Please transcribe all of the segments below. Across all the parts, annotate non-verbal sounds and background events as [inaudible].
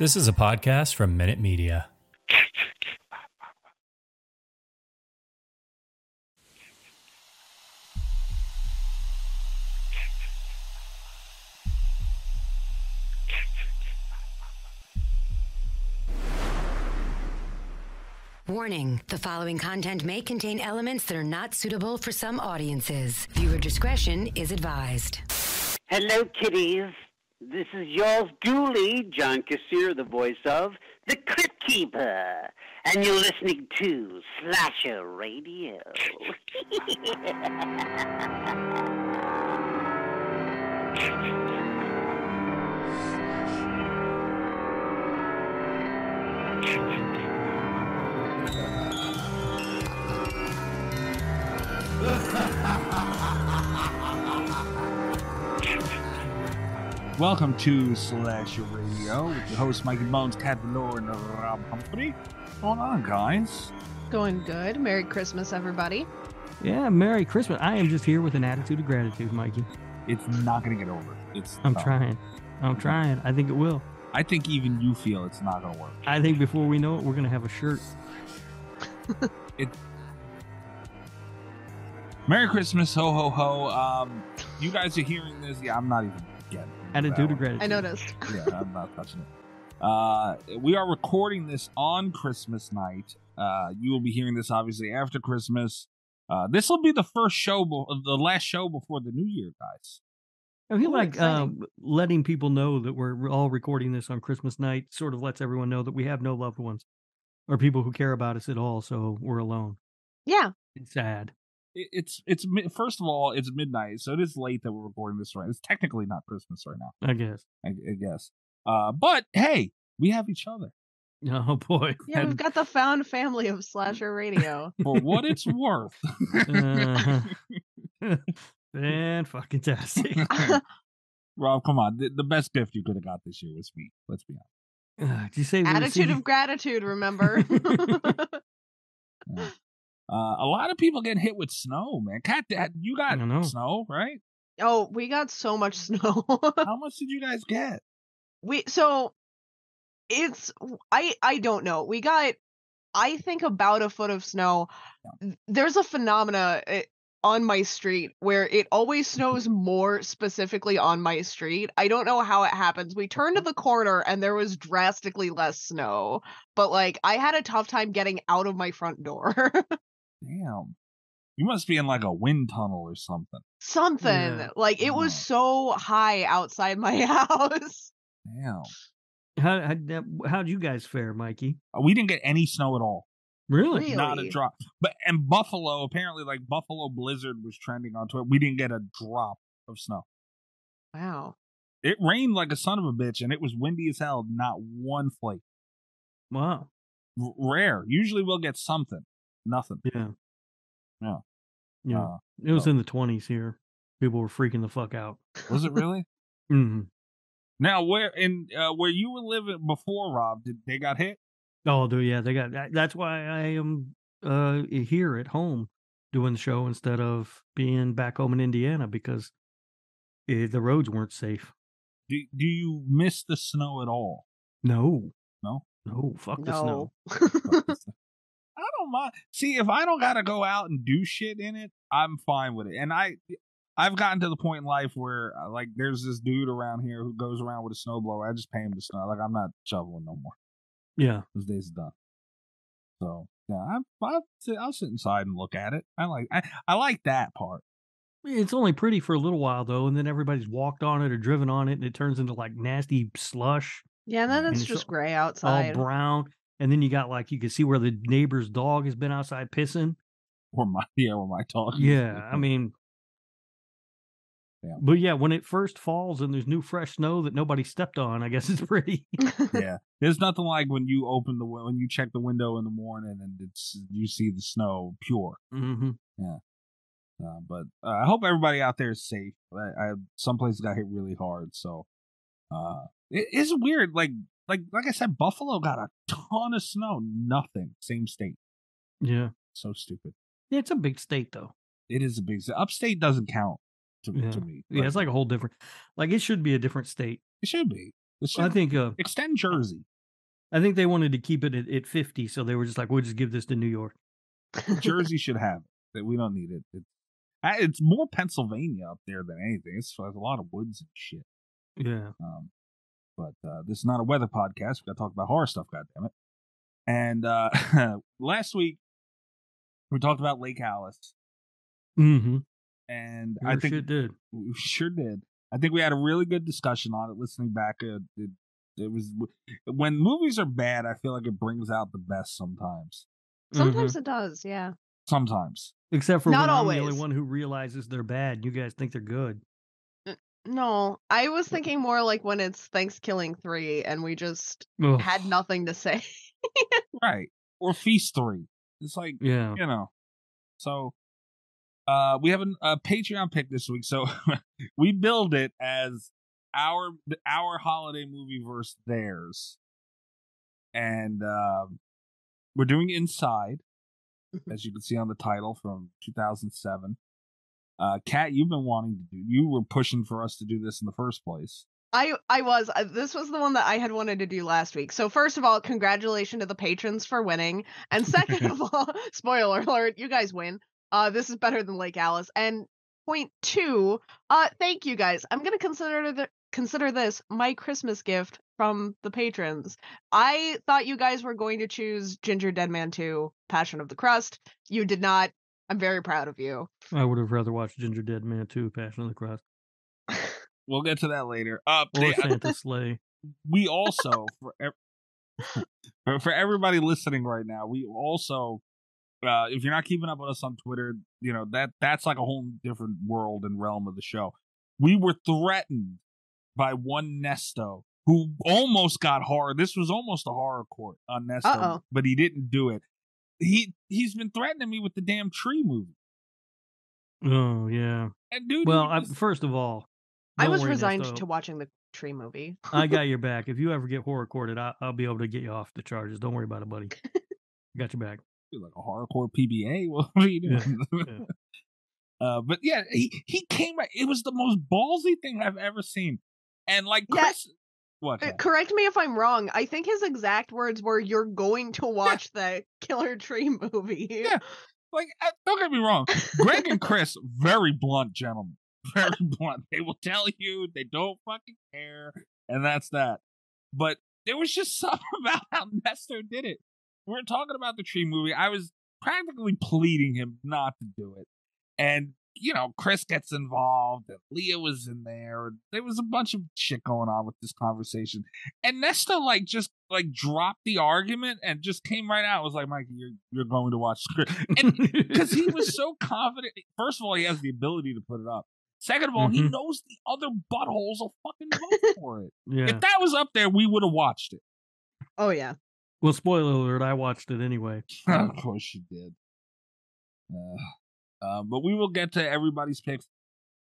This is a podcast from Minute Media. Warning the following content may contain elements that are not suitable for some audiences. Viewer discretion is advised. Hello, kiddies. This is yours duly, John Kassir, the voice of The Crypt Keeper. And you're listening to Slasher Radio. [laughs] Welcome to Slasher Radio with your host Mikey Bones, Cat Valor, and Rob Humphrey. What's going on, guys? Going good. Merry Christmas, everybody. Yeah, Merry Christmas. I am just here with an attitude of gratitude, Mikey. It's not going to get over. It's I'm tough. trying. I'm trying. I think it will. I think even you feel it's not going to work. I think before we know it, we're going to have a shirt. [laughs] it. Merry Christmas, ho ho ho. Um, you guys are hearing this. Yeah, I'm not even getting into that Attitude of gratitude. I [laughs] noticed. [laughs] yeah, I'm not touching it. Uh, we are recording this on Christmas night. Uh, you will be hearing this obviously after Christmas. Uh, this will be the first show, be- the last show before the new year, guys. I feel Ooh, like exciting. um, letting people know that we're all recording this on Christmas night sort of lets everyone know that we have no loved ones or people who care about us at all. So we're alone. Yeah. It's sad. It, it's it's first of all, it's midnight, so it is late that we're recording this right. It's technically not Christmas right now, I guess. I, I guess. Uh, but hey, we have each other. Oh boy. Yeah, we've got the found family of Slasher Radio. [laughs] For what it's worth, Uh, [laughs] fan fucking tastic. [laughs] Rob, come on. The, the best gift you could have got this year was me. Let's be honest. Uh, did you say Attitude of gratitude, remember? Uh, a lot of people get hit with snow, man. Cat, Dad, you got snow, right? oh, we got so much snow. [laughs] How much did you guys get? we so it's I I don't know. We got I think about a foot of snow. There's a phenomena eh, on my street where it always snows more specifically on my street. I don't know how it happens. We turned to the corner and there was drastically less snow, but like I had a tough time getting out of my front door. [laughs] Damn. You must be in like a wind tunnel or something. Something Yeah. like it was so high outside my [laughs] house. Damn. How, how, how'd you guys fare, Mikey? Uh, We didn't get any snow at all. Really? Really? Not a drop. But and Buffalo, apparently, like Buffalo Blizzard was trending on Twitter. We didn't get a drop of snow. Wow. It rained like a son of a bitch, and it was windy as hell. Not one flake. Wow. R- rare. Usually we'll get something. Nothing. Yeah. Yeah. Yeah. Uh, it was so- in the 20s here. People were freaking the fuck out. was it really? [laughs] hmm now, where in uh, where you were living before, Rob? Did they got hit? Oh, dude, yeah, they got that's why I am uh here at home doing the show instead of being back home in Indiana because eh, the roads weren't safe. Do Do you miss the snow at all? No. No? No, fuck the snow. [laughs] No. I don't mind. See, if I don't gotta go out and do shit in it, I'm fine with it. And I, I've gotten to the point in life where, uh, like, there's this dude around here who goes around with a snowblower. I just pay him to snow. Like, I'm not shoveling no more. Yeah. Those days are done. So yeah, I'm, I'll sit, I'll sit inside and look at it. I like, I, I like that part. It's only pretty for a little while though, and then everybody's walked on it or driven on it and it turns into like nasty slush, Yeah, and then And it's it's just all- gray all outside. brown. And then you got like you can see where the neighbor's dog has been outside pissing. Or my, [laughs] yeah, or my talk. Yeah, I mean, Yeah. but yeah, when it first falls and there's new fresh snow that nobody stepped on, I guess it's [laughs] pretty. yeah. There's nothing like when you open the when you check the window in the morning and it's you see the snow pure. hmm Yeah. Uh, but uh, I hope everybody out there is safe. I, I some places got hit really hard, so uh, it is weird. Like like like I said, Buffalo got a ton of snow. Nothing. Same state. Yeah. So stupid. Yeah, it's a big state though. It is a big state. Upstate doesn't count to, Yeah. to me. Yeah, it's like a whole different. Like it should be a different state. it should be. Let's I just think uh, extend Jersey. I think they wanted to keep it at, at 50, so they were just like, we'll just give this to New York. Jersey [laughs] should have it. That we don't need it. It's, it's more Pennsylvania up there than anything. It's there's a lot of woods and shit. Yeah. Um, but uh, this is not a weather podcast. We got to talk about horror stuff. God damn it! And uh, [laughs] last week we talked about Lake Alice, Mm-hmm. and I I think shit did. we sure did. I think we had a really good discussion on it. Listening back, uh, it, it was when movies are bad. I feel like it brings out the best sometimes. Sometimes it does, yeah. Sometimes. Except for Not when I'm the only one who realizes they're bad. You guys think they're good. No, I was thinking more like when it's Thanksgiving 3 and we just Ugh. had nothing to say. [laughs] Right. Or Feast 3. It's like, Yeah. you know. So uh we have an, a Patreon pick this week. So [laughs] we build it as our our holiday movie versus theirs. And um we're doing Inside, as you can see on the title from 2007. Uh Kat, you've been wanting to do. You were pushing for us to do this in the first place. I I was uh, this was the one that I had wanted to do last week. So first of all, congratulations to the patrons for winning, and second [laughs] of all, [laughs] spoiler alert, you guys win. Uh, this is better than Lake Alice. And point two, uh, thank you guys. I'm gonna consider the consider this my Christmas gift from the patrons. I thought you guys were going to choose Gingerdead Man 2, Passion of the Crust. You did not. I'm very proud of you. I would have rather watched Gingerdead Man 2, Passion of the Crust, [laughs] We'll get to that later. Uh or Santa Slay. we also for ev- [laughs] for, for everybody listening right now, we also uh if you're not keeping up with us on Twitter, you know, that that's like a whole different world and realm of the show. We were threatened by one Nesto who almost got horror. This was almost a horror court on Nesto, Uh-oh. but he didn't do it. He he's been threatening me with the damn tree movie. Oh, yeah. And dude, Well, he I, first of all, I was resigned Nesto. to watching the tree movie. I [laughs] got your back. If you ever get horror courted, I, I'll be able to get you off the charges. Don't worry about it, buddy. [laughs] got your back. like a horrorcore PBA. [laughs] What are you doing? yeah. Uh, but yeah, he he came. right- It was the most ballsy thing I've ever seen. And like Yeah. Chris, what? Uh, Correct me if I'm wrong. I think his exact words were, "You're going to watch the Killer Tree [laughs] movie." Yeah. Like, uh, don't get me wrong. Greg and Chris, very blunt gentlemen. [laughs] Very blunt. They will tell you they don't fucking care, and that's that. But there was just [laughs] something about how Nesto did it. We're talking about the tree movie. I was practically pleading him not to do it. And, you know, Chris gets involved and Leah was in there. And there was a bunch of shit going on with this conversation. And Nesto like just like dropped the argument and just came right out. It was like, Mike, you're you're going to watch script. [laughs] And [laughs] because he was so confident. First of all, he has the ability to put it up. Second of all, he Mhm. knows the other buttholes will fucking vote [laughs] for it. yeah. If that was up there, we would have watched it. Oh yeah. Well, spoiler alert, I watched it anyway. of course you did. Uh, uh, but we will get to everybody's picks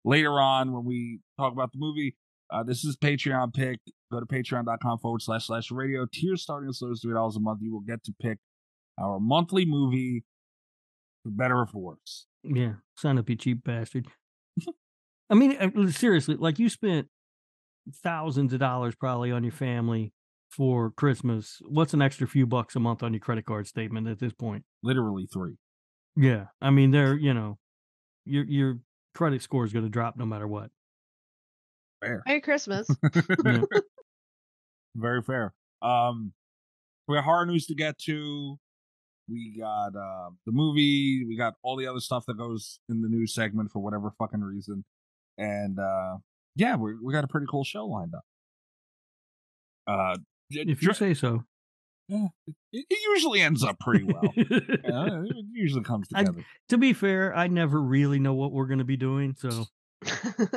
later on when we talk about the movie. Uh, this is Patreon pick. Go to patreon.com forward slash slash radio. Tiers starting as low as $3 a month. You will get to pick our monthly movie for better or for worse. Yeah. Sign up, you cheap bastard. [laughs] I mean, uh, seriously, like you spent thousands of dollars probably on your family for Christmas. What's an extra few bucks a month on your credit card statement at this point? Literally three. Yeah. I mean, they're, you know, your your credit score is going to drop no matter what. Fair. Merry Christmas. [laughs] Yeah. Very fair. Um, we got horror news to get to. We got uh, the movie. We got all the other stuff that goes in the news segment for whatever fucking reason. And uh, yeah, we we got a pretty cool show lined up. Uh, j- if you dr- say so. Yeah, it, it usually ends up pretty well. [laughs] Yeah, it usually comes I- together. to be fair, I never really know what we're going to be doing. So, [laughs]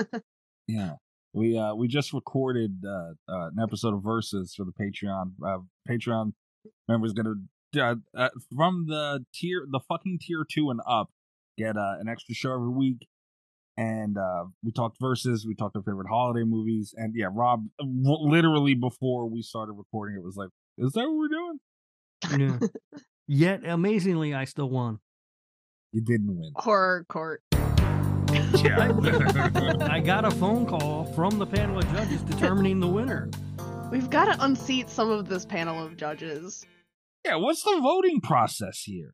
Yeah. We uh we just recorded uh, uh an episode of Versus for the Patreon. Uh Patreon members gonna uh, uh, from the tier the fucking tier two and up get uh, an extra show every week. And uh we talked verses, we talked our favorite holiday movies, and yeah, Rob w- literally before we started recording it was like, Is that what we're doing? yeah. [laughs] Yet, amazingly, I still won. You didn't win. Horror court. Yeah. [laughs] I got a phone call from the panel of judges determining the winner. We've got to unseat some of this panel of judges. Yeah, what's the voting process here?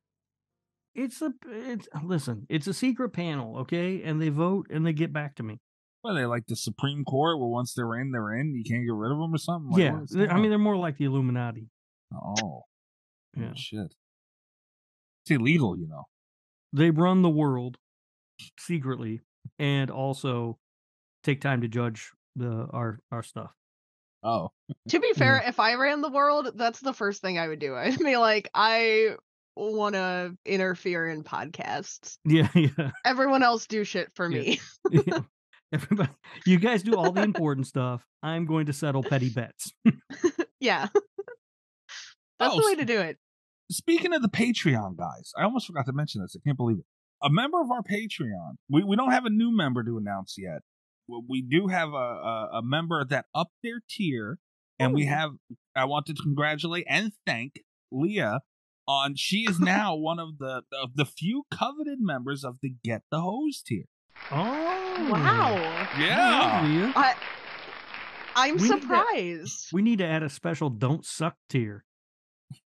It's a it's listen, it's a secret panel, okay? And they vote and they get back to me. What are they like the Supreme Court, where once they're in, they're in. You can't get rid of them or something. Like, yeah, what is they- I mean they're more like the Illuminati. oh, Yeah. oh shit, it's illegal, you know. They run the world secretly and also take time to judge the our our stuff. Oh, To be fair, if I ran the world, that's the first thing I would do. [laughs] I'd be like, I want to interfere in podcasts. Yeah, [laughs] yeah. Everyone else do shit for Yeah. me. [laughs] yeah. [laughs] Everybody, you guys do all the important stuff. I'm going to settle petty bets. [laughs] yeah. That's Oh, the way to do it. speaking of the Patreon guys, I almost forgot to mention this. I can't believe it. A member of our Patreon. We we don't have a new member to announce yet. Well, We do have a a, a member that upped their tier, and we have. I want to congratulate and thank Leah on. She is [laughs] now one of the of the few coveted members of the Get the Hose tier. Oh, Wow. Yeah. I, I'm We need to- surprised. We need to add a special "Don't Suck" tier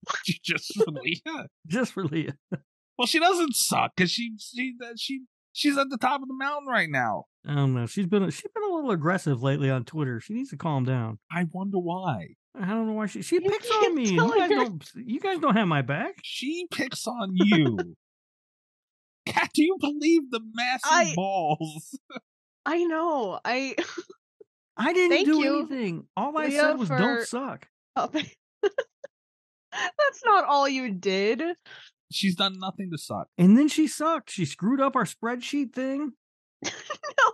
[laughs] just for Leah. just for Leah. [laughs] Well, she doesn't suck because she she she she's at the top of the mountain right now. I don't know. She's been she's been a little aggressive lately on Twitter. She needs to calm down. I wonder why. I don't know why she she You picks on me. You guys don't you guys don't have my back. She picks on you. Cat, do you believe the massive I- balls? I know. I [laughs] I didn't Thank do you, anything. All I Leah, said was for- "Don't suck." [laughs] That's not all you did. She's done nothing to suck. And then she sucked. She screwed up our spreadsheet thing. [laughs]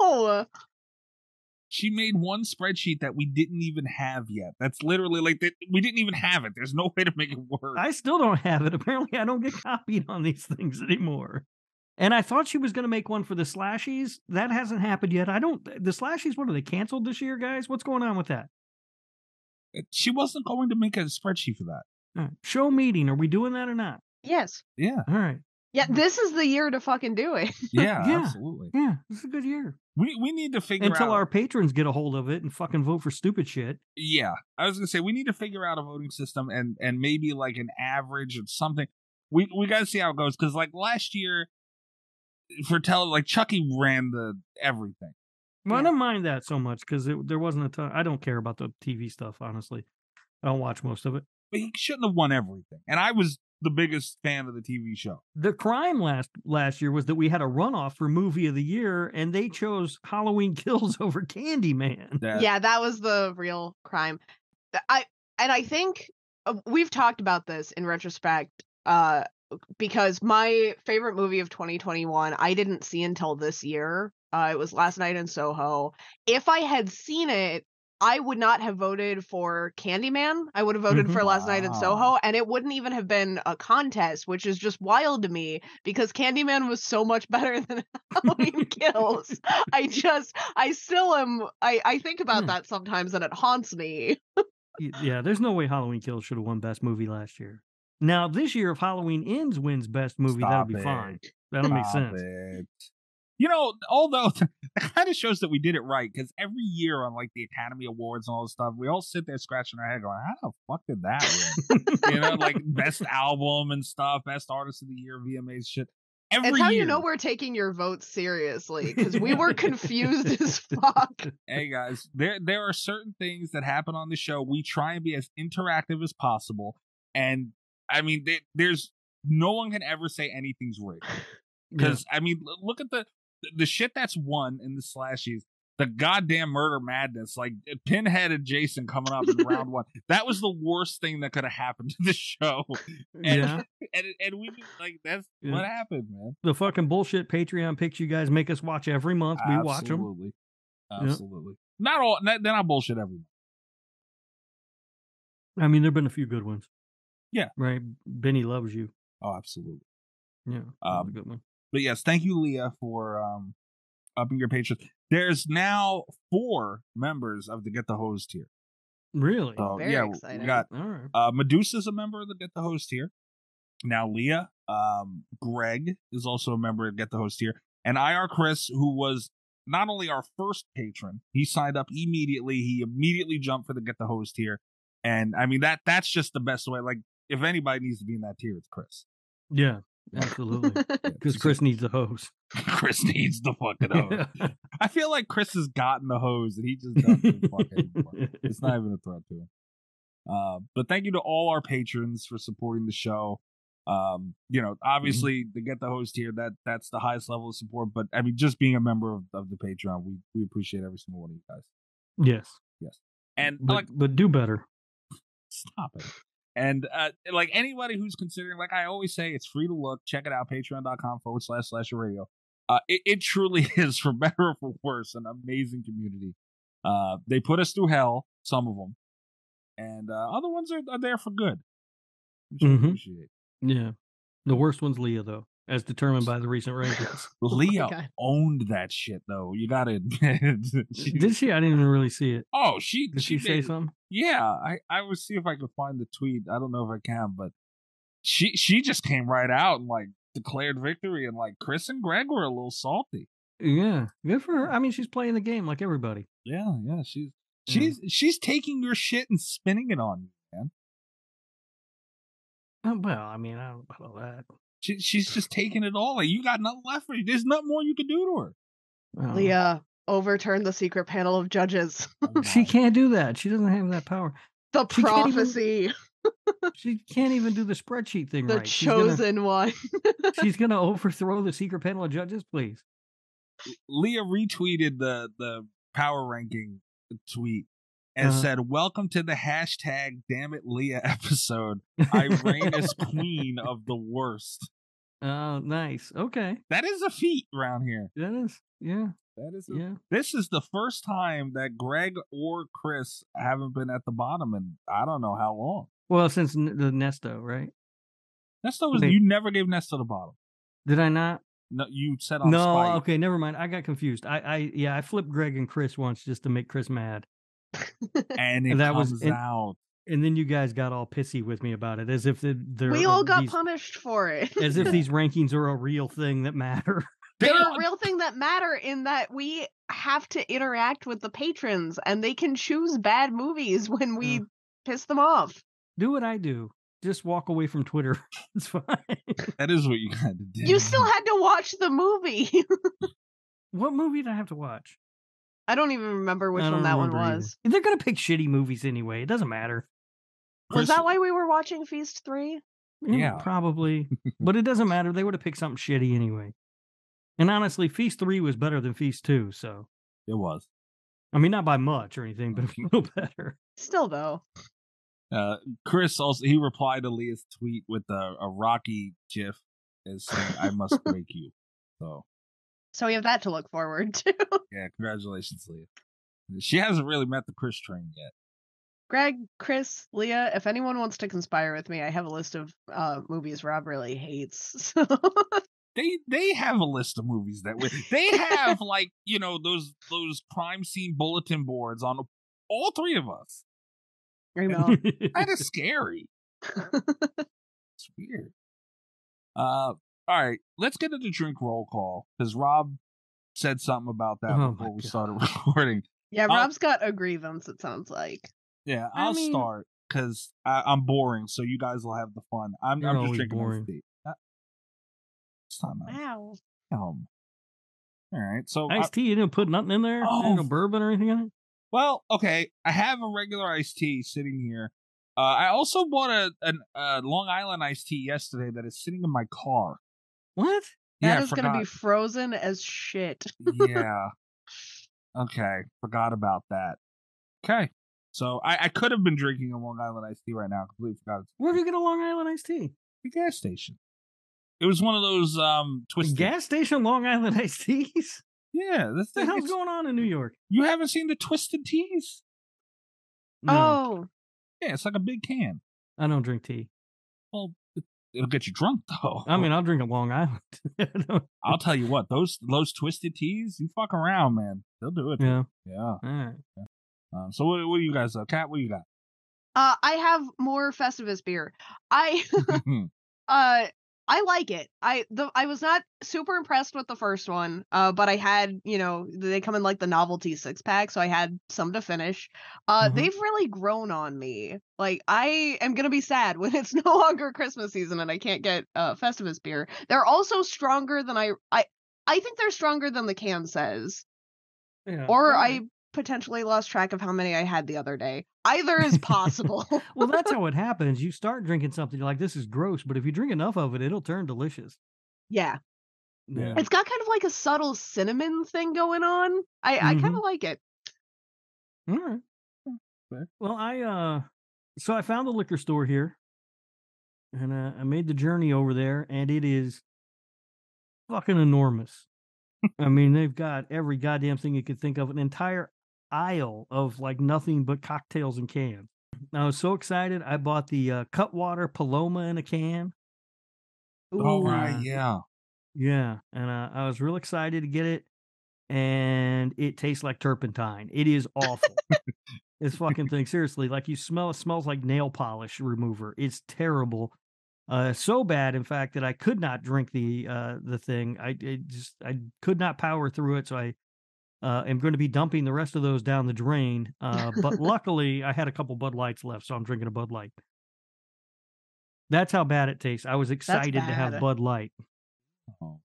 No. She made one spreadsheet that we didn't even have yet. That's literally like that. We didn't even have it. There's no way to make it work. I still don't have it. Apparently, I don't get copied on these things anymore. And I thought she was going to make one for the slashies. That hasn't happened yet. I don't. The slashies, what are they canceled this year, guys? What's going on with that? Uh, she wasn't going to make a spreadsheet for that. All right. Show meeting. Are we doing that or not? Yes. Yeah, All right. Yeah, this is the year to fucking do it. [laughs] yeah, Yeah. absolutely. Yeah, this is a good year. We we need to figure out Until out. our patrons get a hold of it and fucking vote for stupid shit. yeah, I was gonna say we need to figure out a voting system and and maybe like an average or something. We we got to see how it goes because like last year for tele like Chucky ran the everything. Well, I don't mind that so much because there wasn't a ton. I don't care about the TV stuff, honestly. I don't watch most of it. but he shouldn't have won everything. And I was the biggest fan of the TV show. The crime last last year was that we had a runoff for movie of the year, and they chose Halloween [laughs] Kills over Candyman. That, yeah, that was the real crime. I and I think uh, we've talked about this in retrospect uh because my favorite movie of 2021 I didn't see until this year. Uh it was Last Night in Soho. If I had seen it, I would not have voted for Candyman. I would have voted Mhm. for Last Night in Soho and it wouldn't even have been a contest, which is just wild to me because Candyman was so much [laughs] better than Halloween [laughs] Kills. I just I still am I I think about Hmm. that sometimes and it haunts me. [laughs] Yeah, there's no way Halloween Kills should have won Best Movie last year. Now this year, if Halloween Ends wins Best Movie, that'll be it. fine. That'll make sense. it. You know, although [laughs] that kind of shows that we did it right because every year on like the Academy Awards and all this stuff, we all sit there scratching our head going, "How the fuck did that win?" you know, like [laughs] best album and stuff, best artist of the year, VMAs shit. Every It's how year. you know we're taking your votes seriously because we were [laughs] confused as fuck. hey guys, there there are certain things that happen on the show. We try and be as interactive as possible, and I mean, there, there's no one can ever say anything's rigged [laughs] Yeah. because I mean, look at the the shit that's won in the slashies. The goddamn murder madness, like eh, Pinhead and Jason coming up in round [laughs] one. That was the worst thing that could have happened to the [laughs] show. And, Yeah. and and we like that's Yeah. what happened, man. the fucking bullshit Patreon picks you guys make us watch every month. We watch them. Absolutely, absolutely. Not all. Not, they're not bullshit every month. I mean, there've been a few good ones. Yeah. Right. Benny loves you. Oh, absolutely. Yeah. that Um, a good one. But yes, thank you, Leah, for um upping your patrons. There's now four members of the Get the Hose tier. Really? So Very yeah, we got All right. uh Medusa's a member of the Get the Hose tier. Now Leah, um, Greg is also a member of Get the Hose tier, and IR Chris, who was not only our first patron, he signed up immediately. He immediately jumped for the get the hose tier, and I mean that that's just the best way. Like if anybody needs to be in that tier, it's Chris. Yeah, absolutely. [laughs] Because Chris needs the hose. [laughs] Chris needs the fucking [laughs] hose. I feel like Chris has gotten the hose and he just doesn't fuck anymore. It's not even a threat to him. Uh, but thank you to all our patrons for supporting the show. Um, you know, obviously to get the hose tier, that that's the highest level of support. But I mean, just being a member of, of the Patreon, we we appreciate every single one of you guys. Yes. Yes. And But, like, but do better. stop it. And uh, like anybody who's considering, like I always say, it's free to look. Check it out, patreon.com forward slash slash radio. Uh, it, it truly [laughs] is, for better or for worse, an amazing community. Uh, they put us through hell, some of them, and uh, other ones are, are there for good. Which I Mhm. appreciate. Yeah. The worst one's Leah, though, as determined by the recent rankings. [laughs] Leah God. owned that shit, though. You gotta admit. [laughs] She- Did she? I didn't even really see it. oh, she Did she, say made- something? Yeah, I I will see if I can find the tweet. I don't know if I can, but she she just came right out and like declared victory, and like Chris and Greg were a little salty. Yeah. Good for her. I mean, she's playing the game like everybody. Yeah, yeah, she's Yeah. she's she's taking your shit and spinning it on you, man. Oh, well, I mean, I don't know about all that. She, she's just taking it all. Like you got nothing left for you. There's nothing more you can do to her. I. Leah overturned the secret panel of judges. Oh, [laughs] She can't do that. She doesn't have that power. The She can't even- prophecy, [laughs] She can't even do the spreadsheet thing the right. She's gonna- chosen one. [laughs] She's gonna overthrow the secret panel of judges, please. Leah retweeted the the power ranking tweet and Uh-huh. said, "Welcome to the hashtag Damn it Leah episode. I reign as queen of the worst." Oh, nice. Okay, That is a feat around here. that is. Yeah, That is. A, yeah. This is the first time that Greg or Chris haven't been at the bottom in I don't know how long. Well, since n- the Nesto, right? Nesto was Okay. you never gave Nesto the bottom. Did I not? No, you said on no. spite. Okay, never mind. I got confused. I, I, yeah, I flipped Greg and Chris once just to make Chris mad, and it That was comes in- out. And then you guys got all pissy with me about it, as if the, they're we all got these, punished for it. as if these [laughs] rankings are a real thing that matter. [laughs] They're a real thing that matter in that we have to interact with the patrons and they can choose bad movies [laughs] when we piss them off. do what I do. Just walk away from Twitter. it's fine. That is what you had to do. You still had to watch the movie. what movie did I have to watch? I don't even remember which one that one remember either. was. They're gonna pick shitty movies anyway. It doesn't matter. Was Chris- that why we were watching Feast 3? Yeah. probably. [laughs] but it doesn't matter. They would have picked something shitty anyway. And honestly, Feast Three was better than Feast Two. So It was. I mean, not by much or anything, but a [laughs] little better. Still though. Uh, Chris also he replied to Leah's tweet with a, a Rocky gif as saying, "I must [laughs] break you." So So we have that to look forward to. yeah, congratulations, Leah. She hasn't really met the Chris train yet. Greg, Chris, Leah, if anyone wants to conspire with me, I have a list of uh, movies Rob really hates. [laughs] So They they have a list of movies that we, they have like you know those those crime scene bulletin boards on all three of us. I know. [laughs] That is scary. [laughs] It's weird. Uh, all right, let's get into drink roll call because Rob said something about that Oh before we God. started recording. yeah, I'll- Rob's got a grievance, it sounds like. Yeah, I I'll mean- start because I'm boring, so you guys will have the fun. I'm, I'm just drinking boring. iced tea. Uh, It's not nice. Wow. Um, all right, so I- Iced tea, you didn't put nothing in there? Oh. No bourbon or anything in it? well, okay, I have a regular iced tea sitting here. Uh, I also bought a an uh, Long Island iced tea yesterday that is sitting in my car. What? Yeah, That I is going to be frozen as shit. [laughs] yeah. Okay, forgot about that. Okay, so I, I could have been drinking a Long Island iced tea right now. Completely forgot. It's Where do you get a Long Island iced tea? a gas station. It was one of those um twisted. gas station Long Island [laughs] iced teas? Yeah, that's What the hell's it's- going on in New York? You haven't seen the twisted teas? No, Oh, Yeah, it's like a big can. I don't drink tea. Well, it, it'll get you drunk [laughs] though. I mean, I'll drink a Long Island. I [laughs] don't- I'll tell you what those those twisted teas, you fuck around, man. They'll do it. yeah. Yeah. All right. Um, so what, what do you guys? Uh, Kat, what do you got? uh, I have more Festivus beer. I [laughs] [laughs] uh I like it. I the I was not super impressed with the first one, uh, but I had you know they come in like the novelty six pack, so I had some to finish. Uh, Mhm. they've really grown on me. Like I am gonna be sad [laughs] when it's no longer Christmas season and I can't get uh Festivus beer. They're also stronger than I I I think they're stronger than the can says, Yeah. or all I. potentially lost track of how many I had the other day. Either is possible. [laughs] Well, that's how [laughs] it happens. You start drinking something, you're like, this is gross, but if you drink enough of it, it'll turn delicious. yeah. Yeah. It's got kind of like a subtle cinnamon thing going on. I, I kind of like it. All right. Well, I uh so I found the liquor store here and uh, I made the journey over there and it is fucking enormous. I mean, they've got every goddamn thing you could think of, an entire aisle of like nothing but cocktails and cans. I was so excited. I bought the uh, Cutwater Paloma in a can. Oh right, yeah. Yeah, and uh, I was real excited to get it, and it tastes like turpentine. It is awful. this fucking thing, seriously, like you smell. It smells like nail polish remover. It's terrible. Uh, so bad, in fact, that I could not drink the uh the thing. I it just I could not power through it. So I uh am going to be dumping the rest of those down the drain. Uh, but [laughs] luckily, I had a couple Bud Lights left, so I'm drinking a Bud Light. That's how bad it tastes. I was excited to have. Bud Light. Oh.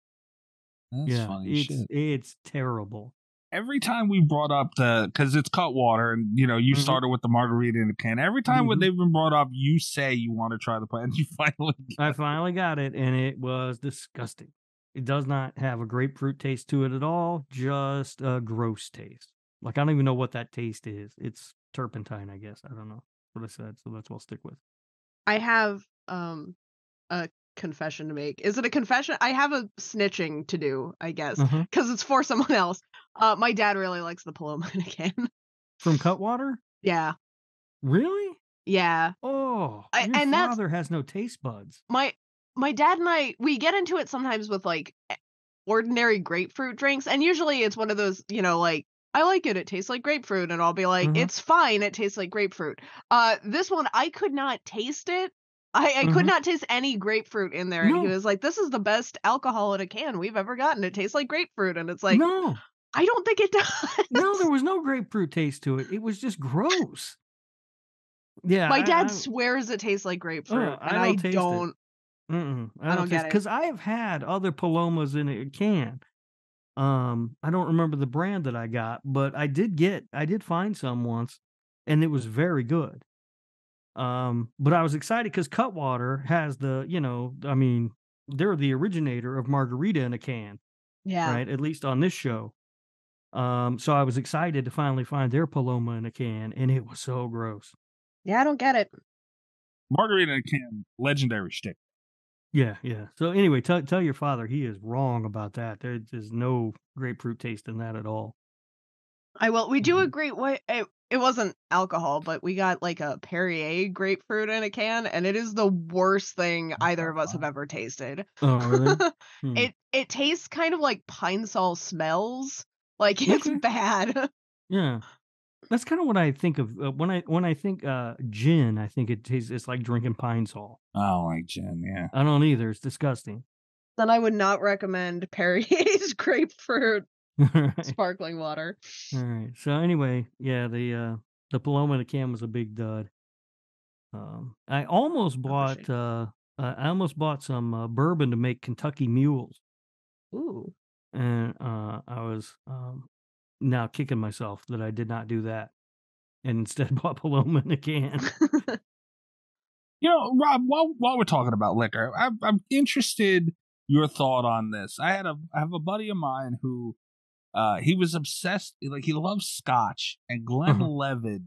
That's yeah, funny it's shit. it's terrible. Every time we brought up the because it's Cutwater and you know you Mhm. started with the margarita in the can. Every time when Mhm. they've been brought up, you say you want to try the plant. [laughs] And you finally I finally got it, and it was disgusting. It does not have a grapefruit taste to it at all. Just a gross taste. Like I don't even know what that taste is. It's turpentine, I guess. I don't know what I said, so that's what I'll stick with. I have um a confession to make. Is it a confession? I have a snitching to do, I guess, Uh-huh. because it's for [laughs] someone else. Uh, my dad really likes the Paloma in a can. From Cutwater? yeah, Really? yeah. Oh, I- your and that's- father has no taste buds. My my dad and I we get into it sometimes with like ordinary grapefruit drinks, and usually it's one of those, you know, like. I like it. It tastes like grapefruit, and I'll be like, Mhm. "It's fine. It tastes like grapefruit." Uh, this one I could not taste it. I, I could Mhm. not taste any grapefruit in there, and he was like, "This is the best alcohol in a can we've ever gotten. It tastes like grapefruit," and it's like, no, I don't think it does. [laughs] no, there was no grapefruit taste to it. It was just gross. Yeah, My I- dad I- swears it tastes like grapefruit, Oh, I and I don't taste it. don't. Mm-mm, I I don't don't get it. because I have had other palomas in a can. Um, I don't remember the brand that I got, but I did get, I did find some once, and it was very good. Um, but I was excited because Cutwater has the, you know, I mean, they're the originator of margarita in a can, Yeah. right? At least on this show. Um, so I was excited to finally find their Paloma in a can, and it was so gross. Yeah, I don't get it. margarita in a can, legendary shtick. Yeah, yeah. So anyway, tell tell your father he is wrong about that. There's no grapefruit taste in that at all. I will. We do Mhm. agree. What it, it wasn't alcohol, but we got like a Perrier grapefruit in a can, and it is the worst thing either of us have ever tasted. Oh, really? [laughs] Hmm. it it tastes kind of like pine sol smells. Like [laughs] it's bad. Yeah, that's kind of what I think of uh, when I when I think uh, gin. I think it tastes it's like drinking pine sol. I don't like gin. Yeah. I don't either. It's disgusting. then I would not recommend Perrier's [laughs] grapefruit [laughs] All right. sparkling water. All right. So anyway, yeah, the uh, the Paloma in the can was a big dud. Um, I almost bought uh, uh, I almost bought some uh, bourbon to make Kentucky Mules. Ooh. and uh, I was um, now kicking myself that I did not do that, and instead [laughs] bought Paloma in a can. [laughs] [laughs] You know, Rob, while while we're talking about liquor, I'm, I'm interested your thought on this. I had a I have a buddy of mine who uh he was obsessed like he loves scotch and Glenn Uh-huh. Levitt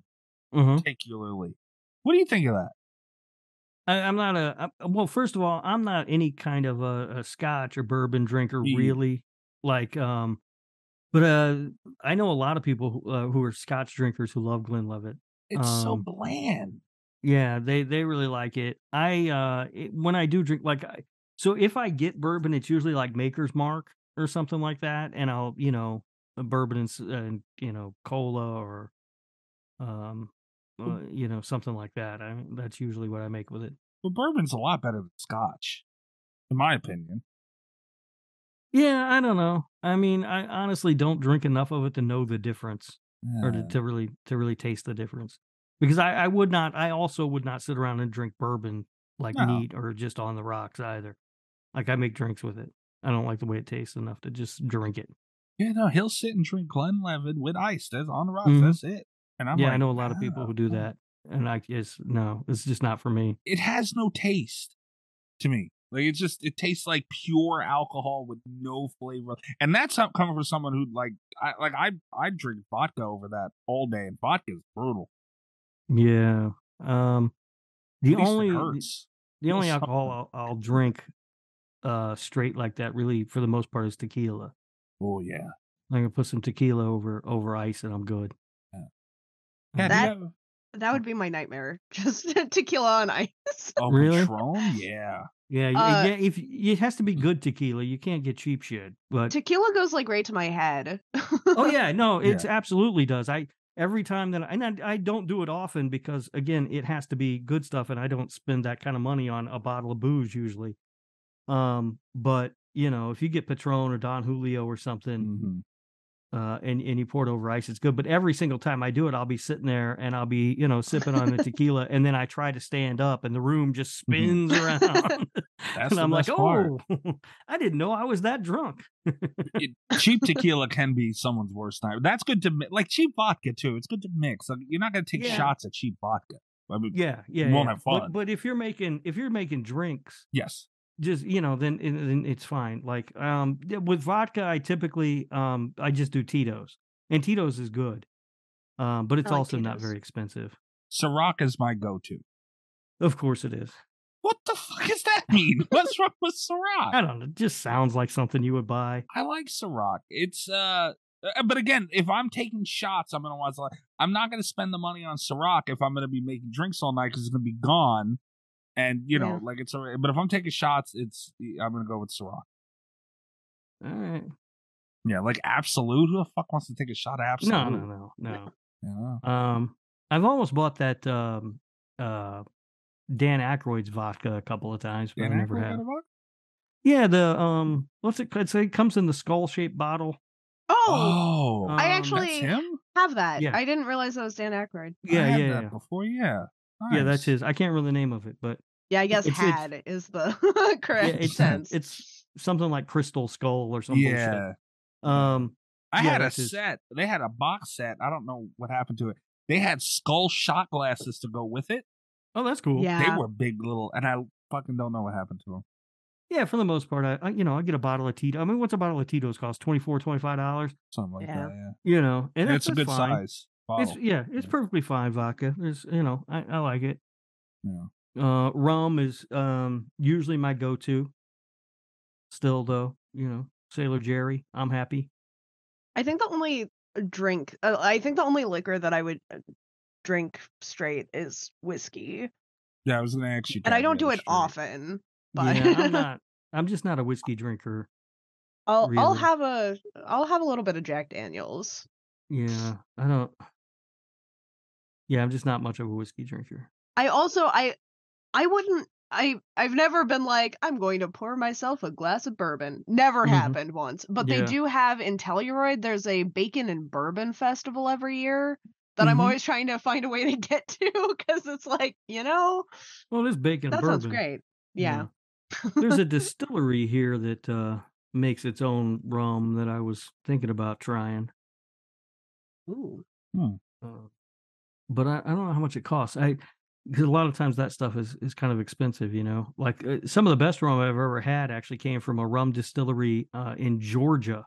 uh-huh. particularly. What do you think of that? I, I'm not a I, well. First of all, I'm not any kind of a, a Scotch or bourbon drinker, really. Like, um, but uh, I know a lot of people who, uh, who are Scotch drinkers who love Glenlivet. It's so Um, bland. Yeah, they they really like it. I uh it, when I do drink like I, so if I get bourbon, it's usually like Maker's Mark or something like that, and I'll you know bourbon and, and you know cola or um uh, you know something like that. I, that's usually what I make with it. But bourbon's a lot better than scotch. in my opinion. Yeah, I don't know. I mean, I honestly don't drink enough of it to know the difference or to, to really to really taste the difference. Because I, I would not I also would not sit around and drink bourbon like No. neat or just on the rocks either. Like I make drinks with it. I don't like the way it tastes enough to just drink it. Yeah, no, he'll sit and drink Glenlivet with ice. That's on the rocks. Mhm. That's it. And I'm yeah, like, I know a lot of people "Ah, who do ah." that. And I just no, it's just not for me. It has no taste to me. Like it's just it tastes like pure alcohol with no flavor. And that's not coming from someone who like I like I I drink vodka over that all day, and vodka is brutal. Yeah. Um the At least it only the, hurts. the only Feels alcohol I'll, I'll drink uh straight like that really for the most part is tequila. Oh yeah. I'm gonna put some tequila over over ice and I'm good. Yeah. Yeah, That- have- That would be my nightmare. [laughs] Just tequila on ice. oh, Really? Patron? Yeah. Yeah, Uh, yeah. If it has to be good tequila, you can't get cheap shit. But Tequila goes like right to my head. oh [laughs] yeah, no, Yeah. absolutely does. I every time that I, and I, I don't do it often because again, it has to be good stuff, and I don't spend that kind of money on a bottle of booze usually. Um, but you know, if you get Patron or Don Julio or something, Mhm. Uh, and and you pour it over ice, it's good. But every single time I do it, I'll be sitting there and I'll be you know sipping on the [laughs] tequila, and then I try to stand up, and the room just spins around, [laughs] That's and I'm like, part. oh, [laughs] I didn't know I was that drunk. it, cheap tequila can be someone's worst night. That's good to like cheap vodka too. It's good to mix. Like, you're not going to take Yeah. shots of cheap vodka. I mean, Yeah, yeah. You won't yeah. have fun. But, but if you're making if you're making drinks, Yes. Just you know, then then it's fine. Like um with vodka, I typically um I just do Tito's, and Tito's is good, um, but it's like also not very expensive. Ciroc is my go-to. Of course, it is. What the fuck does that mean? [laughs] What's wrong with Ciroc? I don't know. It just sounds like something you would buy. I like Ciroc. It's uh, uh, but again, if I'm taking shots, I'm gonna want to. I'm not gonna spend the money on Ciroc if I'm gonna be making drinks all night because it's gonna be gone. And you know, Yeah. like it's. a- But if I'm taking shots, it's. I'm gonna go with Ciroc. All right. Yeah, like Absolut. Who the fuck wants to take a shot of Absolut? No, no, no, no. [laughs] Yeah. Um, I've almost bought that um uh Dan Aykroyd's vodka a couple of times, but Dan I never Aykroyd have. vodka? Yeah, the um, what's it? It's, it comes in the skull shaped bottle. oh, Oh, I I um, actually have that. yeah. I didn't realize that was Dan Aykroyd. Yeah, I had yeah, that yeah. Before, yeah. Yeah, that's his. I can't remember the name of it, but Yeah, I guess It's- it's- had is the [laughs] yeah, correct it's sense. it's something like Crystal Skull or something. Yeah, Um. I Yeah, had a that's set. They had a box set. I don't know what happened to it. They had skull shot glasses to go with it. Oh, that's cool. Yeah. They were big little, and I fucking don't know what happened to them. Yeah. For the most part, I, I you know I get a bottle of Tito. I mean, what's a bottle of Tito's cost? 24 dollars. $25? Something like Yeah. that. Yeah, You know, and And that's it's a good fine. size. Bottle. It's yeah, it's Yeah. perfectly fine vodka. There's you know I, I like it. Yeah. Uh, rum is um usually my go-to. Still though, you know, Sailor Jerry, I'm happy. I think the only drink, uh, I think the only liquor that I would uh, drink straight is whiskey, Yeah, I was gonna ask you. and I don't do it straight. often. But Yeah, I'm [laughs] not. I'm just not a whiskey drinker. I'll, I'll have a, I'll have a little bit of Jack Daniels. Yeah, I don't. Yeah, I'm just not much of a whiskey drinker. I also I I wouldn't I I've never been like I'm going to pour myself a glass of bourbon. Never Mhm. happened once. But they do have in Telluride there's a bacon and bourbon festival every year that I'm Mhm. always trying to find a way to get to cuz it's like, you know, Well, there's bacon that bourbon. sounds great. Yeah. There's a distillery here that uh, makes its own rum that I was thinking about trying. Ooh. Uh, but I, I don't know how much it costs. I because a lot of times that stuff is is kind of expensive, you know. Like uh, some of the best rum I've ever had actually came from a rum distillery uh, in Georgia,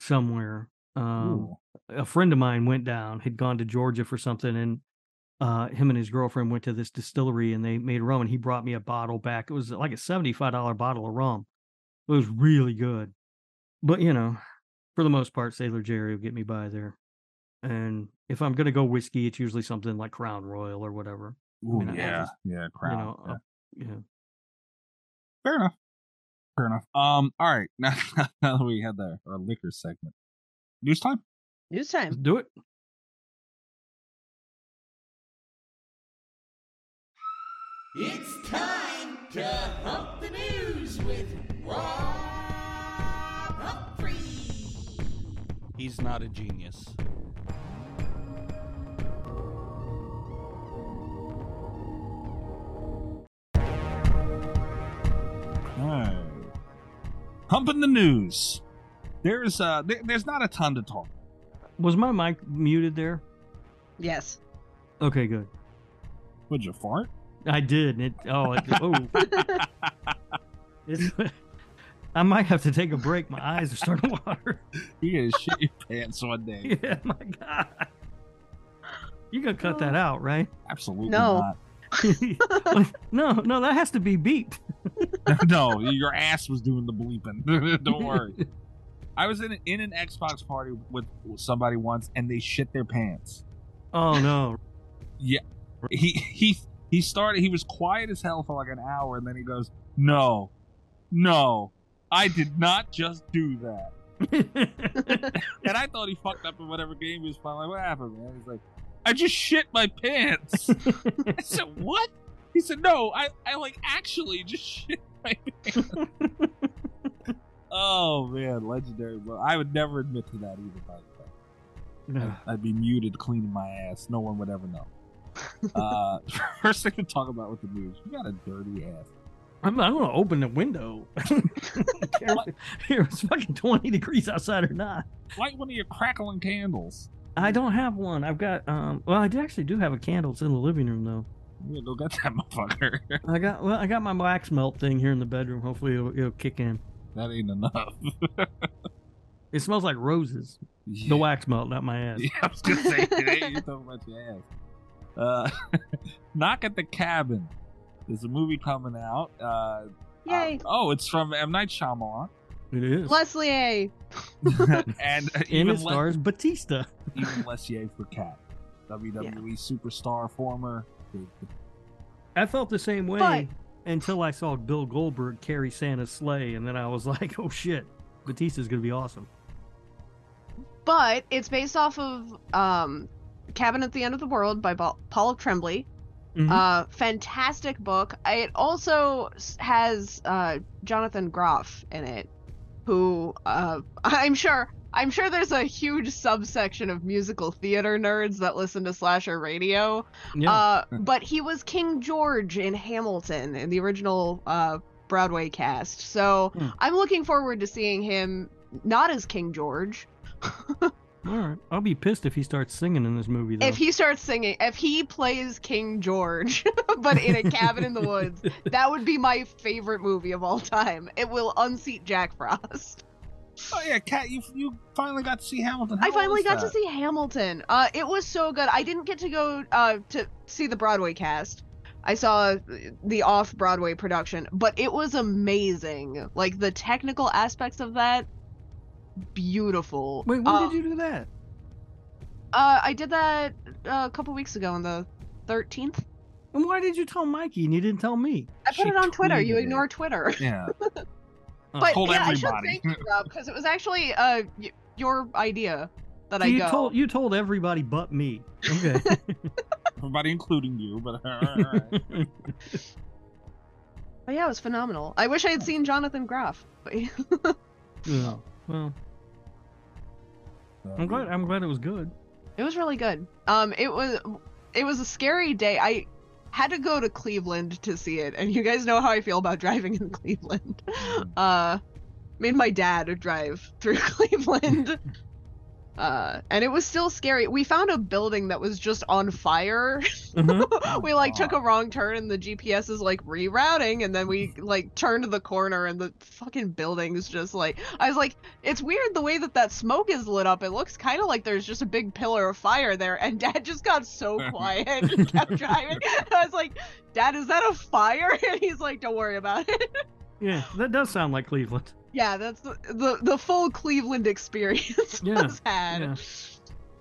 somewhere. Um, a friend of mine went down, had gone to Georgia for something, and uh, him and his girlfriend went to this distillery and they made rum, and he brought me a bottle back. It was like a seventy-five dollar bottle of rum. It was really good, but you know, for the most part, Sailor Jerry will get me by there. And if I'm gonna go whiskey, it's usually something like Crown Royal or whatever. Ooh, mean, yeah, just- yeah, crown. You know, yeah. uh, yeah. Fair enough. Fair enough. Um, all right. [laughs] Now, now that we had the our liquor segment, news time. News Let's time. do it. It's time to Hump the News with Rob Humphrey. He's not a genius. Alright. Humping the news. There's uh, there, there's not a ton to talk. Was my mic muted there? Yes. Okay, good. Would you fart? I did. It oh it, oh. [laughs] It's, [laughs] I might have to take a break. My eyes are starting to water. You're gonna shit your pants one day? [laughs] Yeah, my God. You gonna cut that out, right? Absolutely No. [laughs] no, no, that has to be beeped. [laughs] no, your ass was doing the bleeping. [laughs] Don't worry. I was in in an Xbox party with somebody once, and they shit their pants. Oh no. Yeah. He he he started. He was quiet as hell for like an hour, and then he goes, "No, no, I did not just do that." And I thought he fucked up in whatever game he was playing. Like, what happened, man? He's like, I just shit my pants. [laughs] I said, what? He said, no, I, I like actually just [laughs] shit my pants. oh man, legendary. But I would never admit to that either. By the way, I'd, I'd be muted cleaning my ass. No one would ever know. uh, [laughs] first thing to talk about with the news, you got a dirty ass. I'm, I'm gonna open the window. Here, it's fucking 20 degrees outside or not. Light one of your crackling candles. I don't have one. I've got um. Well, I do- actually do have a candle. It's in the living room though. Yeah, go get that [laughs] motherfucker. I got well. I got my wax melt thing here in the bedroom. Hopefully, it'll, it'll kick in. that ain't enough. [laughs] It smells like roses. Yeah. The wax melt, not my ass. Yeah, I was gonna say, [laughs] hey, you talking about your ass. Uh, Knock at the Cabin. There's a movie coming out. Uh, Yay. uh, oh, it's from M Night Shyamalan, It is. Leslie A. [laughs] and uh, and even, it Le- stars Batista. even Lessier for Cat, [laughs] WWE superstar, former. I felt the same way But- until I saw Bill Goldberg carry Santa's Slay, and then I was [laughs] like, "Oh shit, Batista's gonna be awesome." But it's based off of um, Cabin at the End of the World by Paul Tremblay. Mhm. Uh, fantastic book. It also has uh, Jonathan Groff in it, who uh, [laughs] I'm sure I'm sure there's a huge subsection of musical theater nerds that listen to slasher radio. yeah, Uh, but he was King George in Hamilton in the original uh, Broadway cast. So Hmm. I'm looking forward to seeing him not as King George. [laughs] all right. I'll be pissed if he starts singing in this movie though. If he starts singing, if he plays King George, [laughs] but in a cabin in the woods, that would be my favorite movie of all time. It will unseat Jack Frost. Oh yeah, Kat, you you finally got to see Hamilton. How I finally was got to see Hamilton. Uh, it was so good. I didn't get to go uh, to see the Broadway cast. I saw the off Broadway production, but it was amazing. Like the technical aspects of that, beautiful. Wait, when Uh, did you do that? Uh, I did that uh, a couple weeks ago on the 13th. And why did you tell Mikey and you didn't tell me? I put She it on Twitter. You tweeted it. ignore Twitter. Yeah, [laughs] Oh. But told yeah, I should thank you, Rob, because it was actually uh y- your idea that So I you go. told you told everybody but me. Okay. [laughs] everybody including you, but [laughs] all right. But yeah, it was phenomenal. I wish I had seen Jonathan Groff. But yeah. Well, I'm glad. I'm glad it was good. it was really good. Um, it was it was a scary day. I had to go to Cleveland to see it, and you guys know how I feel about [laughs] driving in Cleveland. Uh, made my dad drive through [laughs] Cleveland. [laughs] Uh, and it was still scary. We found a building that was just on fire. Mhm. [laughs] we like took a wrong turn and the GPS is like rerouting and then we like turned the corner and the fucking building's just like I was like it's weird the way that that smoke is lit up. It looks kind of like there's just a big pillar of fire there and dad [laughs] just got so [laughs] quiet and kept driving. I was like, "Dad, is that a fire?" And he's like, "Don't worry about it." Yeah, that does sound like Cleveland. Yeah, that's the the, the full Cleveland experience [laughs] Yeah, was had. Yeah.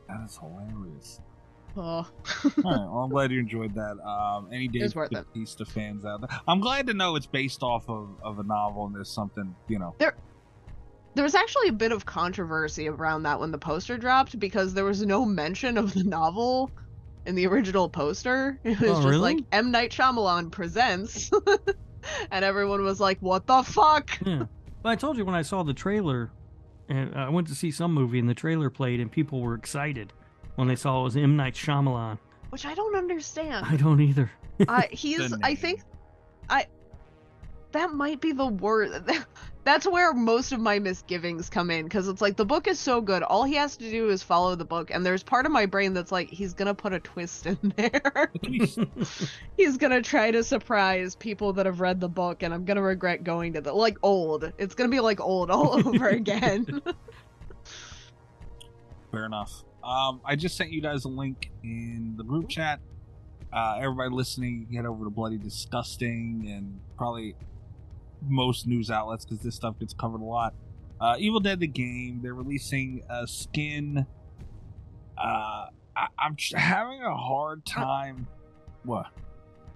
That is hilarious. Oh. All right, well, I'm glad you enjoyed that. Um, any Dave was worth fans out there, I'm glad to know it's based off of, of a novel and there's something, you know. There was actually a bit of controversy around that when the poster dropped because there was no mention of the novel in the original poster. [laughs] It was Oh, just really? like M Night Shyamalan presents. [laughs] and everyone was like, "What the fuck?" Yeah. But I told you when I saw the trailer, and I went to see some movie, and the trailer played, and people were excited when they saw it was M Night Shyamalan. Which I don't understand. I don't either. uh, he's I [laughs] think I that might be the worst [laughs] that's where most of my misgivings come in because it's like the book is so good all he has to do is follow the book and there's part of my brain that's like he's gonna put a twist in [laughs] there [laughs] he's gonna try to surprise people that have read the book and i'm gonna regret going to the like old it's gonna be like old all [laughs] over again Fair enough. Um, I just sent you guys a link in the group chat. Uh, everybody listening, get over to Bloody Disgusting and probably most news outlets because this stuff gets covered a lot. Uh, Evil Dead the game, they're releasing a skin. Uh, I, I'm tr- having a hard time. What?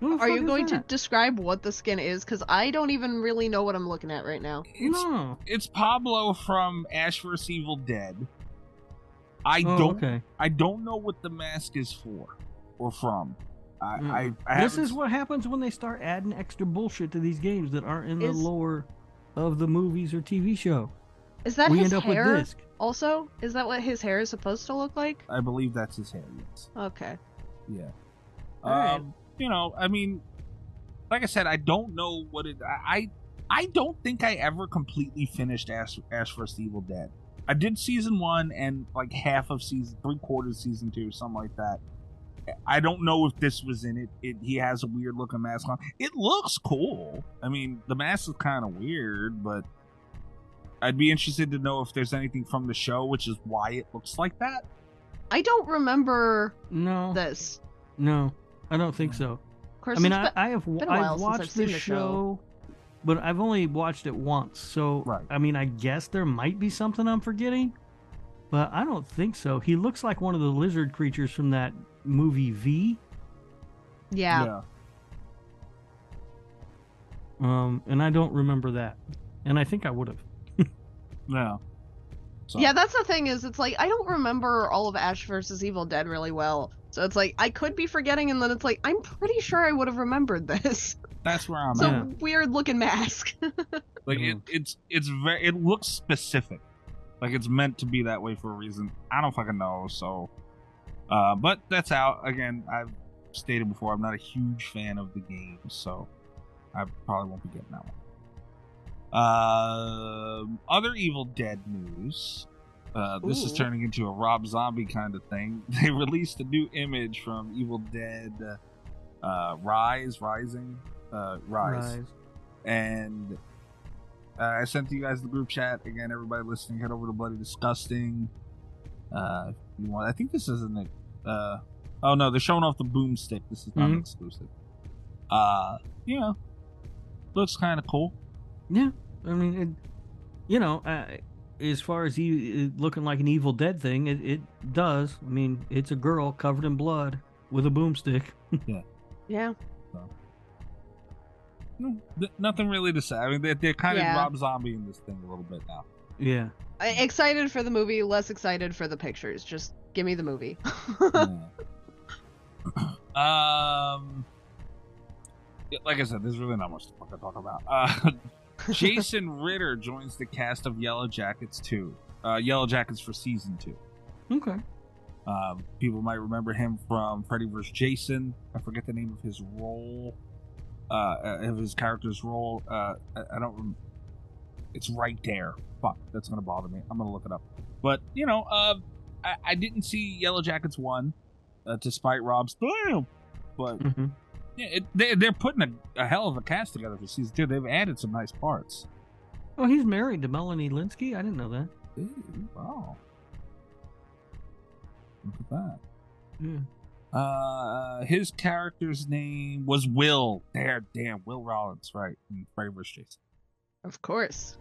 Who are you is going to describe what the skin is because i don't even really know what i'm looking at right now It's No. it's Pablo from Ash vs Evil Dead. I Oh, don't okay. I don't know what the mask is for or from. I, Mm. I, I this is what happens when they start adding extra bullshit to these games that aren't in the lore of the movies or TV show. is that we his end up hair with this. also is that what his hair is supposed to look like I believe that's his hair. Yes. okay Yeah. All right. Um, you know, I mean, like I said, I don't know what it. I I don't think I ever completely finished Ash Ash vs Evil Dead. I did season one and like half of season three quarters of season two, something like that. I don't know if this was in it. it he has a weird looking mask on. It looks cool. I mean, the mask is kind of weird, but I'd be interested to know if there's anything from the show, which is why it looks like that. I don't remember No, this. no, I don't think so. Of course, I mean, I, been- I have been a while I've watched I've the the show, show. but I've only watched it once. So Right. I mean, I guess there might be something I'm forgetting, but I don't think so. He looks like one of the lizard creatures from that movie V. yeah. Um, and I don't remember that, and I think I would have. [laughs] Yeah. So- Yeah, that's the thing is it's like I don't remember all of Ash versus Evil Dead really well. So it's like I could be forgetting and then it's like I'm pretty sure I would have remembered this. That's where I'm So at. Weird looking mask. [laughs] Like it, it's it's very it looks specific. Like it's meant to be that way for a reason. I don't fucking know. So, uh, but that's out again. I've stated before. I'm not a huge fan of the game, so I probably won't be getting that one. Um, other Evil Dead news. Uh, this is turning into a Rob Zombie kind of thing. [laughs] They released a new image from Evil Dead uh, Rise, Rising, uh, Rise Rise. and uh, I sent to you guys the group chat again. Everybody listening, head over to Bloody Disgusting. You want? I think this isn't it. Uh, oh no, they're showing off the boomstick. This is not Mhm. exclusive. Uh, you know, looks kind of cool. Yeah, I mean, it, you know, uh, as far as he uh, looking like an Evil Dead thing, it, it does. I mean, it's a girl covered in blood with a boomstick. [laughs] yeah. Hmm, th- nothing really to say. I mean, they're, they're kind Yeah. of Rob Zombie in this thing a little bit now. Yeah, I- excited for the movie, less excited for the pictures. Just give me the movie. [laughs] [clears throat] Um, like I said, there's really not much to fucking talk about. Uh, [laughs] Jason Ritter joins the cast of Yellowjackets 2. Uh, Yellowjackets for season two. okay. Um, people might remember him from Freddy vs. Jason. I forget the name of his role, uh, of his character's role. Uh, I, I don't. Rem- it's right there. Fuck, that's gonna bother me. I'm gonna look it up. But you know, uh, I, I didn't see Yellowjackets one, uh, despite Rob's style. But hmm yeah, it, they, they're putting a, a hell of a cast together for season two. They've added some nice parts. Oh, he's married to Melanie Lynskey. I didn't know that. Ooh, wow. Look at that. Yeah. Uh, his character's name was Will. There, damn, Will Rollins, right? In Freddy vs. Jason. of course.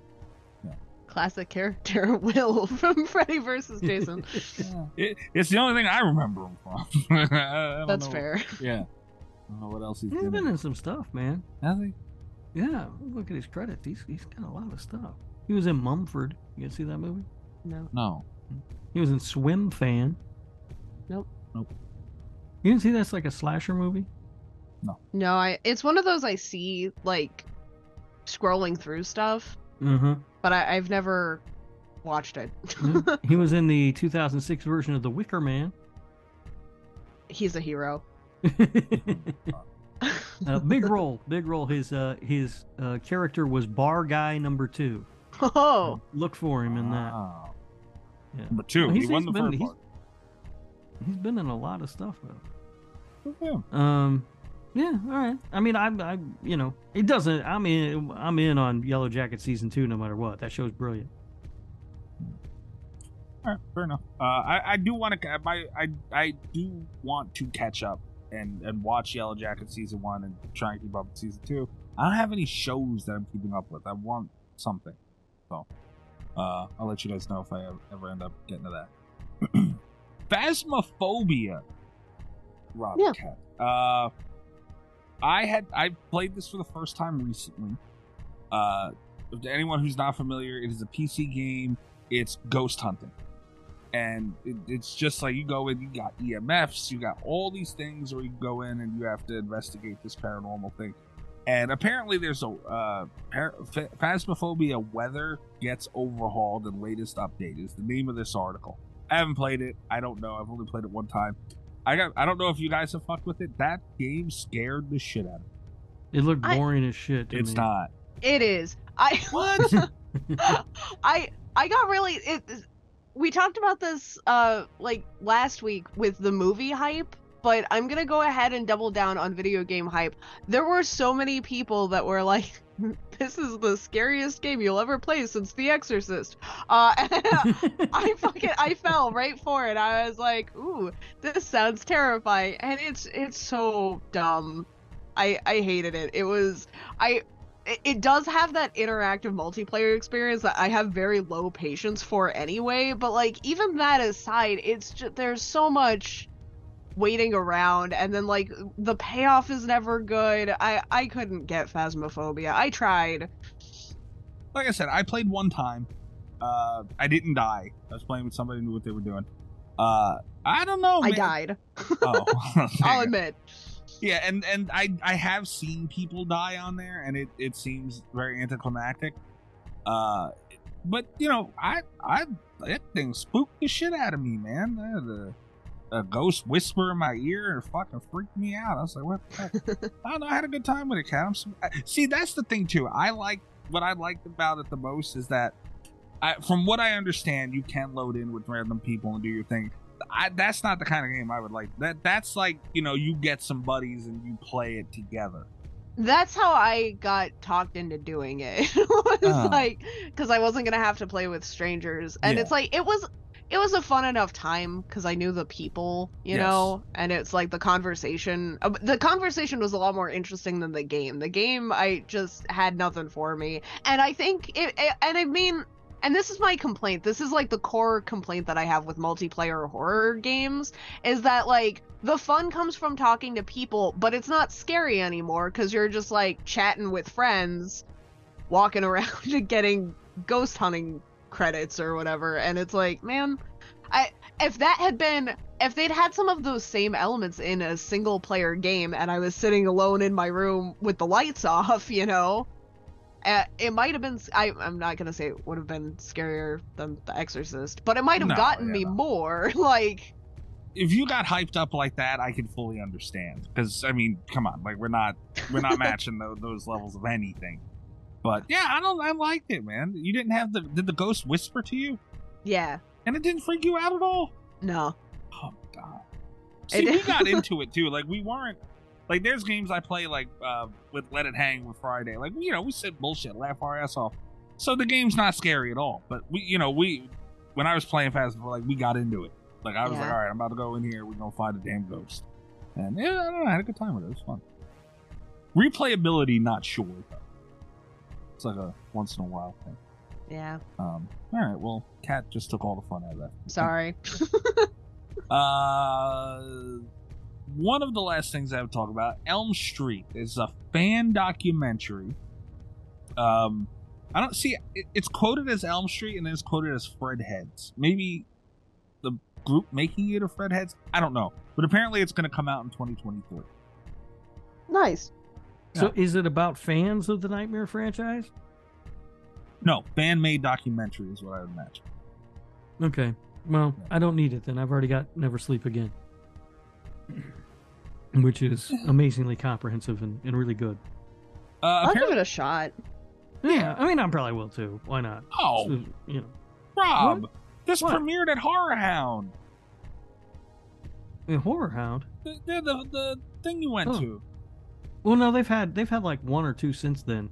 Yeah. Classic character [laughs] Will from Freddy versus Jason. [laughs] It, it's the only thing I remember him from. [laughs] I don't That's know- fair. Yeah. I don't know what else he's He's been been in. in some stuff, man. Has he? Yeah, look at his credits. He's he's got a lot of stuff. He was in Mumford. You guys see that movie? No. No. He was in Swim Fan. Nope. Nope. You didn't see that's like a slasher movie? No. No, I it's one of those I see like scrolling through stuff, Mm-hmm. But I, I've never watched it. [laughs] he was in the 2006 version of The Wicker Man. He's a hero. [laughs] uh, big role, big role. His uh, his uh, character was Bar Guy Number Two. Oh, Look for him in that. Wow. Yeah. Number two. Well, he he's- won he's the been- first he's- part. He's been in a lot of stuff though. Good for him. Um, yeah, all right. I mean, I, I, you know, it doesn't. I'm in. I'm in on Yellowjacket season two, no matter what. That show's brilliant. All right, fair enough. Uh, I, I do want to. My I I do want to catch up and and watch Yellowjacket season one and try and keep up with season two. I don't have any shows that I'm keeping up with. I want something, so uh, I'll let you guys know if I ever, ever end up getting to that. [clears throat] Phasmophobia. Rob Yeah. Cat. Uh, I had I played this for the first time recently. Uh, to anyone who's not familiar, it is a PC game. It's ghost hunting, and it, it's just like you go in, you got EMFs, you got all these things, or you go in and you have to investigate this paranormal thing. And apparently, there's a uh, par- Phasmophobia weather gets overhauled and latest update is the name of this article. I haven't played it. I don't know. I've only played it one time. I got. I don't know if you guys have fucked with it. That game scared the shit out of me. It looked I- boring as shit. To It's me. not. it is. I What? [laughs] [laughs] I I got really it. We talked about this uh like last week with the movie hype, but I'm gonna go ahead and double down on video game hype. There were so many people that were like, [laughs] "This is the scariest game you'll ever play since The Exorcist." Uh, [laughs] I [laughs] fucking I fell right for it. I was like, "Ooh, this sounds terrifying," and it's it's so dumb. I I hated it. It was I it, does have that interactive multiplayer experience that I have very low patience for anyway, but like even that aside, it's just there's so much waiting around and then like the payoff is never good. I I couldn't get phasmophobia. I tried. like I said, I played one time. Uh, I didn't die. I was playing with somebody who knew what they were doing. Uh, I don't know. I man. died. Oh, [laughs] [laughs] I'll admit. yeah, and and I I have seen people die on there, and it it seems very anticlimactic. Uh, but you know, I I that thing spooked the shit out of me, man. Uh, the a ghost whisper in my ear and fucking freaked me out. I was like, what? The heck? [laughs] I don't know. I had a good time with it, cat. I'm so, I- see, that's the thing too. I like what I liked about it the most is that, I, from what I understand, you can load in with random people and do your thing. I, that's not the kind of game I would like. That that's like you know you get some buddies and you play it together. That's how I got talked into doing it. [laughs] it was Oh. like because I wasn't gonna have to play with strangers, and Yeah. it's like it was it was a fun enough time because I knew the people, you Yes. know, and it's like the conversation. uh, The conversation was a lot more interesting than the game. The game I just had nothing for me, and I think it. it and I mean. And this is my complaint. This is like the core complaint that I have with multiplayer horror games is that like the fun comes from talking to people, but it's not scary anymore because you're just like chatting with friends, walking [laughs] around and getting ghost hunting credits or whatever. And it's like, man, I if that had been if they'd had some of those same elements in a single player game and I was sitting alone in my room with the lights [laughs] off, you know, uh, it might have been. I, I'm not gonna say it would have been scarier than The Exorcist, but it might have No, gotten yeah, me no. more. [laughs] Like, If you got hyped up like that, I can fully understand. Because I mean, come on, like we're not we're not [laughs] matching those, those levels of anything. But yeah, I don't. I liked it, man. You didn't have the did the ghost whisper to you, yeah, and it didn't freak you out at all. no, Oh my god. See, It- we got [laughs] into it too. Like we weren't like there's games I play like uh with Let It Hang with Friday. Like you know, we said bullshit, laugh our ass off. So the game's not scary at all. But we you know, we when I was playing Fast like we got into it. Like I was like, all right, I'm about to go in here, we're gonna find a damn ghost. And yeah, I don't know, I had a good time with it. It was fun. Replayability, not sure though. It's like a once in a while thing. yeah. Um, all right, well, Cat just took all the fun out of that. Sorry. [laughs] Uh, one of the last things I would talk about, Elm Street, is a fan documentary. Um, I don't see it, it's quoted as Elm Street and then it's quoted as Fred Heads. Maybe the group making it are Fred Heads. I don't know, but apparently it's going to come out in 2023. Nice. So is it about fans of the Nightmare franchise? No, fan made documentary is what I would imagine. Okay. Well, I don't need it then. I've already got Never Sleep Again, which is amazingly comprehensive and, and really good. Uh, I'll give it a shot. Yeah, I mean, I probably will too. Why not? oh, So, you know, Rob, this What? premiered at Horror Hound. a Horror Hound. The, the, the, the thing you went Oh. to. Well, no, they've had they've had like one or two since then.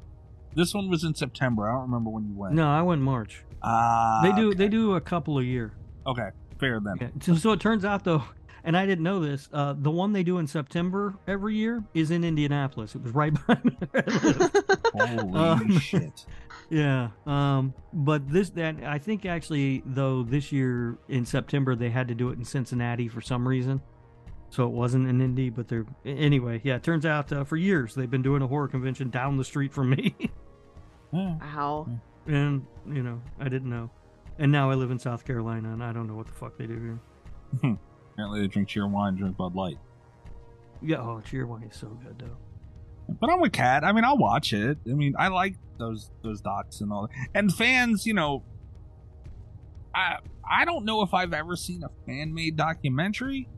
This one was in September. I don't remember when you went. No, I went March. Ah, They do okay. they do a couple a year. Okay, fair then. Okay. So, so it turns out though, [laughs] and I didn't know this. Uh, the one they do in September every year is in Indianapolis. It was right [laughs] by me. where I live. Holy [laughs] Um, shit! Yeah. Um. But this that I think actually though this year in September they had to do it in Cincinnati for some reason, so it wasn't an Indy, But they're anyway. Yeah. It turns out uh, for years they've been doing a horror convention down the street from me, [laughs] Yeah. Wow. and you know I didn't know, and now I live in South Carolina and I don't know what the fuck they do here. Apparently, they drink Cheerwine, drink Bud Light. Yeah. Oh, Cheerwine is so good though. But I'm with Cat. I mean, I'll watch it. I mean, I like those those docs and all. that. And fans, you know, I I don't know if I've ever seen a fan made documentary,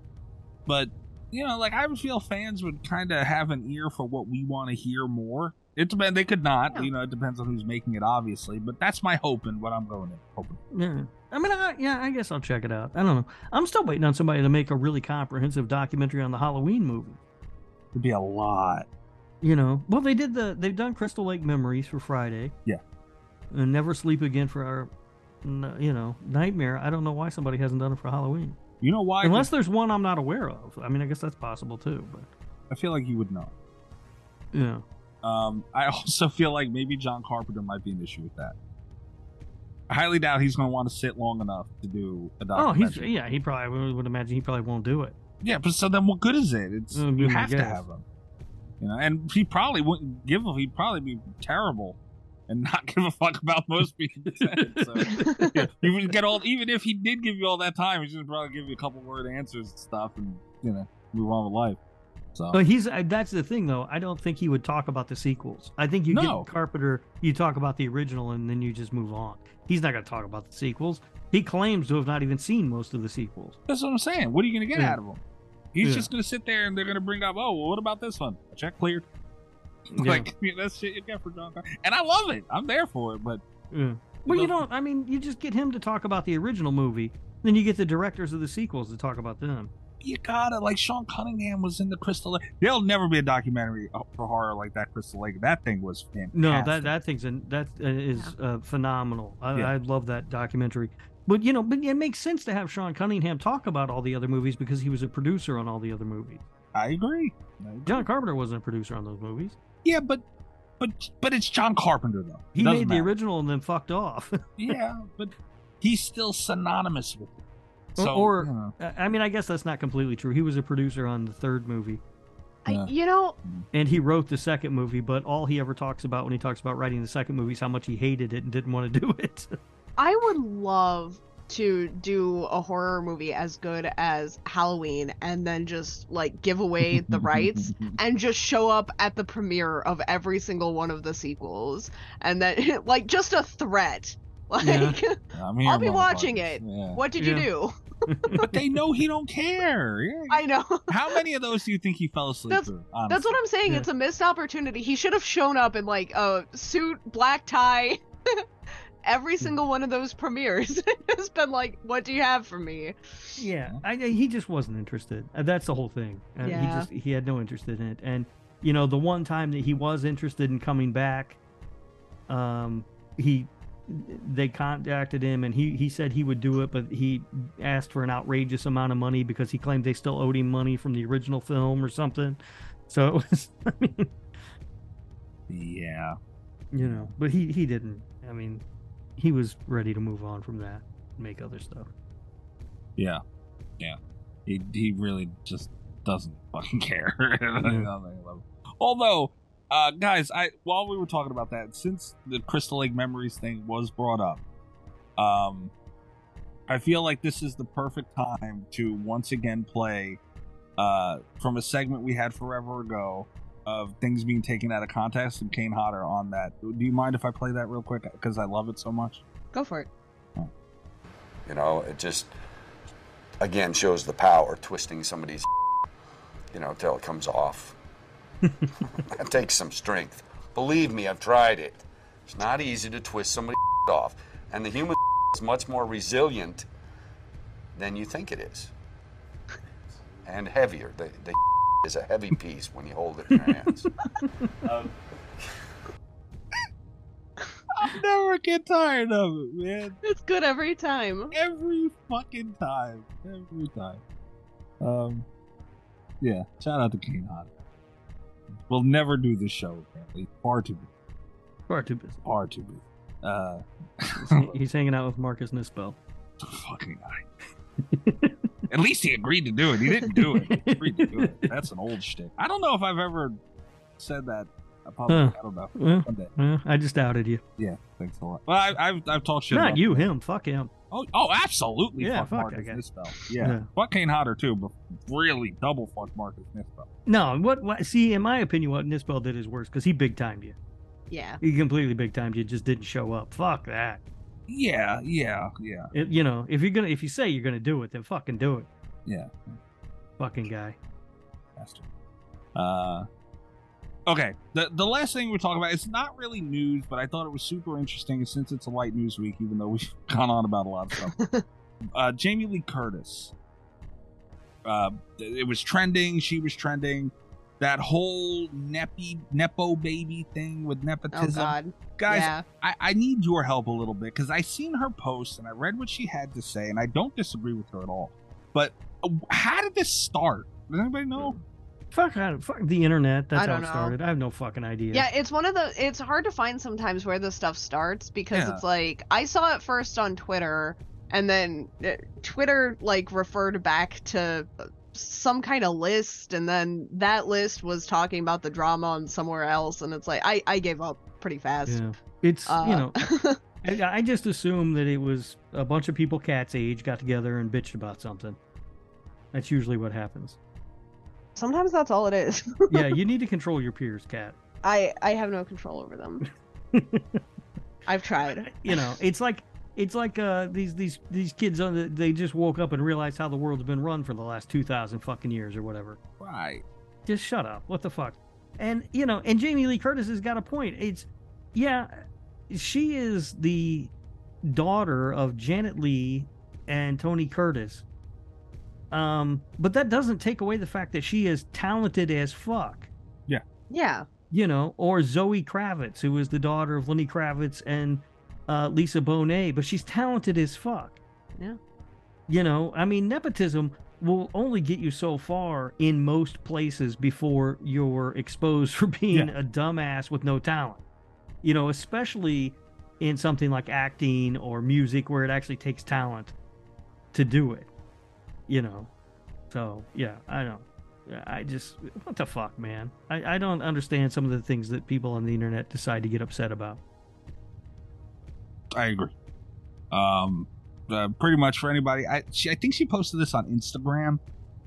but you know, like I would feel fans would kind of have an ear for what we want to hear more. It depends. They could not. Yeah. You know, it depends on who's making it, obviously. But that's my hope and what I'm going in hoping. Yeah. I mean, I, yeah, I guess I'll check it out. I don't know. I'm still waiting on somebody to make a really comprehensive documentary on the Halloween movie. It'd be a lot. You know, well, they did the they've done Crystal Lake Memories for Friday. Yeah. And Never Sleep Again for our, you know, Nightmare. I don't know why somebody hasn't done it for Halloween. You know why? Unless there's one I'm not aware of. I mean, I guess that's possible too. But I feel like you would know. yeah, Um, [laughs] I also feel like maybe John Carpenter might be an issue with that. I highly doubt he's going to want to sit long enough to do a oh, he's yeah. He probably would- imagine he probably won't do it. yeah, but so then what good is it? It's Uh, you have to have him, you know. And he probably wouldn't give. He'd probably be terrible and not [laughs] give a fuck about most people. [laughs] so, yeah, he would get all. Even if he did give you all that time, he's just probably give you a couple word answers and stuff, and you know, move on with life. So But he's uh, that's the thing though. I don't think he would talk about the sequels. I think you No. get Carpenter, you talk about the original, and then you just move on. He's not going to talk about the sequels. He claims to have not even seen most of the sequels. That's what I'm saying. What are you going to get Yeah. out of him? He's Yeah. just going to sit there and they're going to bring up, oh, well, what about this one? Check cleared. Yeah. Like, I mean, that's shit you get for John Carpenter. And I love it. I'm there for it. But Yeah. Well, you don't. I mean, you just get him to talk about the original movie, then you get the directors of the sequels to talk about them. you got to Like, Sean Cunningham was in the Crystal Lake. There'll never be a documentary for horror like that, Crystal Lake. That thing was fantastic. No, that that thing's an, that uh, uh, phenomenal. I, Yeah. I love that documentary. But you know, but it makes sense to have Sean Cunningham talk about all the other movies because he was a producer on all the other movies. I agree. I agree. John Carpenter wasn't a producer on those movies. Yeah, but. But, but it's John Carpenter though. It He doesn't made the matter. original and then fucked off. [laughs] Yeah, but he's still synonymous with it. Or- So, or- you know. I mean, I guess that's not completely true. He was a producer on the third movie, Yeah. I, you know, mm. and he wrote the second movie. But all he ever talks about when he talks about writing the second movie is how much he hated it and didn't want to do it. [laughs] I would love to do a horror movie as good as Halloween and then just like give away the rights [laughs] and just show up at the premiere of every single one of the sequels and then [laughs] like just a threat. [laughs] Like Yeah. I'm I'll be watching it. Yeah. what did Yeah. you do? but they know he don't care. Yeah. I know. How many of those do you think he fell asleep That's- through? That's what I'm saying. Yeah. It's a missed opportunity. He should have shown up in like a suit, black tie, every single one of those premieres. [laughs] it's been like, what do you have for me? Yeah, I, he just wasn't interested. Uh, That's the whole thing. Uh, He just he had no interest in it. And you know, the one time that he was interested in coming back, um, he they contacted him and he he said he would do it, but he asked for an outrageous amount of money because he claimed they still owed him money from the original film or something. So it was, [laughs] I mean, Yeah. you know, but he he didn't. I mean, he was ready to move on from that, make other stuff. Yeah. Yeah. He he really just doesn't fucking care. [laughs] Although, uh, guys, I while we were talking about that, since the Crystal Lake Memories thing was brought up, um, I feel like this is the perfect time to once again play uh, from a segment we had forever ago. Of things being taken out of context and Kane Hodder on that. Do you mind if I play that real quick? Because I love it so much. Go for it. You know, it just again shows the power twisting somebody's you know till it comes off. [laughs] that takes some strength. Believe me, I've tried it. It's not easy to twist somebody's [laughs] off, and the human [laughs] is much more resilient than you think it is, and heavier. The, the is a heavy piece when you hold it in your hands. [laughs] I'll never get tired of it, man. It's good every time. Every fucking time. Every time. Um, yeah. Shout out to Kane Hodder. We'll never do this show. Apparently, far too busy. Far too busy. Far too busy. Uh, He's- He's hanging out with Marcus Nispel. [laughs] fucking guy. [laughs] At least he agreed to do it. He didn't do it. He agreed to do it. [laughs] That's an old shtick. I don't know if I've ever said that publicly. Huh. I don't know. Well, well, I just doubted you. Yeah, thanks a lot. Well, I, I've I've talked shit. Not about you, him. him. Fuck him. Oh, oh, absolutely. Yeah, fuck, fuck Marcus that. Nispel. Yeah. Yeah. fuck Kane Hodder too, but really double fuck Marcus Nispel. No, what, what? See, in my opinion, what Nispel did is worse because he big timed you. Yeah. He completely big timed you. Just didn't show up. Fuck that. Yeah, yeah, yeah, It, you know, if you're gonna, if you say you're gonna do it, then fucking do it. yeah. Fucking guy. Bastard. Uh, okay. The the last thing we're talking about it's not really news, but I thought it was super interesting since it's a light news week, even though we've [laughs] gone on about a lot of stuff. [laughs] uh, Jamie Lee Curtis. Uh, it was trending. She was trending. That whole neppy nepo baby thing with nepotism. Oh nepotism, God. guys. yeah. I, I need your help a little bit because I seen her post and I read what she had to say, and I don't disagree with her at all. But uh, how did this start? Does anybody know? Fuck, I, fuck the internet. That's I how don't it know. started. I have no fucking idea. Yeah, it's one of the. It's hard to find sometimes where this stuff starts because Yeah. it's like I saw it first on Twitter, and then uh, Twitter like referred back to some kind of list, and then that list was talking about the drama on somewhere else, and it's like I I gave up pretty fast. Yeah. It's Uh, you know, [laughs] I, I just assumed that it was a bunch of people Cat's age got together and bitched about something. That's usually what happens. sometimes that's all it is. [laughs] Yeah, you need to control your peers, Cat. I I have no control over them. [laughs] I've tried. You know, it's like it's like uh these these these kids on the, they just woke up and realized how the world's been run for the last two thousand fucking years or whatever. Right. Just shut up. What the fuck? And you know, and Jamie Lee Curtis has got a point. It's yeah, she is the daughter of Janet Leigh and Tony Curtis. Um, but that doesn't take away the fact that she is talented as fuck. Yeah. Yeah. You know, or Zoe Kravitz, who is the daughter of Lenny Kravitz and uh, Lisa Bonet, but she's talented as fuck. Yeah. You know, I mean, nepotism will only get you so far in most places before you're exposed for [laughs] being a dumbass with no talent. You know, especially in something like acting or music where it actually takes talent to do it. You know, so yeah, I know. Yeah, I just what the fuck, man. I, I don't understand some of the things that people on the internet decide to get upset about. I agree. Um, uh, pretty much for anybody. I she, I think she posted this on Instagram.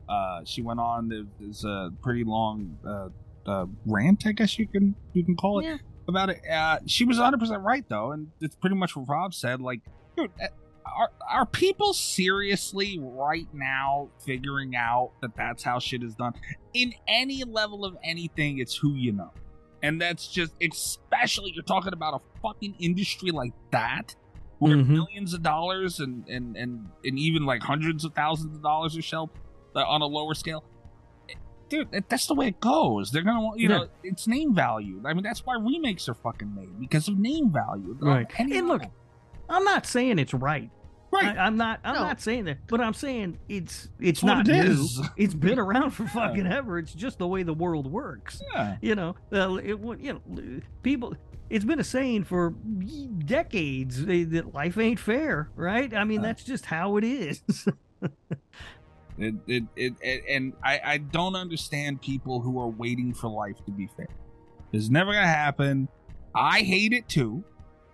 Uh, she went on. there- There's a pretty long uh, uh, rant, I guess you can you can call it Yeah. about it. Uh, she was 100 percent right though, and it's pretty much what Rob said. Like, dude, uh, are are people seriously right now figuring out that that's how shit is done in any level of anything? It's who you know. And that's just, especially you're talking about a fucking industry like that, where Mhm. millions of dollars and, and and and even like hundreds of thousands of dollars are shelled uh, on a lower scale. Dude, that's the way it goes. They're gonna want, you know, it's name value. I mean, that's why remakes are fucking made because of name value. Right. And look. I'm not saying it's right. Right. I, I'm not. I'm No. not saying that. But I'm saying it's it's what not it new. is. [laughs] It's been around for [laughs] fucking ever. It's just the way the world works. yeah. You know. Uh, it, you know, people. It's been a saying for decades eh, that life ain't fair, right? I mean, Uh. that's just how it is. [laughs] It, it, it, it and I, I don't understand people who are waiting for life to be fair. It's never gonna happen. I hate it too,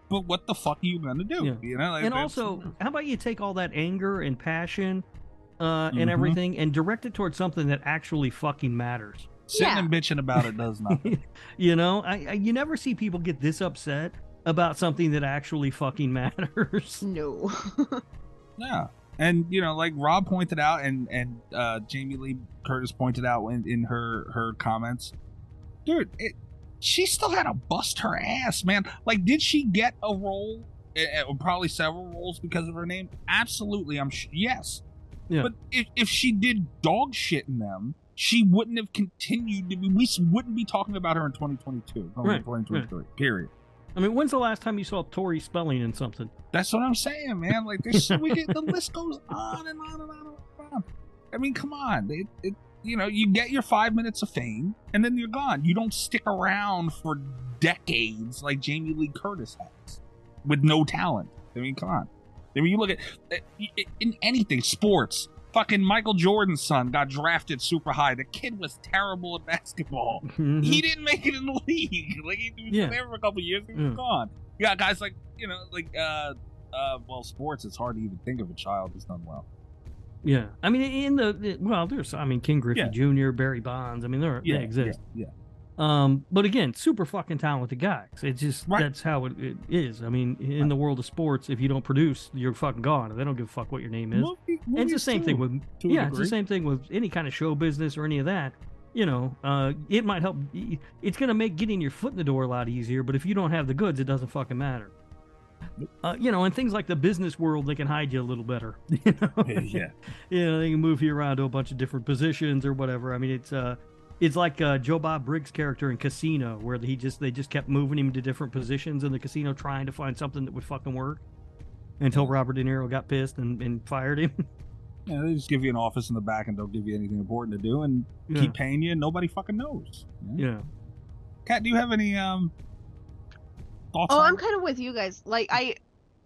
but what the fuck are you gonna do? Yeah. You know, like, and also, how about you take all that anger and passion uh, and everything and direct it towards something that actually fucking matters? Sitting Yeah. and bitching about it does nothing. [laughs] you know, I, I you never see people get this upset about something that actually fucking [laughs] matters. No. [laughs] yeah. And you know, like Rob pointed out, and and uh, Jamie Lee Curtis pointed out in, in her her comments, dude, it, she still had to bust her ass, man. Like, did she get a role? Eh, eh, Probably several roles because of her name. Absolutely, I'm sh- yes. Yeah. But if if she did dog shit in them, she wouldn't have continued to be. We wouldn't be talking about her in 2022, going Right, into 2023. Period. I mean, when's the last time you saw Tori Spelling in something? That's what I'm saying, man. Like this, we get the list goes on and on and on and on. I mean, come on. It, it, you know, you get your five minutes of fame, and then you're gone. You don't stick around for decades like Jamie Lee Curtis has, with no talent. I mean, come on. I mean, you look at uh, in anything, sports. Fucking Michael Jordan's son got drafted super high. The kid was terrible at basketball. [laughs] Mhm. He didn't make it in the [laughs] league. Like he was Yeah. there for a couple years, and he was Yeah. gone. You got guys like you know, like uh, uh, well, sports. It's hard to even think of a child who's done well. Yeah, I mean, in the well, there's I mean Ken Griffey Yeah. Jr., Barry Bonds. I mean, they're, Yeah, they exist. Yeah, Um, but again, super fucking talented with the guys. It's just Right. that's how it, it is. I mean, in the world of sports, if you don't produce, you're fucking gone. They don't give a fuck what your name is. Movie- And it's the same too, thing with yeah, it's the same thing with any kind of show business or any of that. You know, uh, it might help. It's gonna make getting your foot in the door a lot easier. But if you don't have the goods, it doesn't fucking matter. Uh, you know, and things like the business world, they can hide you a little better. [laughs] You know, [laughs] yeah. you know, they can move you around to a bunch of different positions or whatever. I mean, it's uh, it's like uh, Joe Bob Briggs' character in Casino, where he just they just kept moving him to different positions in the casino, trying to find something that would fucking work. Until Robert De Niro got pissed and, and fired him. [laughs] Yeah, they just give you an office in the back and don't give you anything important to do, and Yeah. keep paying you, and nobody fucking knows. yeah. Kat, do you have any um thoughts? Oh, I'm kind of with you guys. Like, I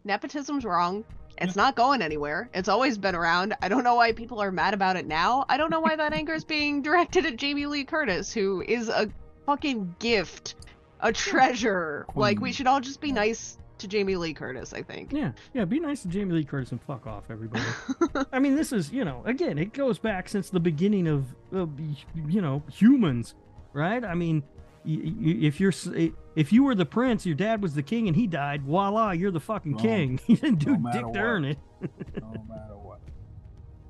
nepotism's wrong. It's not going anywhere. It's always been around. I don't know why people are mad about it now. I don't know why that anger is being [laughs] directed at Jamie Lee Curtis, who is a fucking gift, a treasure. Like, we should all just be nice to Jamie Lee Curtis. I think. Yeah, yeah. Be nice to Jamie Lee Curtis and fuck off, everybody. [laughs] I mean, this is you know, again, it goes back since the beginning of, of you know humans, right? I mean, if you're if you were the prince, your dad was the king, and he died. Voila, you're the fucking Oh, king. [laughs] You didn't do no matter dick to earn it. no matter what.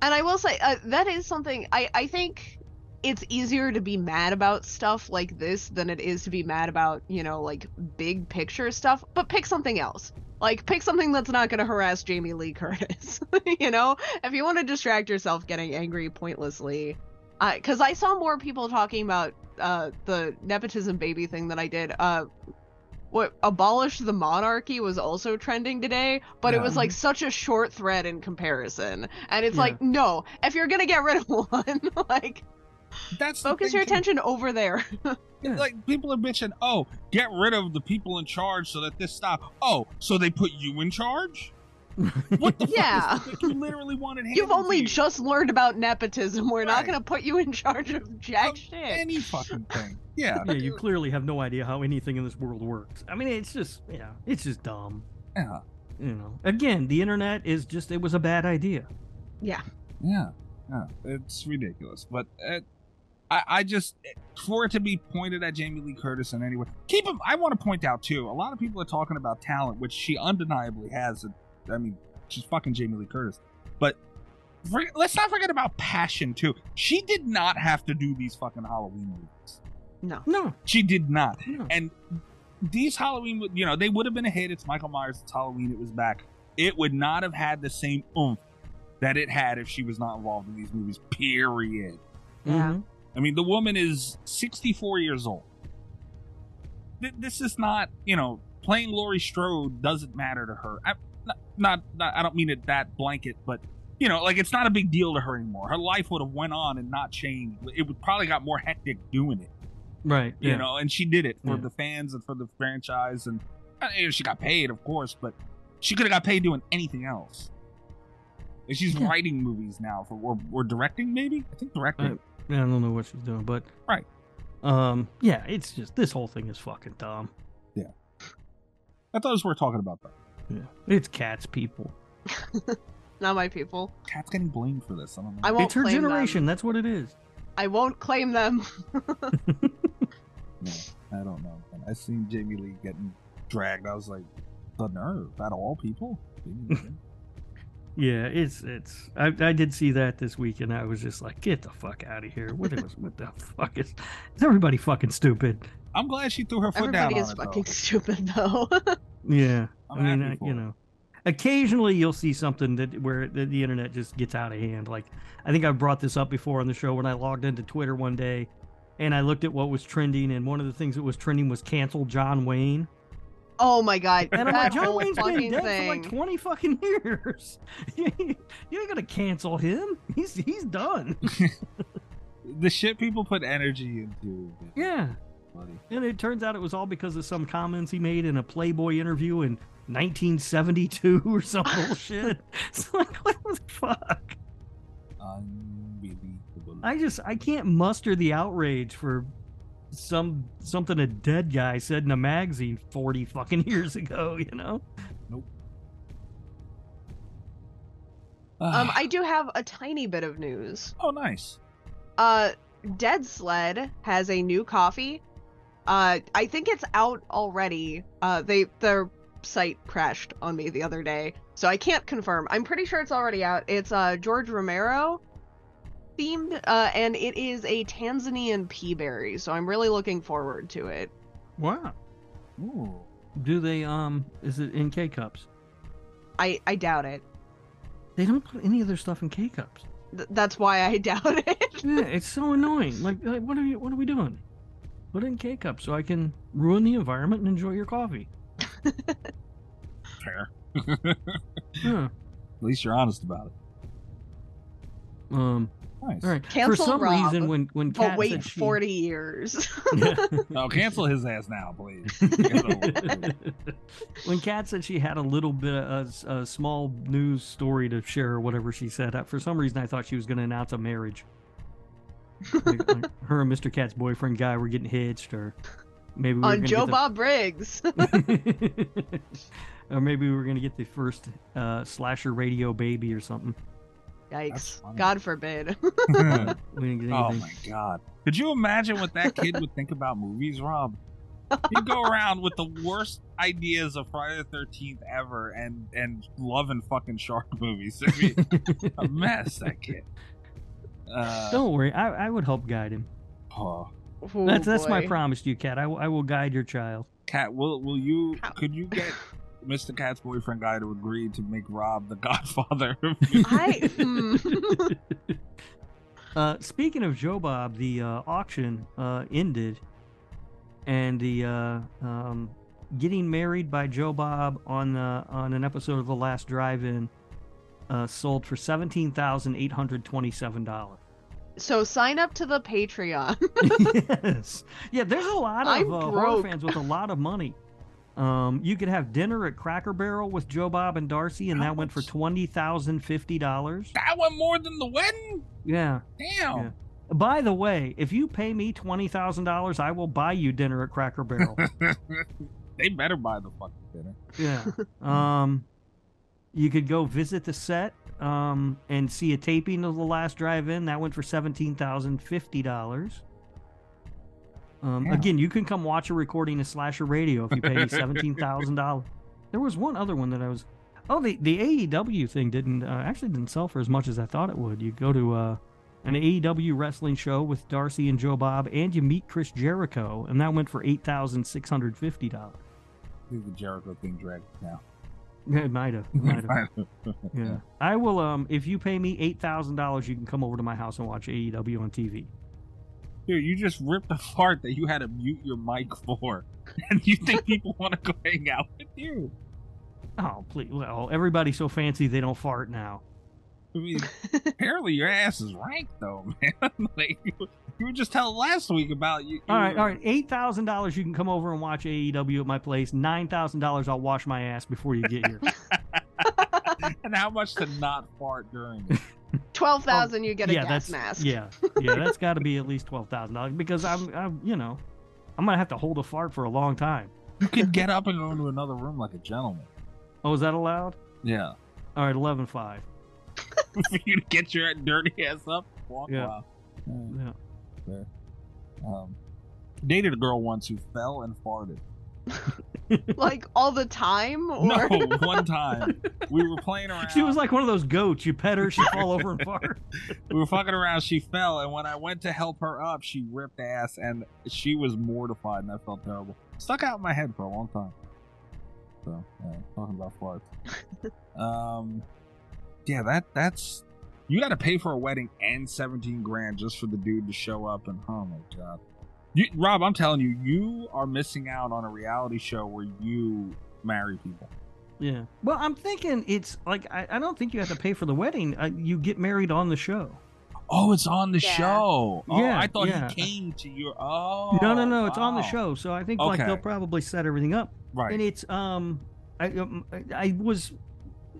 And I will say uh, that is something I I think it's easier to be mad about stuff like this than it is to be mad about you know like big picture stuff. But pick something else. Like pick something that's not going to harass Jamie Lee Curtis. [laughs] you know, if you want to distract yourself getting angry pointlessly, because I saw more people talking about uh, the nepotism baby thing that I did. Uh, what abolish the monarchy was also trending today, but it was like such a short thread in comparison. And it's Yeah. like, no, if you're gonna get rid of [laughs] one, like That's focus thing, your too. attention over there. [laughs] Yeah. Like people are bitching. Oh, get rid of the people in charge so that this stop. Oh, so they put you in charge? [laughs] What the Yeah. fuck? Is, like, you literally wanted. [laughs] You've handed to only you. just learned about nepotism. We're not gonna put you in charge of jack Of shit. any fucking thing. [laughs] Yeah. yeah, you clearly have no idea how anything in this world works. I mean, it's just yeah, it's just dumb. Yeah. You know, again, the internet is just it was a bad idea. Yeah. Yeah. Yeah. It's ridiculous, but uh, I, I just for it to be pointed at Jamie Lee Curtis in any way. Keep him. I want to point out too. A lot of people are talking about talent, which she undeniably has. I mean, she's fucking Jamie Lee Curtis, but. For, let's not forget about passion too. She did not have to do these fucking Halloween movies. No. No, She did not. no. And these Halloween, you know, they would have been a hit. It's Michael Myers. It's Halloween. It was back. It would not have had the same oomph that it had if she was not involved in these movies. Period. Yeah. Mhm. I mean, the woman is 64 years old. Th- This is not, you know, playing Laurie Strode doesn't matter to her. I, not, not, I don't mean it that blanket, but you know, like it's not a big deal to her anymore. Her life would have went on and not changed. It would probably got more hectic doing it Right. you yeah. know, and she did it for Yeah. the fans and for the franchise, and you know, she got paid, of course, but she could have got paid doing anything else. And she's Yeah. writing movies now for or, or directing, maybe I think directing. Uh, I don't know what she's doing, but Right. Um. Yeah. It's just this whole thing is fucking dumb. Yeah, I thought it was worth talking about that. Yeah. It's cats, people. [laughs] Not my people. Cat's getting blamed for this. I don't know. I won't It's her blame them. generation. That's what it is. I won't claim them. [laughs] No, I don't know. And I seen Jamie Lee getting dragged. I was like, the nerve out of all people. [laughs] Yeah, it's it's. I, I did see that this week, and I was just like, "Get the fuck out of here!" What was what the fuck is? Is everybody fucking stupid? I'm glad she threw her foot Everybody down is on it, fucking though. stupid though. Yeah, I'm I mean, happy I, for you her. know, occasionally you'll see something that where the, the internet just gets out of hand. Like I think I brought this up before on the show when I logged into Twitter one day, and I looked at what was trending, and one of the things that was trending was cancel John Wayne. oh my god, And I'm like, John Wayne's been dead thing. for like 20 fucking [laughs] years. [laughs] you ain't gonna cancel him. He's he's done. [laughs] The shit people put energy into. yeah. funny. And it turns out it was all because of some comments he made in a Playboy interview in 1972 [laughs] or some [laughs] bullshit. It's like, what the fuck? Unbelievable. I just I can't muster the outrage for some something a dead guy said in a magazine 40 fucking years ago, you know? Nope. um, I do have a tiny bit of news. oh, nice. Uh, Dead Sled has a new coffee. Uh, I think it's out already. Uh, they their site crashed on me the other day, so I can't confirm. I'm pretty sure it's already out. It's uh George Romero themed, uh, and it is a Tanzanian peaberry. So I'm really looking forward to it. Wow. Ooh. Do they um is it in K cups? I I doubt it. They don't put any of their stuff in K cups. Th- that's why I [laughs] doubt it. Yeah, it's so annoying. Like, like what are you what are we doing? Put it in K cups so I can ruin the environment and enjoy your coffee. Fair. Yeah. At least you're honest about it. Um Nice. all right. Cancel For some Rob, reason when when but Kat wait said she- 40 years. No, [laughs] cancel his ass now, please. [laughs] when Kat said she had a little bit of a, a small news story to share or whatever she said, uh, for some reason I thought she was going to announce a marriage. Like, like her and Mr. Cat's boyfriend guy were getting hitched, or maybe we on gonna Joe get the- Bob Briggs. [laughs] [laughs] or maybe we were going to get the first uh, slasher radio baby or something. Yikes. God forbid. [laughs] We didn't get oh my god. Could you imagine what that kid would think about movies, Rob? He'd go around with the worst ideas of Friday the Thirteenth ever, and and loving fucking shark movies. I mean, a mess, that kid. Uh, Don't worry, I, I would help guide him. oh. Oh, that's that's my promise to you, Kat. I, will- I will guide your child. Cat, will will you? How- Could you get [laughs] Mr. Cat's boyfriend guy to agree to make Rob the Godfather? [laughs] I [laughs] hmm. Uh, speaking of Joe Bob, the uh, auction uh, ended, and the uh, um, getting married by Joe Bob on the on an episode of the Last Drive-In uh, sold for seventeen thousand eight hundred twenty-seven dollars. So sign up to the Patreon. [laughs] yes, yeah. There's a lot of uh, horror fans with a lot of money. Um, you could have dinner at Cracker Barrel with Joe Bob and Darcy, and How that went for twenty thousand fifty dollars. that went more than the wedding. Yeah. Damn. Yeah. By the way, if you pay me twenty thousand dollars, I will buy you dinner at Cracker Barrel. [laughs] they better buy the fucking dinner. yeah. [laughs] Um, you could go visit the set um, and see a taping of the last drive-in. That went for seventeen thousand fifty dollars. Um, Damn. again, you can come watch a recording of Slasher Radio if you pay me [laughs] seventeen thousand dollars. There was one other one that I was. Oh, the the AEW thing didn't uh, actually didn't sell for as much as I thought it would. You go to uh, an AEW wrestling show with Darcy and Joe Bob, and you meet Chris Jericho, and that went for eight thousand six hundred fifty dollars. The Jericho thing dragged now. [laughs] It [laughs] might have. Might have. Yeah. I will um if you pay me eight thousand dollars you can come over to my house and watch AEW on TV. Dude, you just ripped apart that you had to mute your mic for, [laughs] and you think people want to go hang out with you? Oh please well, everybody's so fancy they don't fart now. I mean, [laughs] apparently your ass is rank though, [laughs] man. like you, you were just telling last week about you. All right, you- all right. Eight thousand dollars you can come over and watch AEW at my place. Nine thousand dollars I'll wash my ass before you get here. [laughs] And how much to not fart during it? Twelve thousand, you get a yeah, gas that's mask. yeah, yeah. That's got to be at least twelve thousand dollars because I'm, I'm, you know, I'm gonna have to hold a fart for a long time. You could get up and go into another room like a gentleman. Oh, is that allowed? Yeah. All right, eleven five. For [laughs] you to get your dirty ass up, walk Yeah. out. Yeah. Fair. Um, dated a girl once who fell and farted. [laughs] like all the time, or No, [laughs] one time we were playing around. She was like one of those goats. You pet her, she fall over and fart. we were fucking around. She fell, and when I went to help her up, she ripped ass, and she was mortified, and I felt terrible. Stuck out in my head for a long time. So, yeah, talking about farts. um, yeah, that that's you got to pay for a wedding and seventeen grand just for the dude to show up, and oh my god, you, Rob, I'm telling you, you are missing out on a reality show where you marry people. Yeah. Well, I'm thinking it's like I, I don't think you have to pay for the wedding. Uh, you get married on the show. Oh, it's on the Yeah. show. Oh, Yeah, I thought yeah. he came to your. Oh, no, no, no. It's on the show, so I think like they'll probably set everything up. Right. And it's um, I um, I- I was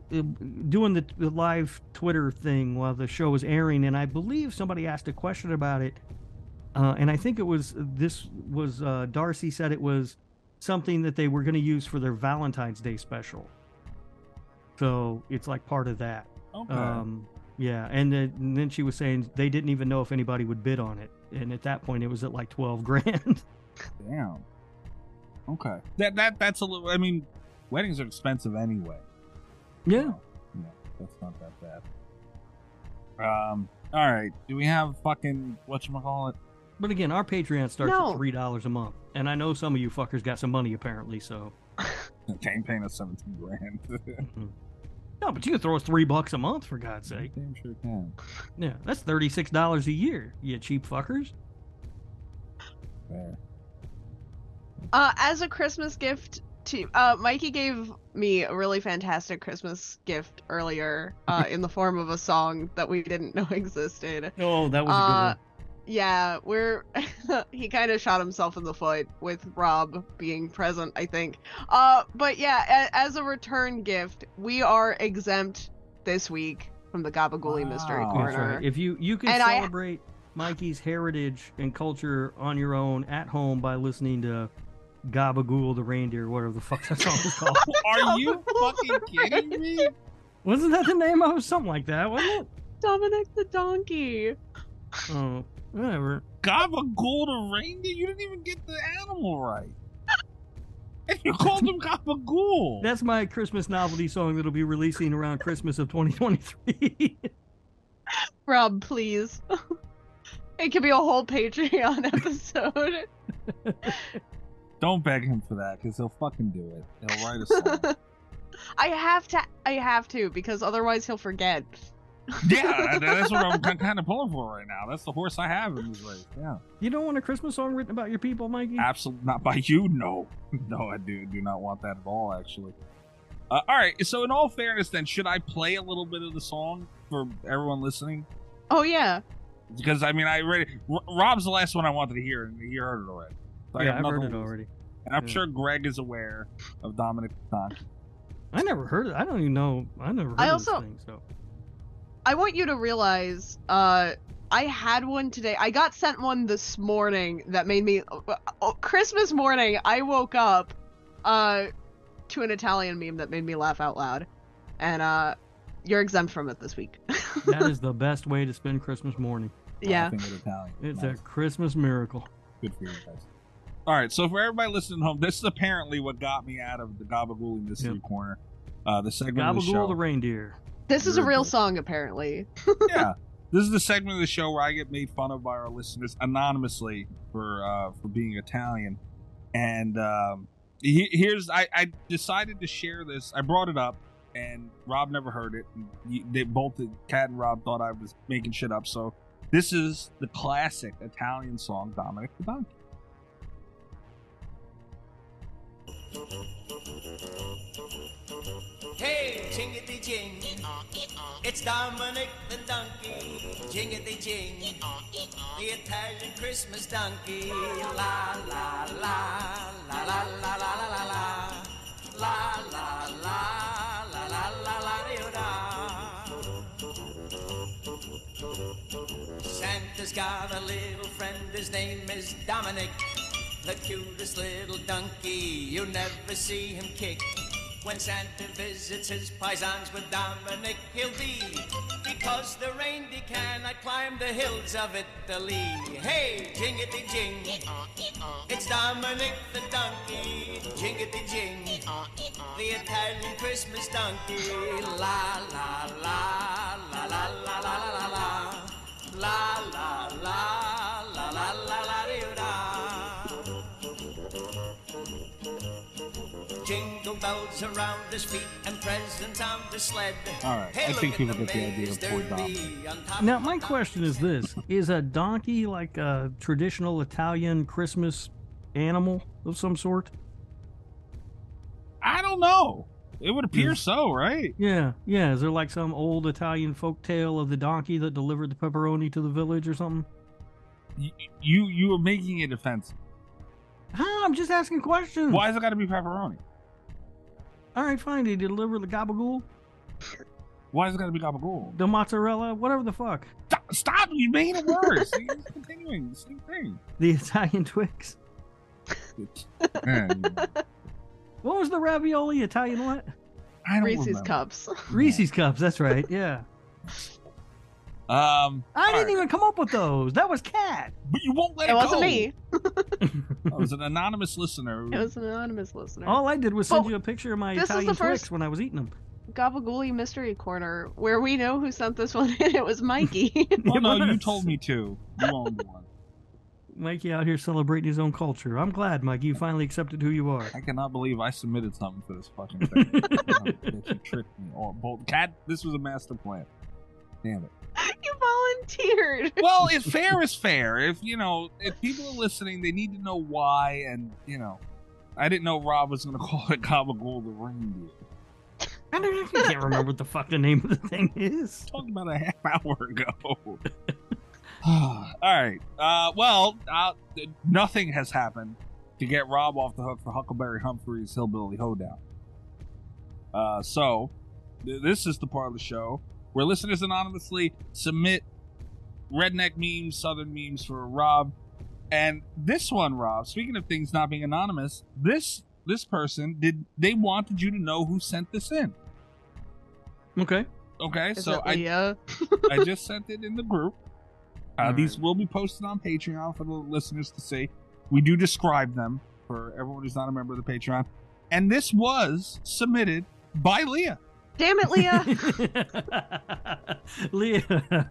doing the, the live Twitter thing while the show was airing, and I believe somebody asked a question about it, uh, and I think it was this was uh, Darcy said it was something that they were going to use for their Valentine's Day special. So it's like part of that. okay. Um, yeah, and then, and then she was saying they didn't even know if anybody would bid on it, and at that point it was at like twelve grand. [laughs] Damn. Okay. That that that's a little. I mean, weddings are expensive anyway. Yeah. So, yeah, that's not that bad. Um. All right. Do we have fucking what you call it? But again, our Patreon starts No. at three dollars a month, and I know some of you fuckers got some money apparently. So Ain't paying us seventeen grand. [laughs] no, but you can throw us three bucks a month for God's sake. Damn sure can. Yeah, that's thirty six dollars a year. You cheap fuckers. Fair. Uh, as a Christmas gift to uh, Mikey gave me a really fantastic Christmas gift earlier, uh, in the form of a song that we didn't know [laughs] existed. Oh, that was a good Uh, one. yeah, we're [laughs] he kind of shot himself in the foot with Rob being present, I think. Uh, but yeah, a- as a return gift, we are exempt this week from the Gabagooli Mystery Wow. That's Corner. right. If you you can And I- celebrate Mikey's heritage and culture on your own at home by listening to Gabagool the reindeer, whatever the fuck that song is [laughs] called. Are you fucking kidding me? Wasn't that the name of? Something like that, wasn't it? Dominic the donkey. Oh, whatever. Gabagool the reindeer? You didn't even get the animal right. And you called him Gabagool. [laughs] That's my Christmas novelty song that'll be releasing around Christmas of 2023. [laughs] Rob, please. it could be a whole Patreon episode. Don't beg him for that, because he'll fucking do it. He'll write a song. [laughs] I have to. I have to because otherwise he'll forget. [laughs] yeah, that's what I'm kind of pulling for right now. That's the horse I have in this race. Yeah, you don't want a Christmas song written about your people, Mikey? absolutely not by you. No, [laughs] no, I do do not want that at all. Actually. Uh, all right. So, in all fairness, then, should I play a little bit of the song for everyone listening? Oh yeah. Because I mean, I already R- Rob's the last one I wanted to hear, and he heard it already. So yeah, I've heard it already. And I'm Yeah. sure Greg is aware of Dominic Donkey. I never heard it. I don't even know. I never heard I of also- this thing. So I want you to realize. Uh, I had one today. I got sent one this morning that made me. Uh, Christmas morning, I woke up, uh, to an Italian meme that made me laugh out loud, and uh, you're exempt from it this week. [laughs] that is the best way to spend Christmas morning. yeah. Laughing with Italian. It's Nice. a Christmas miracle. Good for you guys. All right, so for everybody listening at home, this is apparently what got me out of the Gabagool Mystery Yep. Corner. Uh, the segment of the Gabagool show. the reindeer. This is a real song, apparently. [laughs] yeah, [laughs] this is the segment of the show where I get made fun of by our listeners anonymously for uh, for being Italian. And um, he, here's I, I decided to share this. I brought it up, and Rob never heard it. They both, Cat and Rob, thought I was making shit up. So this is the classic Italian song, Dominic the Donkey. Hey, jingity jing. It's Dominic the donkey. Jingity jing. The Italian Christmas donkey. La la la. La la la la la la la. La la la. La la la la la Santa's got a little friend, his name is Dominic. The cutest little donkey, you never see him kick. When Santa visits his paisans with Dominic, he'll be. Because the reindeer cannot climb the hills of Italy. Hey, jingity jing. It's Dominic the donkey. Jingity jing. The Italian Christmas donkey. La la la la la la la la la la la la. La la la la la la la bells around his feet and presents on the sled. All right, Hey, I think at people the get the idea of poor there Dominic. be on top Now, my question is this [laughs] Is a donkey like a traditional Italian Christmas animal of some sort? I don't know. It would appear Is- so, right? Yeah, yeah. Is there like some old Italian folk tale of the donkey that delivered the pepperoni to the village or something? Y- You you are making it offensive. Huh, I'm just asking questions. Why has it got to be pepperoni? All right, fine. They deliver the gabagool, Why is it got to be gabagool? the mozzarella, whatever the fuck? Stop! stop you making it worse. See, it's continuing the same thing. The Italian Twix. Man, What was the ravioli? Italian what? I don't Reese's remember. cups. Reese's cups. That's right. Yeah. Um, I didn't all right. even come up with those. That was Cat. But you won't let It go. it, wasn't go. me. [laughs] It was an anonymous listener. who- It was an anonymous listener. All I did was send But you a picture of my this is Italian the first- when I was eating them. Gabagooli Mystery Corner, where we know who sent this one [laughs] in. It was Mikey. [laughs] Well, no, you told me to. You owned one. Mikey out here celebrating his own culture. I'm glad, Mikey, you finally accepted who you are. I cannot believe I submitted something for this fucking thing. that you tricked me. Or both. Cat, this was a master plan. Damn it. [laughs] you volunteered. Well, if [laughs] fair is fair. If you know, if people are listening, they need to know why. And you know, I didn't know Rob was going [laughs] to call it Gabagool the reindeer. I don't- I can't remember what the fuck the name of the thing is. Talking about a half hour ago. [sighs] All right. Uh, well, uh, nothing has happened to get Rob off the hook for Huckleberry Humphrey's Hillbilly Hoedown. Uh, so, th- this is the part of the show where listeners anonymously submit redneck memes, southern memes for Rob. And this one, Rob, speaking of things not being anonymous, this this person did they wanted you to know who sent this in. Okay. Okay, Is so I Leah? [laughs] I just sent it in the group. Uh, All these right. will be posted on Patreon for the listeners to see. We do describe them for everyone who's not a member of the Patreon. And this was submitted by Leah. Damn it, Leah. [laughs] Leah. [laughs]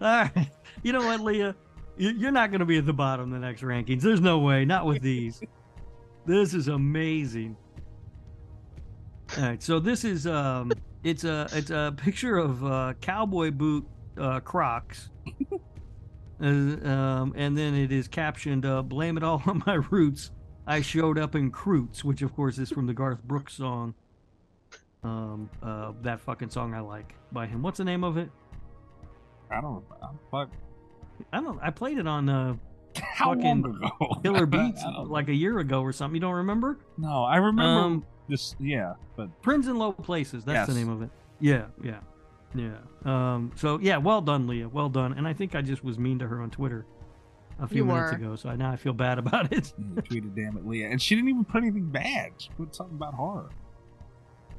All right. You know what, Leah? You- You're not going to be at the bottom of the next rankings. There's no way. Not with these. This is amazing. All right. So this is um, it's a it's a picture of uh, cowboy boot uh, Crocs. Uh, um, and then it is captioned, uh, "Blame it all on my roots. I showed up in Croots," which of course is from the Garth Brooks song. Um, uh, that fucking song I like by him. What's the name of it? I don't know. Fuck. I don't. I played it on uh, [laughs] How Fucking? [laughs] Killer Beats like a year ago or something. You don't remember? no, I remember Um, this. Yeah, but Friends in Low Places. That's the name of it. Yeah, yeah, yeah. Um, so yeah, well done, Leah. Well done. And I think I just was mean to her on Twitter a few You minutes were. ago, so I, now I feel bad [laughs] about it. you tweeted, "Damn it, Leah," and she didn't even put anything bad. She put something about horror.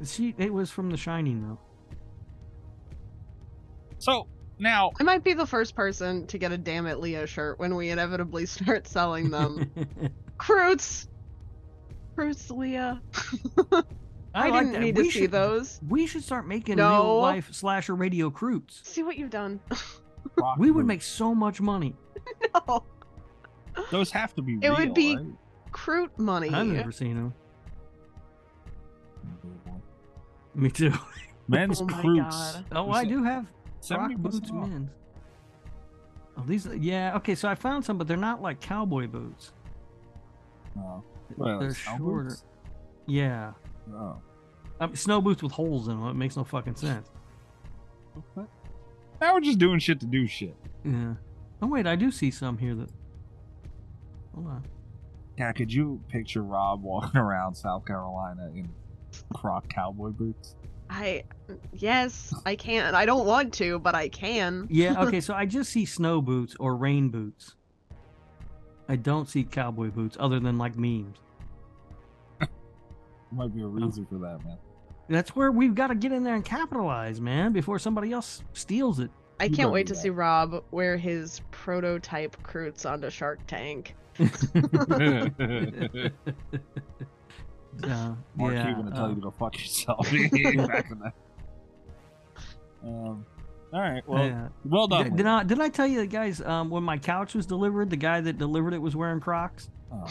She, it was from The Shining, though. So now, I might be the first person to get a Damn it, Leah shirt when we inevitably [laughs] start selling them. [laughs] Croots! Croots, Leah. I, like didn't that. need We to see should- those. We should start making No. real life slasher radio croots. See what you've done. Rock We would make so much money. [laughs] no. those have to be. It would be- right? Croot money. I've never seen them. Me too. [laughs] Men's Oh my Croots. God. Oh, I do have rock boots, off. men. Oh, these. Yeah. Okay, so I found some, but they're not like cowboy boots. Oh. Well, they're snow shorter. boots? Yeah. Oh. I mean, snow boots with holes in them. It makes no fucking sense. What? Now we're just doing shit to do shit. Yeah. Oh wait, I do see some here that. Hold on. Yeah, could you picture Rob walking [laughs] around South Carolina in croc cowboy boots? I yes, I can. I don't want to, but I can. Yeah. Okay, [laughs] so I just see snow boots or rain boots. I don't see cowboy boots other than like memes. [laughs] might be a reason oh. for that, man. That's where we've got to get in there and capitalize, man, before somebody else steals it. I You can't don't wait to that. see Rob wear his prototype Croots onto Shark Tank. [laughs] [laughs] Uh, Mark yeah, Cuban to tell uh, you to go fuck yourself. Back [laughs] in. Um, all right. Well, yeah. well done. Did, did I did I tell you guys um, when my couch was delivered, the guy that delivered it was wearing Crocs? Oh,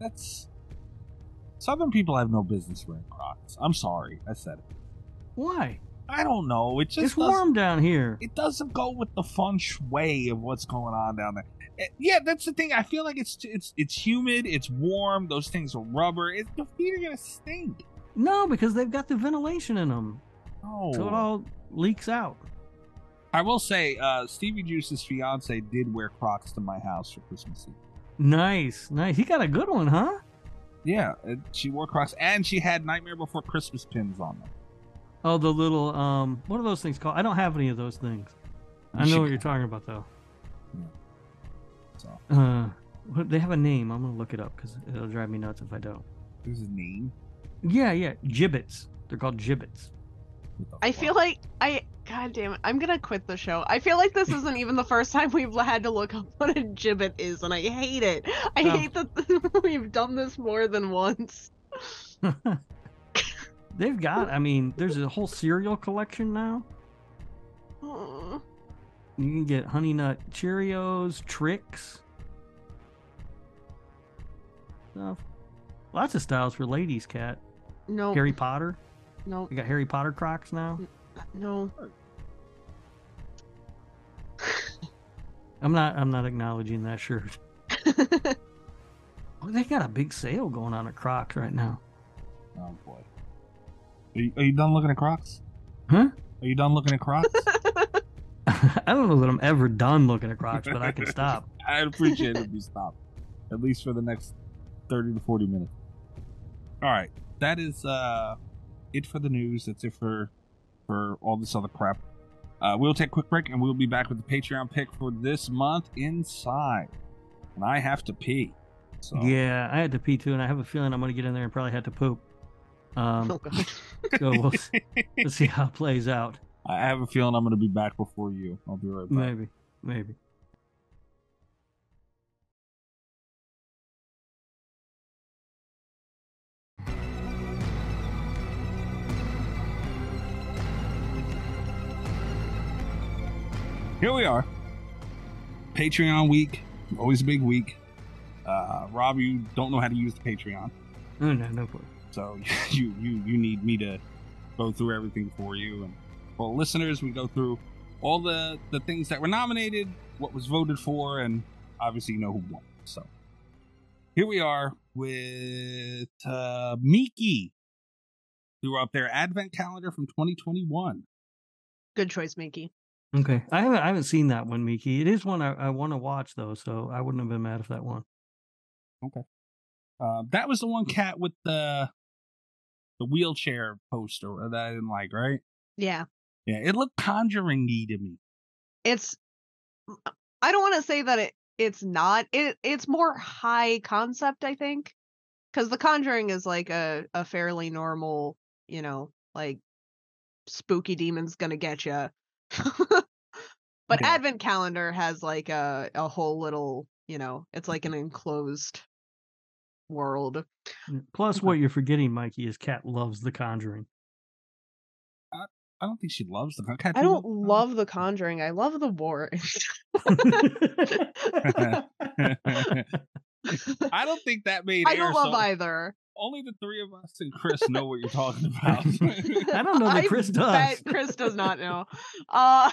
That's Southern people have no business wearing Crocs. I'm sorry, I said it. Why? I don't know. It just It's warm down here. It doesn't go with the feng shui of what's going on down there. Eh, Yeah, that's the thing. I feel like it's it's it's humid. It's warm. Those things are rubber. It, your feet are gonna stink. No, because they've got the ventilation in them, Oh, so it all leaks out. I will say, uh, Stevie Juice's fiance did wear Crocs to my house for Christmas Eve. Nice, nice. He got a good one, huh? Yeah, and she wore Crocs, and she had Nightmare Before Christmas pins on them. Oh, the little um, what are those things called? I don't have any of those things. I know what you're talking about though. So, Uh, they have a name. I'm gonna look it up because it'll drive me nuts if I don't. there's his name. Yeah, yeah, Jibbitz. They're called Jibbitz. I feel like I god damn it, I'm gonna quit the show. I feel like this isn't even the first time we've had to look up what a Jibbit is, and I hate it. I Oh. hate that [laughs] we've done this more than once. [laughs] They've got. I mean, there's a whole cereal collection now. You can get Honey Nut Cheerios, Trix, stuff. Lots of styles for ladies, cat. No, Harry Potter. No, You got Harry Potter Crocs now. no. I'm not. I'm not acknowledging that shirt. [laughs] Oh, they got a big sale going on at Crocs right now. Oh boy. Are you, are you done looking at Crocs? Huh? Are you done looking at Crocs? [laughs] [laughs] I don't know that I'm ever done looking at Crocs, but I can stop. I'd appreciate it if you stop, at least for the next thirty to forty minutes. All right, that is uh it for the news. That's it for for all this other crap. Uh, we'll take a quick break and we'll be back with the Patreon pick for this month inside. And I have to pee. So Yeah, I had to pee too, and I have a feeling I'm going to get in there and probably have to poop. Um, Oh god. [laughs] so we'll s- let's see how it plays out. I have a feeling I'm going to be back before you. I'll be right back. Maybe, maybe. Here we are. Patreon week. Always a big week. Uh, Rob, you don't know how to use the Patreon. Oh, no, no problem. So [laughs] you you you need me to go through everything for you and for listeners we go through all the the things that were nominated, what was voted for, and obviously you know who won. So here we are with uh Mikey. Threw up their advent calendar from 2021. Good choice, Mikey. Okay, I haven't I haven't seen that one, Mikey. It is one I, I want to watch though, so I wouldn't have been mad if that one. Okay, uh, that was the one cat with the the wheelchair poster that I didn't like, right? Yeah. Yeah, it looked conjuring-y to me. It's I don't want to say that it it's not. It it's more high concept, I think. Cuz The Conjuring is like a a fairly normal, you know, like spooky demon's going to get you. [laughs] but Yeah. Advent Calendar has like a a whole little, you know, it's like an enclosed world. Plus, what you're forgetting, Mikey, is Cat loves The Conjuring. I don't think she loves the cat. I don't love The Conjuring. I love the war. [laughs] I don't think that made [laughs] I don't love so either. only the three of us and [laughs] Chris know what you're talking about. I don't know that I Chris does. Chris does not know. Uh,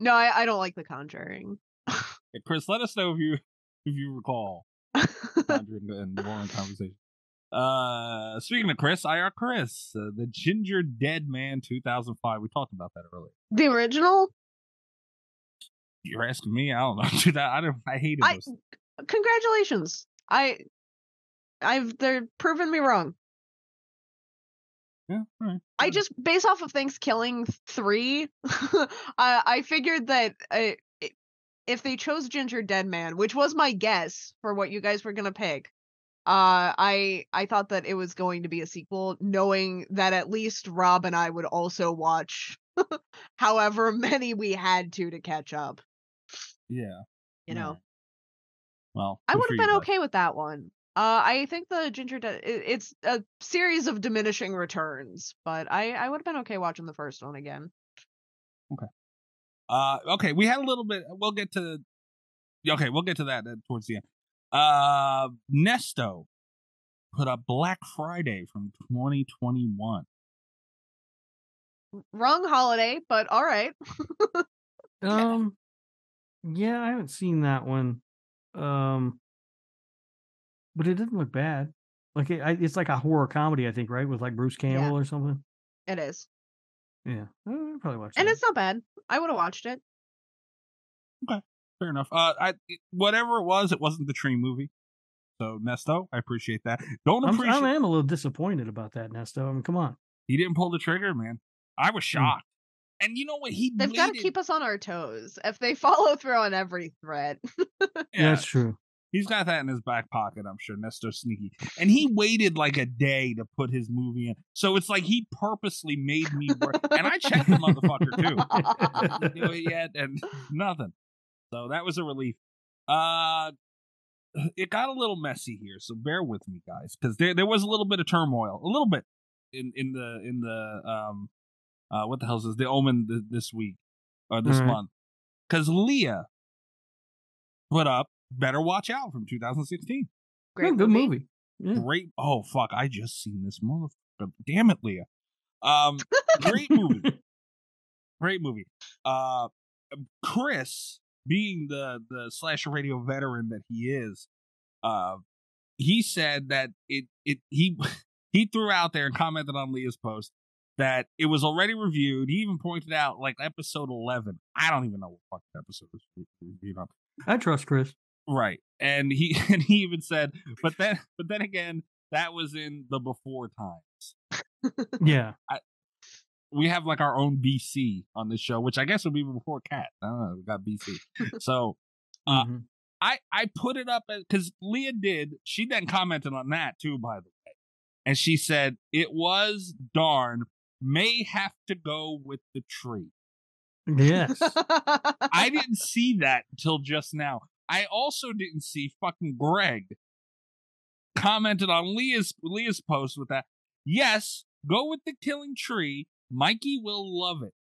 no, I, I don't like The Conjuring. Hey, Chris, let us know if you if you recall [laughs] Conjuring and Warren conversation. Uh, speaking of Chris, IR Chris, uh, the Gingerdead Man 2005. We talked about that earlier. the original? You're asking me? I don't know. [laughs] Dude, that I don't. I hated I those. congratulations. I I've they're proven me wrong. Yeah, all right. I just based off of Thanksgiving three, [laughs] I I figured that uh, i- if they chose Gingerdead Man, which was my guess for what you guys were gonna pick, Uh, I I thought that it was going to be a sequel, knowing that at least Rob and I would also watch [laughs] however many we had to to catch up. Yeah. You know, Well, I would have been okay with that one. Uh, I think the Ginger De- it, it's a series of diminishing returns, but I I would have been okay watching the first one again. Okay. Uh, okay, we had a little bit. We'll get to. Okay, we'll get to that uh, towards the end. Uh, Nesto put up Black Friday from 2021. Wrong holiday, but all right. [laughs] Um, yeah, I haven't seen that one. Um, but it doesn't look bad. Like it, I, it's like a horror comedy, I think, right? With like Bruce Campbell or something. It is, Yeah, I'll probably watch and that. it's not bad. I would have watched it. Okay, fair enough. Uh, I whatever it was, it wasn't the tree movie. So Nesto, I appreciate that. Don't I'm, appreciate. I am a little disappointed about that, Nesto. I mean, come on. He didn't pull the trigger, man. I was shocked. And you know what? He They've got to keep us on our toes. If they [laughs] follow through on every threat, Yeah, [laughs] That's true. He's got that in his back pocket, I'm sure. Nesto sneaky. And he waited like a day to put his movie in. So it's like he purposely made me work. and I checked the motherfucker too. [laughs] Didn't do it yet and [laughs] nothing. So that was a relief. Uh it got a little messy here, so bear with me, guys, because there there was a little bit of turmoil, a little bit in in the in the um uh what the hell is this? The Omen th- this week or this Alright. month, because Leah put up "Better Watch Out" from 2016. great Yeah, good movie. movie. Yeah. Great. Oh fuck! I just seen this motherfucker. Damn it, Leah. Um, [laughs] great movie. Great movie. Uh, Chris, being the the slasher radio veteran that he is, uh, he said that it it he [laughs] he threw out there and commented on Leah's post that it was already reviewed. He even pointed out like episode eleven. I don't even know what fucking episode was reviewed on. I trust Chris. Right. And he [laughs] and he even said, but then [laughs] but then again, that was in the before times. Yeah. [laughs] We have like our own BC on this show, which I guess would be before Cat. I don't know, we got BC. So Uh, Mhm. I I put it up because Leah did. She then commented on that too, by the way, and she said it was darn may have to go with the tree. Yes. I didn't see that until just now. I also didn't see fucking Greg commented on Leah's Leah's post with that. Yes, go with the killing tree. Mikey will love it.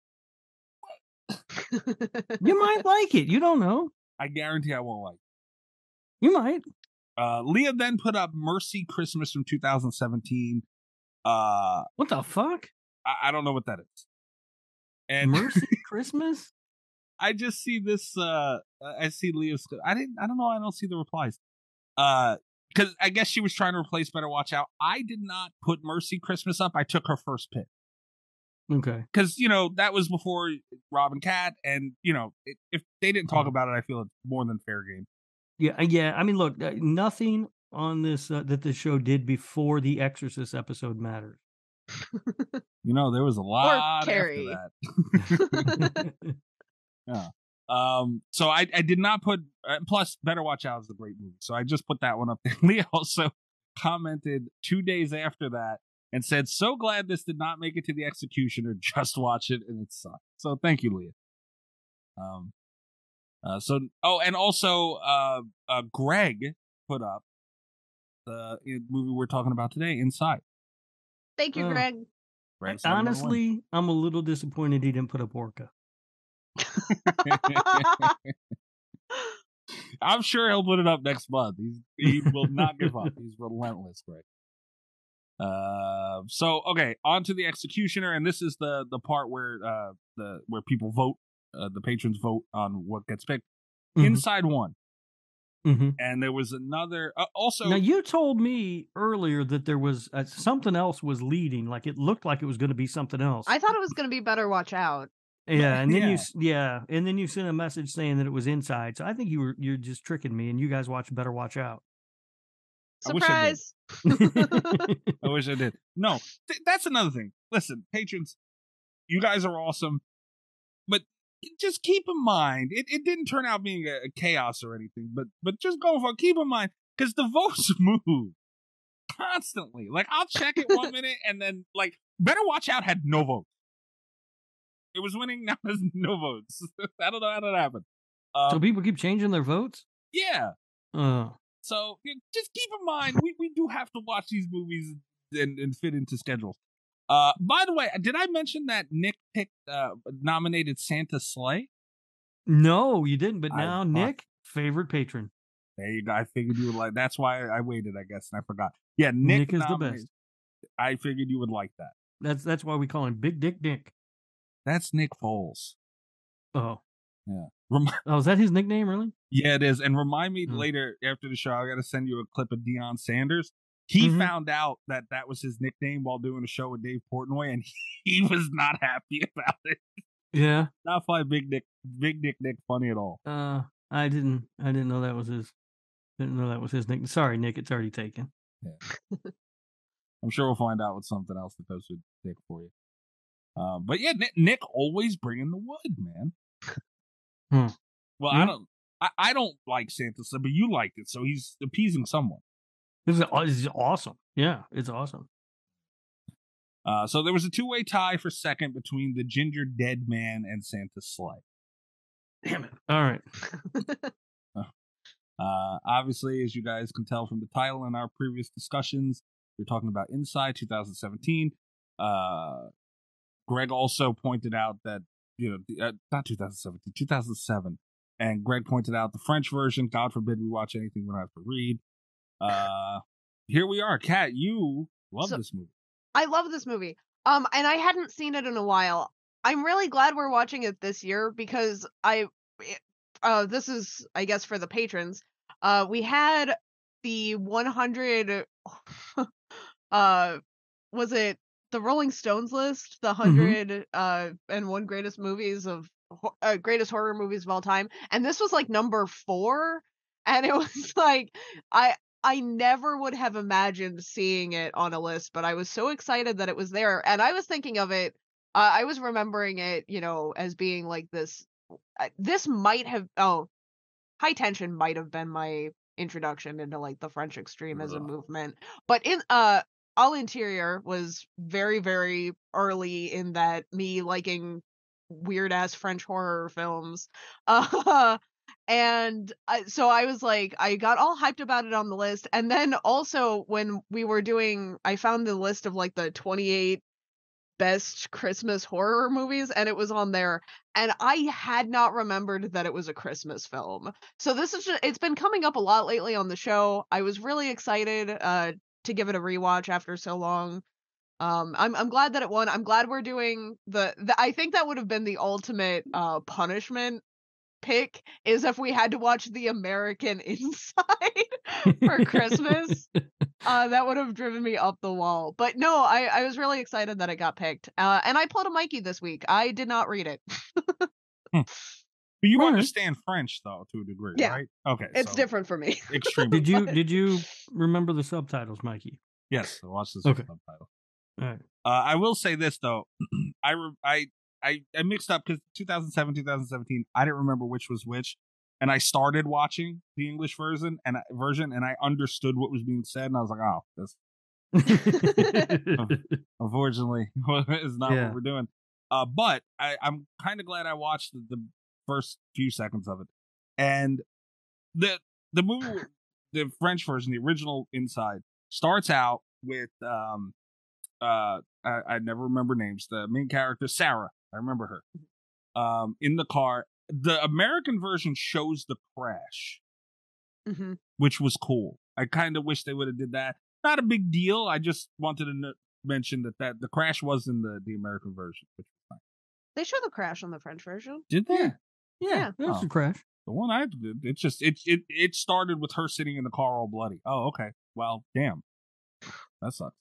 you [laughs] might like it. You don't know. I guarantee I won't like. You might. Uh, Leah then put up Mercy Christmas from 2017. Uh, What the fuck? I, I don't know what that is. And Mercy [laughs] Christmas? I just see this. Uh, I see Leo's. I didn't. I don't know. I don't see the replies. Uh, because I guess she was trying to replace Better Watch Out. I did not put Mercy Christmas up. I took her first pick Okay. because you know that was before Robin Cat, and you know it, if they didn't talk about it, I feel it's more than fair game. Yeah, yeah. I mean, look, uh, nothing on this uh, that the show did before the Exorcist episode matters. [laughs] You know there was a lot after Carrie. that. [laughs] [laughs] Yeah. Um. So I I did not put. Uh, plus, Better Watch Out is a great movie, so I just put that one up there. [laughs] Leah also commented two days after that and said, "So glad this did not make it to the executioner. [laughs] Just watch it, and it sucked." So thank you, Leah. Um. Uh. So oh, and also uh, uh Greg put up the uh, movie we're talking about today, Inside. Thank you. Greg. Greg's the number one. Honestly, I'm a little disappointed he didn't put up Orca. I'm sure he'll put it up next month. He's, he will not give up. He's relentless, Greg. Uh, so okay, on to the executioner, and this is the the part where uh the where people vote, uh, the patrons vote on what gets picked. Mhm. Inside one, hmm and there was another. Uh, also, Now you told me earlier that there was uh, something else was leading, like it looked like it was going to be something else. I thought it was going to be better. Watch out. Yeah, and then you Yeah. s- yeah, and then you sent a message saying that it was inside. So I think you were you're just tricking me, and you guys watch better watch out. I wish I did. Surprise. [laughs] [laughs] I wish I did. No, th- that's another thing. Listen, patrons, you guys are awesome, but just keep in mind it, it didn't turn out being a, a chaos or anything. But but just go for keep in mind because the votes [laughs] move. constantly. Like I'll check it one minute and then like Better Watch Out had no votes. It was winning [laughs] now as no votes. [laughs] I don't know how that happened. Um, so people keep changing their votes. yeah. Uh, So yeah, just keep in mind we, we do have to watch these movies and, and fit into schedules. Uh, by the way, did I mention that Nick picked uh, nominated Santa Slay? no, you didn't. But now fuck- Nick, favorite patron. There you go. I figured you would like. That's why I waited. I guess and I forgot. Yeah, Nick, Nick is the best. I figured you would like that. That's that's why we call him Big Dick Nick. That's Nick Foles. Oh, Yeah. Rem- [laughs] oh, is that his nickname? Really? yeah, it is. And remind me Hmm. later after the show. I got to send you a clip of Deion Sanders. He Mhm. found out that that was his nickname while doing a show with Dave Portnoy, and [laughs] he was not happy [laughs] about it. Yeah. Not find Big Nick, Big Nick Nick funny at all. Uh, I didn't. I didn't know that was his. Didn't know that was his nickname. Sorry, Nick. It's already taken. Yeah. I'm sure we'll find out with something else that goes with Nick for you. Um, but yeah, Nick, Nick always bringing the wood, man. Hmm. Well, I don't, I, I don't like Santa, Slay, but you liked it, so he's appeasing someone. This is, this is awesome. Yeah, it's awesome. Uh, so there was a two-way tie for second between the Gingerdead Man and Santa Slay. Damn it. All right. [laughs] Uh, obviously, as you guys can tell from the title and our previous discussions, we're talking about Inside 2017. Uh, Greg also pointed out that, you know, the- uh, not 2017, 2007. And Greg pointed out the French version. God forbid we watch anything we don't have to read. Uh, here we are. Kat, you love So- this movie. I love this movie. Um, and I hadn't seen it in a while. I'm really glad we're watching it this year because I, uh, this is I guess for the patrons. Uh, we had the 100. [sighs] uh, was it the Rolling Stones list? The 100 uh and one greatest movies of uh, greatest horror movies of all time, and this was like number four, and it [laughs] was like I I never would have imagined seeing it on a list, but I was so excited that it was there. And I was thinking of it, uh, I was remembering it, you know, as being like this. uh, This might have, oh, High Tension might have been my introduction into like the French a Ugh. movement. But in, uh, À l'intérieur was very, very early in that me liking weird ass French horror films. Uh, [laughs] and I, so I was like, I got all hyped about it on the list. And then also when we were doing, I found the list of like the 28 best Christmas horror movies, and it was on there. And I had not remembered that it was a Christmas film. So this is just, it's been coming up a lot lately on the show. I was really excited uh, to give it a rewatch after so long. Um, I'm I'm glad that it won. I'm glad we're doing the, the I think that would have been the ultimate uh punishment pick is if we had to watch the American [laughs] Inside for Christmas. uh, that would have driven me up the wall. But no, I, I was really excited that it got picked. Uh, and I pulled a Mikey this week. I did not read it. [laughs] But you Alright. understand French, though, to a degree, Yeah. right? Okay. It's so different for me. [laughs] Extremely. Did you did you remember the subtitles, Mikey? Yes, I watched the Okay. subtitle. All right. Uh, I will say this though, [clears throat] I re- I I I mixed up because 2007 2017 I didn't remember which was which, and I started watching the English version and I- version and I understood what was being said and I was like, oh, this [laughs] unfortunately [laughs] is not Yeah. what we're doing. Uh, but I, I'm kind of glad I watched the, the first few seconds of it, and the the movie, [laughs] the French version, the original Inside, starts out with um uh I, I never remember names. The main character Sarah, I remember her. Um, in the car. The American version shows the crash, hmm which was cool. I kind of wish they would have did that. Not a big deal. I just wanted to n- mention that that the crash was in the the American version. Which was fine. They show the crash on the French version. Did they? Yeah. Yeah. yeah, there's Oh. a crash. The one I did, it just it it it started with her sitting in the car all bloody. Oh, okay. Well, damn, that sucks.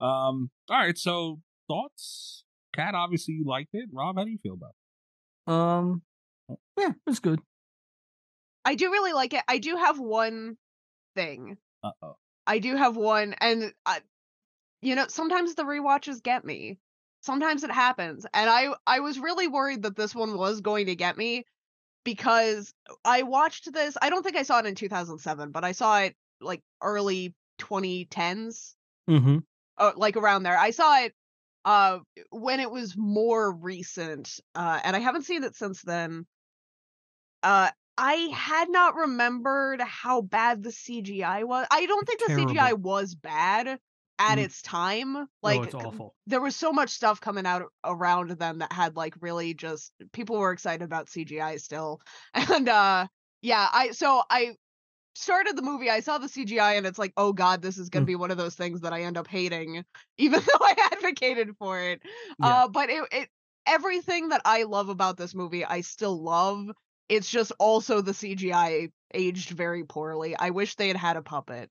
Um. All right. So thoughts, Kat. Obviously, you liked it. Rob, how do you feel about it? Um, yeah, it's good. I do really like it. I do have one thing. Uh oh. I do have one, and I, you know, sometimes the rewatches get me. Sometimes it happens, and I I was really worried that this one was going to get me because I watched this. I don't think I saw it in 2007, but I saw it like early 2010s, Mm-hmm. uh, like around there. I saw it uh when it was more recent, uh, and I haven't seen it since then. Uh, I had not remembered how bad the CGI was. I don't think the CGI was bad at Mm. its time. Like, Like oh, it's awful. there was so much stuff coming out around them that had like really just people were excited about CGI still. [laughs] And uh yeah, I so I started the movie, I saw the CGI and it's like, "Oh god, this is going to Mm. be one of those things that I end up hating [laughs] even though I advocated for it." Yeah. Uh but it it everything that I love about this movie, I still love. It's just also the CGI aged very poorly. I wish they had had a puppet.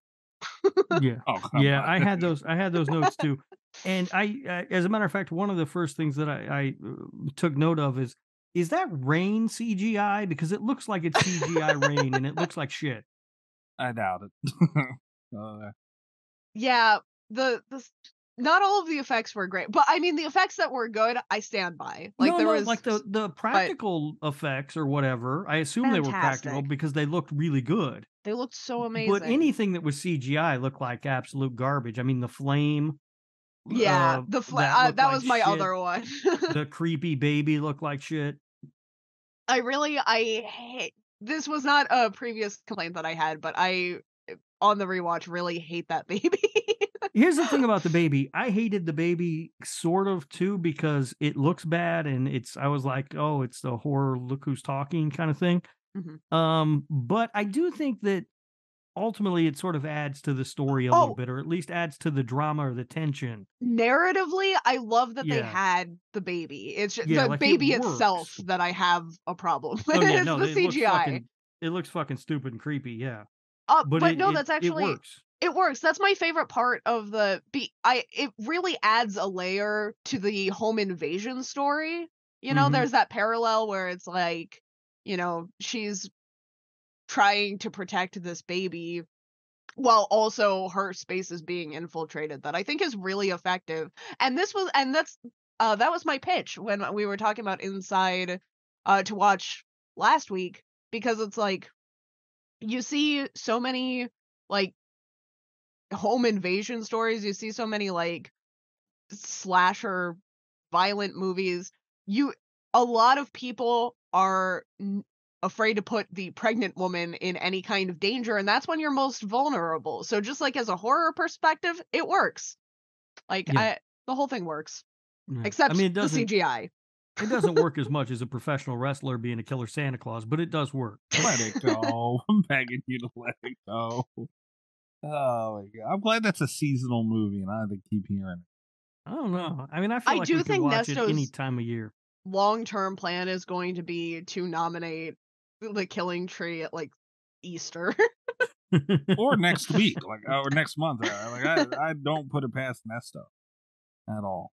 Yeah. [laughs] Oh, yeah on. i had those i had those notes too and i uh, as a matter of fact one of the first things that i, I uh, took note of is is that rain cgi because it looks like it's cgi rain and it looks like shit I doubt it. [laughs] uh, yeah the the s- not all of the effects were great but i mean the effects that were good i stand by. Like no, there no, was like the the practical effects or whatever i assume they were practical because they looked really good. They looked so amazing. but anything that was cgi looked like absolute garbage. I mean the flame yeah uh, the fl- that uh, that like was my shit. other one. The [laughs] creepy baby looked like shit. I really i hate this was not a previous complaint that i had but i on the rewatch really hate that [laughs] baby Here's the thing [gasps] about the baby. I hated the baby sort of too because it looks bad and it's I was like, "Oh, it's the horror look who's talking" kind of thing. Mhm. Um, but I do think that ultimately it sort of adds to the story a little Oh. bit or at least adds to the drama or the tension. narratively i love that they had the baby it's just Yeah, the like, it baby itself that i have a problem with [laughs] Oh yeah, It's no, the it looks cgi fucking it looks fucking stupid and creepy, yeah. uh, But, but, it, no it- that's it actually works. It works that's my favorite part of the be i it really adds a layer to the home invasion story you know Mhm. there's that parallel where it's like you know she's trying to protect this baby while also her space is being infiltrated that i think is really effective and this was and that's uh that was my pitch when we were talking about inside uh to watch last week because it's like you see so many like home invasion stories you see so many like slasher violent movies you a lot of people are n- afraid to put the pregnant woman in any kind of danger and that's when you're most vulnerable so just like as a horror perspective it works like Yeah. i the whole thing works except I mean it the cgi it doesn't work as [laughs] much as a professional wrestler being a killer Santa Claus, but it does work. [laughs] let it go. [laughs] I'm begging you to let it go. Oh my god! I'm glad that's a seasonal movie, and I have to keep hearing it. I don't know. I mean, I feel I like do we could think watch it any time of year. long-term plan is going to be to nominate the killing tree at like easter [laughs] or next week, like or next month. Like I, I don't put it past Nesto at all.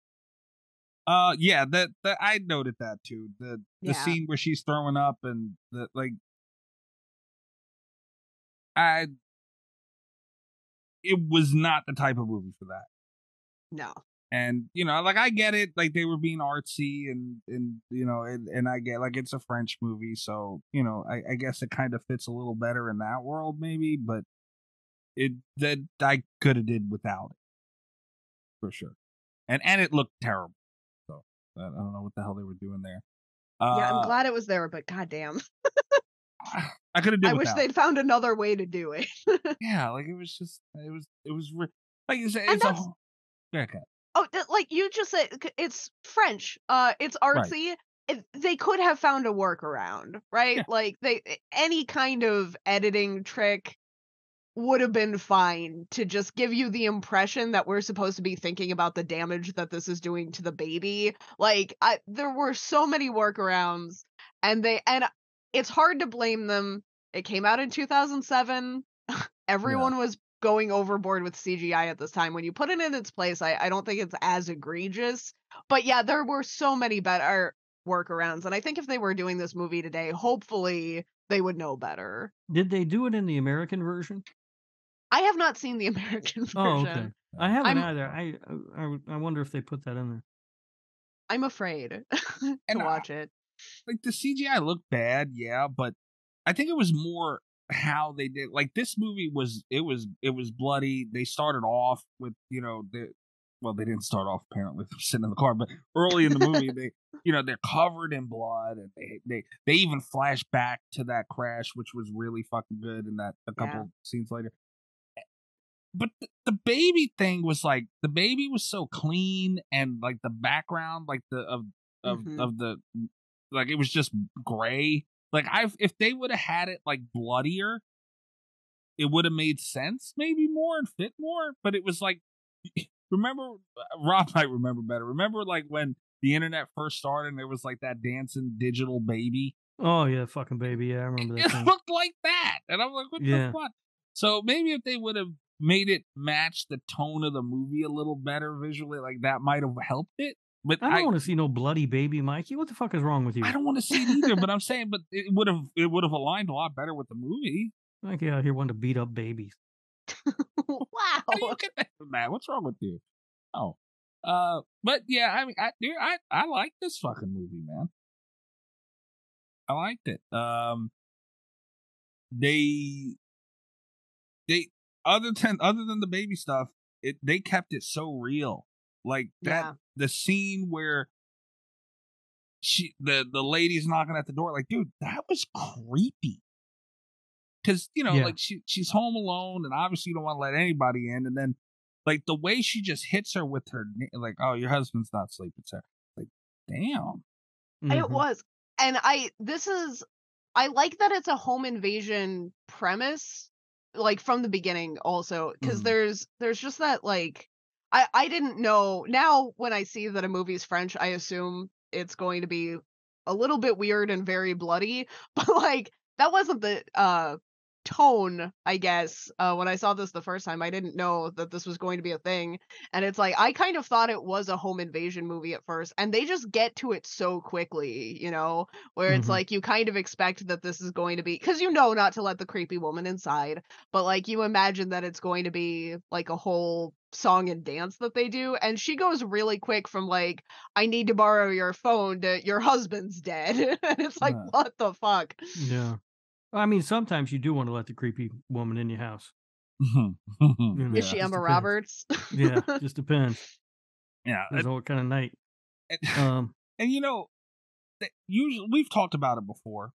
Uh, yeah, that that I noted that too. The the Yeah. scene where she's throwing up and the like. I. It was not the type of movie for that, no and you know, like I get it, like they were being artsy and and you know, and, and I get like it's a French movie, so you know, I, I guess it kind of fits a little better in that world, maybe, but it that I could have did without it for sure, and and it looked terrible. So I don't know what the hell they were doing there. Uh, yeah i'm glad it was there but goddamn [laughs] [sighs] I could have i wish they'd found another way to do it. [laughs] Yeah, like it was just it was it was like you said, it's a whole- yeah, okay. oh like you just said it's french uh it's artsy it, they could have found a workaround right? Yeah. like they any kind of editing trick would have been fine to just give you the impression that we're supposed to be thinking about the damage that this is doing to the baby. Like I, there were so many workarounds and they and it's hard to blame them it came out in 2007 [laughs] everyone was going overboard with cgi at this time when you put it in its place I, I don't think it's as egregious but yeah there were so many better workarounds and i think if they were doing this movie today hopefully they would know better Did they do it in the American version? i have not seen the [laughs] american version Oh, okay. I haven't I'm- either. I, I I wonder if they put that in there. i'm afraid [laughs] to watch it like the CGI looked bad, yeah, but I think it was more how they did like this movie was it was it was bloody. They started off with you know the well they didn't start off apparently [laughs] sitting in the car, but early in the movie [laughs] they you know they're covered in blood and they they they even flash back to that crash which was really fucking good in that a couple Yeah. scenes later. But the, the baby thing was like the baby was so clean and like the background like the of of Mhm. of the like it was just gray. Like I if they would have had it like bloodier, it would have made sense maybe more and fit more. But it was like [laughs] remember uh, Rob might remember better. Remember like when the internet first started and there was like that dancing digital baby. Oh yeah, fucking baby. Yeah, I remember that It thing. looked like that. And I'm like, what Yeah. the fuck? So maybe if they would have made it match the tone of the movie a little better visually, like that might have helped it. But I don't want to see no bloody baby, Mikey. What the fuck is wrong with you? I don't want to see it either, but I'm saying, but it would have it would have aligned a lot better with the movie. Mikey out here wanting to beat up babies. [laughs] wow. How do you get that from that? What's wrong with you? Oh, uh, but yeah, I mean, I dude, I I like this fucking movie, man. I liked it. Um, they they other than other than the baby stuff, it they kept it so real. Like that Yeah. The scene where she the the lady's knocking at the door, like, dude, that was creepy. Cause you know, Yeah. like she she's home alone, and obviously you don't want to let anybody in, and then like the way she just hits her with her na- like, oh, your husband's not sleeping, sir. Like, damn. It Mhm. was. And I this is I like that it's a home invasion premise like from the beginning also because Mhm. there's there's just that like I I didn't know now when I see that a movie's French I assume it's going to be a little bit weird and very bloody [laughs] but like that wasn't the uh tone I guess uh when I saw this the first time I didn't know that this was going to be a thing and it's like I kind of thought it was a home invasion movie at first, and they just get to it so quickly, you know, where it's Mhm. like you kind of expect that this is going to be because you know not to let the creepy woman inside, but like you imagine that it's going to be like a whole song and dance that they do, and she goes really quick from like I need to borrow your phone to your husband's dead, [laughs] and it's like Yeah. what the fuck? Yeah. I mean, sometimes you do want to let the creepy woman in your house. [laughs] You know, Is she Emma. Roberts? Yeah, [laughs] just depends. yeah. Depends on what kind of night. And, Um, and you know, that usually we've talked about it before.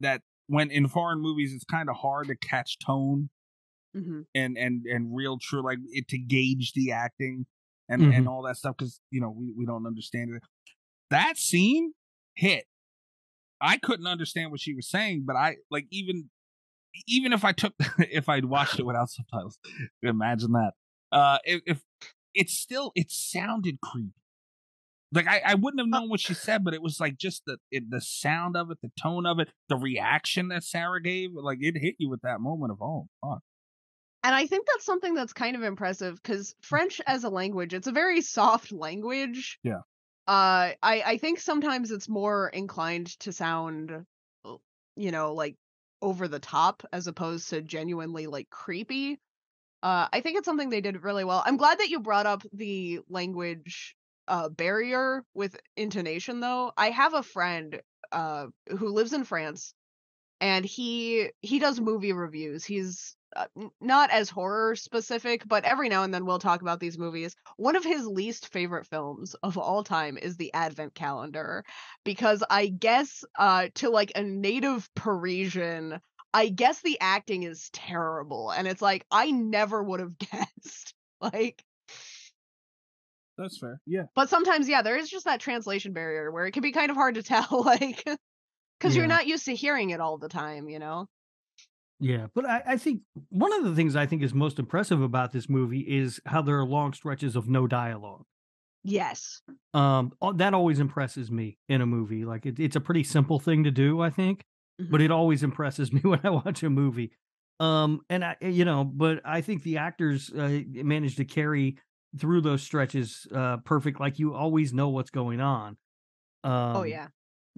That when in foreign movies, it's kind of hard to catch tone Mhm. and and and real true like it to gauge the acting and Mhm. and all that stuff because you know we, we don't understand it that scene hit i couldn't understand what she was saying but i like even even if i took [laughs] if i'd watched it without [laughs] subtitles imagine that uh if, if it's still it sounded creepy like I, I wouldn't have known what she said, but it was like just the it, the sound of it, the tone of it, the reaction that Sarah gave, like it hit you with that moment of oh fuck. And I think that's something that's kind of impressive because French as a language, it's a very soft language. Yeah. Uh, I I think sometimes it's more inclined to sound, uh, you know, like over the top as opposed to genuinely like creepy. Uh, I think it's something they did really well. I'm glad that you brought up the language uh barrier with intonation though. I have a friend uh who lives in France and he he does movie reviews. He's uh, not as horror specific, but every now and then we'll talk about these movies. One of his least favorite films of all time is The Advent Calendar because I guess uh to like a native Parisian, I guess the acting is terrible and it's like I never would have [laughs] guessed. Like That's fair. Yeah. but sometimes yeah, there is just that translation barrier where it can be kind of hard to tell [laughs] like cuz you're not used to hearing it all the time, you know. Yeah, but I, I think one of the things I think is most impressive about this movie is how there are long stretches of no dialogue. Yes. Um, that always impresses me in a movie. Like it, it's a pretty simple thing to do, I think, Mhm. but it always impresses [laughs] me when I watch a movie. Um, and I, you know, but I think the actors uh, managed to carry through those stretches uh, perfect. Like you always know what's going on. Um, oh yeah.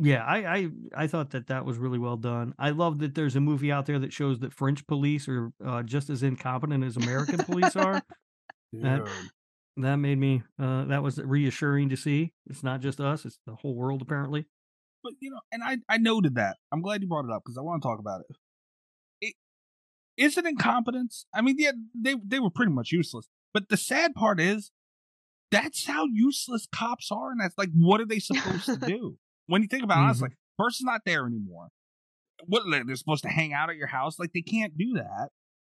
Yeah, I, I I thought that that was really well done. I love that there's a movie out there that shows that French police are uh, just as incompetent as American police are. [laughs] That- That made me uh, that was reassuring to see. It's not just us; it's the whole world apparently. But you know, and I I noted that. I'm glad you brought it up because I want to talk about it. It is it incompetence? I mean, yeah, they they were pretty much useless. But the sad part is, that's how useless cops are, and that's like, what are they supposed to [laughs] do? When you think about it, it's Mhm. like person's not there anymore. What they're supposed to hang out at your house? Like they can't do that.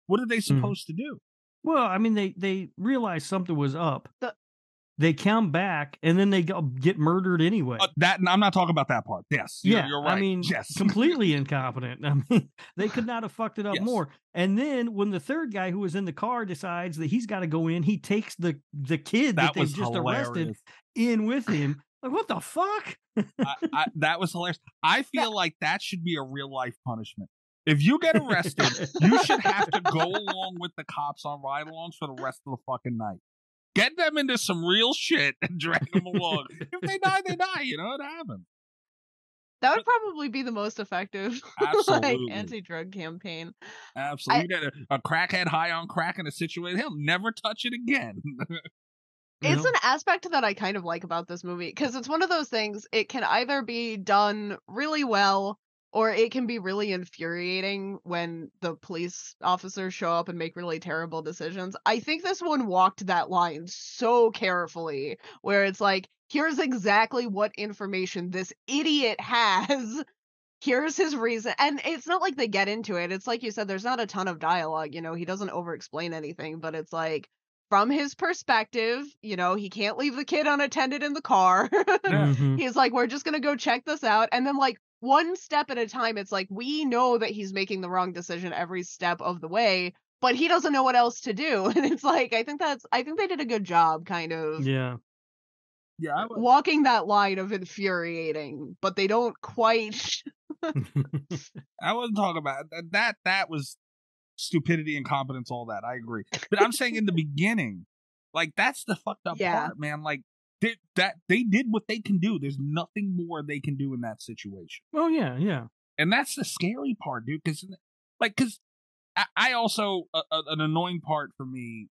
What are they supposed to do? Well, I mean, they they realized something was up. The- they come back and then they go, get murdered anyway. Uh, that I'm not talking about that part. Yes, you're, yeah, you're right. I mean, yes, completely [laughs] incompetent. I mean, they could not have fucked it up Yes. more. And then when the third guy who was in the car decides that he's got to go in, he takes the the kid that, that they've just arrested in with him. Like, what the fuck? I, I, that was hilarious. I [laughs] feel like that should be a real life punishment. If you get arrested, you should have to go along with the cops on ride-alongs for the rest of the fucking night. Get them into some real shit and drag them along. if they die, they die. You know it happens. That would probably be the most effective [laughs] like anti-drug campaign. Absolutely. you get a, a crackhead high on crack in a situation, he'll never touch it again. [laughs] It's know? an aspect that I kind of like about this movie because it's one of those things. It can either be done really well or it can be really infuriating when the police officers show up and make really terrible decisions. I think this one walked that line so carefully, where it's like, here's exactly what information this idiot [laughs] has. Here's his reason. And it's not like they get into it. It's like you said, there's not a ton of dialogue. You know, he doesn't over explain anything, but it's like, from his perspective, you know, he can't leave the kid unattended in the car. [laughs] Mhm. He's like, we're just gonna go check this out. And then like one step at a time, it's like we know that he's making the wrong decision every step of the way, but he doesn't know what else to do. [laughs] And it's like, I think that's I think they did a good job kind of Yeah. yeah, I would- walking that line of infuriating, but they don't quite [laughs] I wasn't talking about that. That that was stupidity, incompetence, all that. I agree. But I'm saying in the beginning, like that's the fucked up Yeah. part, man. Like they, that they did what they can do. There's nothing more they can do in that situation, oh yeah, yeah. and that's the scary part, dude. Because like, because I, I also a, a, an annoying part for me.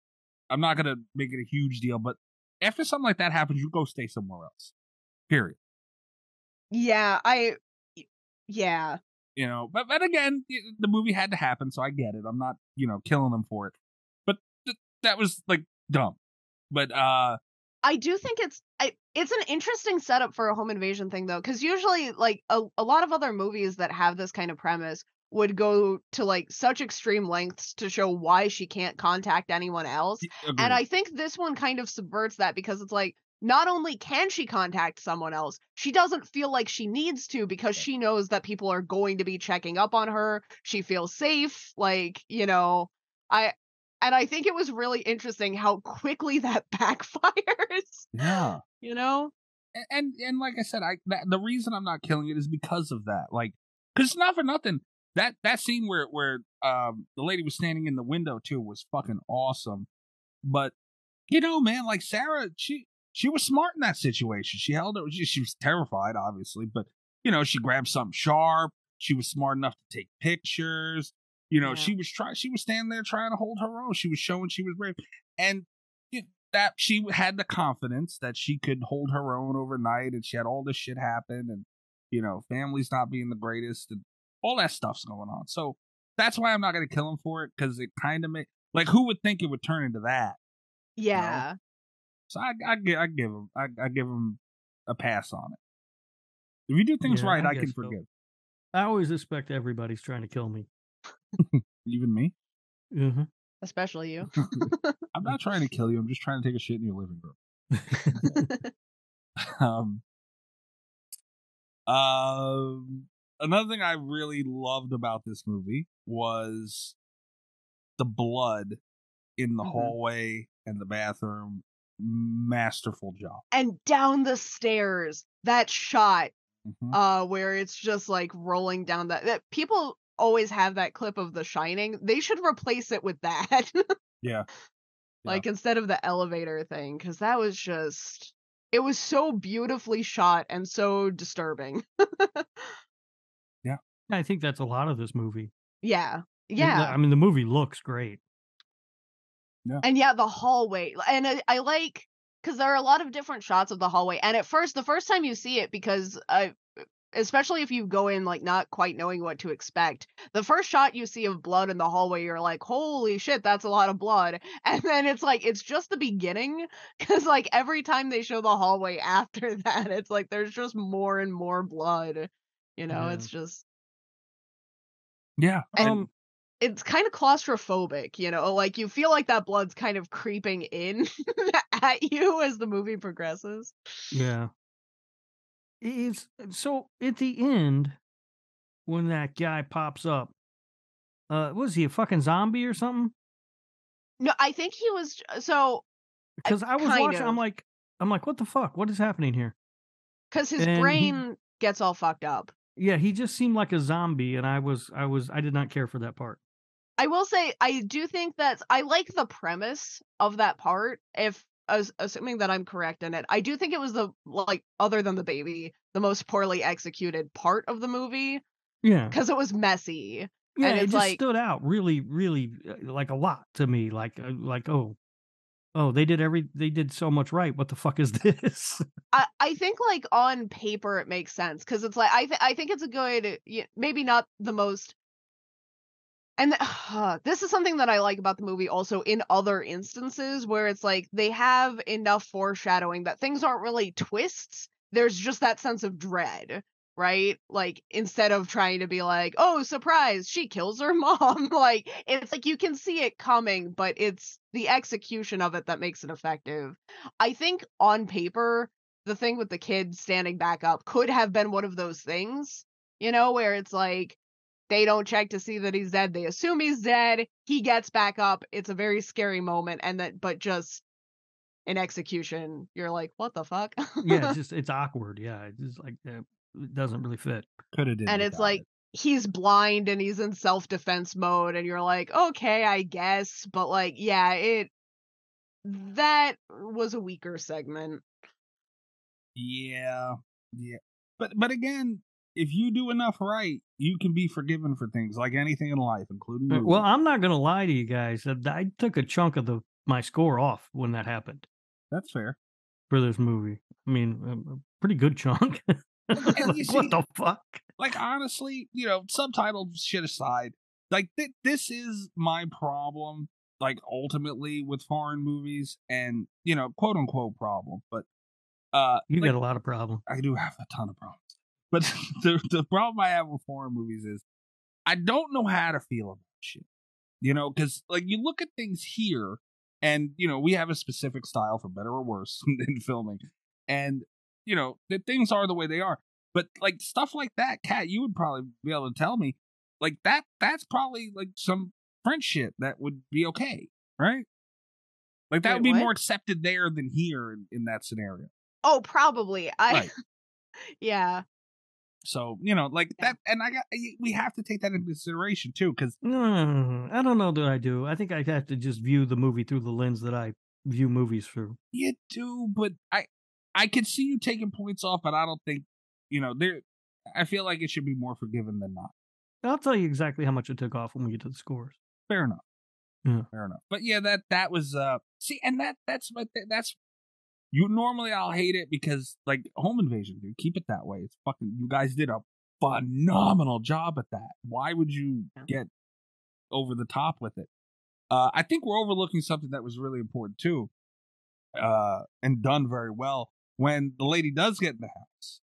I'm not gonna make it a huge deal, but after something like that happens, you go stay somewhere else. Period. Yeah, I yeah. You know but but again the movie had to happen so i get it i'm not you know killing them for it but th- that was like dumb but uh I do think it's I, it's an interesting setup for a home invasion thing though, because usually like a, a lot of other movies that have this kind of premise would go to like such extreme lengths to show why she can't contact anyone else. agreed. And I think this one kind of subverts that because it's like not only can she contact someone else, she doesn't feel like she needs to because she knows that people are going to be checking up on her. She feels safe, like, you know, I and I think it was really interesting how quickly [laughs] that backfires, yeah you know? and and, and like i said i that, the reason i'm not killing it is because of that like because it's not for nothing that that scene where where um the lady was standing in the window too was fucking awesome but you know man like sarah she she was smart in that situation. She held it she, she was terrified obviously but you know she grabbed something sharp. She was smart enough to take pictures. You know Yeah. she was trying she was standing there trying to hold her own. She was showing she was brave. And you that she had the confidence that she could hold her own overnight and she had all this shit happen and you know families not being the greatest and all that stuff's going on. So that's why i'm not going to kill him for it because it kind of make like who would think it would turn into that? Yeah. So i i, I give him I, I give him a pass on it if you do things Yeah, right I i, can guess so. forgive I always suspect everybody's trying to kill me. [laughs] even me hmm Especially you. [laughs] i'm not trying to kill you i'm just trying to take a shit in your living room [laughs] um, um, another thing I really loved about this movie was the blood in the Mhm. hallway and the bathroom. Masterful job. and down the stairs, that shot Mhm. uh where it's just like rolling down that, that people always have that clip of the shining they should replace it with that [laughs] Yeah. like instead of the elevator thing because that was just it was so beautifully shot and so disturbing [laughs] yeah. I think that's a lot of this movie. yeah yeah I mean, the movie looks great. And yeah the hallway and i, I like because there are a lot of different shots of the hallway and at first the first time you see it because uh, especially if you go in like not quite knowing what to expect. The first shot you see of blood in the hallway, you're like, "Holy shit, that's a lot of blood." [laughs] And then it's like it's just the beginning cuz like every time they show the hallway [laughs] after that, it's like there's just more and more blood. You know, Yeah. it's just Yeah. and Um, it's kind of claustrophobic, you know, like you feel like that blood's kind of creeping in [laughs] at you as the movie progresses. yeah. It's so at the end when that guy pops up. Uh, was he a fucking zombie or something? No, I think he was so Because I was watching, I'm like, I'm like, what the fuck? What is happening here? cuz his And he- brain gets all fucked up. Yeah, he just seemed like a zombie, and I was, I was, I did not care for that part. I will say I do think that I like the premise of that part if as, assuming that I'm correct in it. I do think it was the like other than the baby, the most poorly executed part of the movie Yeah, cuz it was messy. yeah, and it just like stood out really, really, uh, like a lot to me. Like, uh, like, oh, oh, they did every, they did so much right. What the fuck is [laughs] this? I, I think like on paper it makes sense because it's like I th- I think it's a good maybe not the most and th- this is something that I like about the movie also in other instances where it's like they have enough foreshadowing that things aren't really twists. There's just that sense of dread right? Like instead of trying to be like oh surprise she kills her [laughs] mom. Like it's like you can see it coming but it's the execution of it that makes it effective. I think on paper the thing with the kid standing back up could have been one of those things, you know, where it's like they don't check to see that he's dead. They assume he's dead. He gets back up. It's a very scary moment. And that, but just in execution, you're like, what the fuck? yeah, it's [laughs] just, it's awkward. Yeah, it's just like uh, it doesn't really fit. Could have did. and it's like, it. he's blind and he's in self defense mode. And you're like, okay, I guess. But like, yeah, it, that was a weaker segment. Yeah. Yeah. But but again, if you do enough right, you can be forgiven for things like anything in life, including Uh, movies. Well, I'm not gonna lie to you guys. I took a chunk of the my score off when that happened That's fair. for this movie. I mean, a, pretty good chunk. Like, [laughs] what the fuck? Like honestly, you know, subtitle shit aside, like th- this is my problem. Like ultimately with foreign movies, and you know, quote unquote problem, but uh, You like, got a lot of problems. I do have a ton of problems. But [laughs] the the problem I have with foreign movies is I don't know how to feel about shit. You know, because like you look at things here, and you know we have a specific style for better or worse [laughs] in filming, and you know that things are the way they are. But like stuff like that, Cat, you would probably be able to tell me, like that. That's probably like some French shit that would be okay, right? Like that Wait, would be what? more accepted there than here in, in that scenario. Oh, probably. I, Right. [laughs] yeah. So you know, like Yeah. that, and I got we have to take that into consideration too, because No, I don't know that I do. I think I have to just view the movie through the lens that I view movies through. you do, but I I can see you taking points off, but I don't think you know there. I feel like it should be more forgiven than not. I'll tell you exactly how much it took off when we get to the scores. Fair enough. Yeah. Fair enough. But yeah, that that was uh see, and that that's my th- that's you normally I'll hate it because like home invasion, dude. Keep it that way. It's fucking you guys did a phenomenal job at that. Why would you get over the top with it? Uh I think we're overlooking something that was really important too. Uh and done very well when the lady does get in the house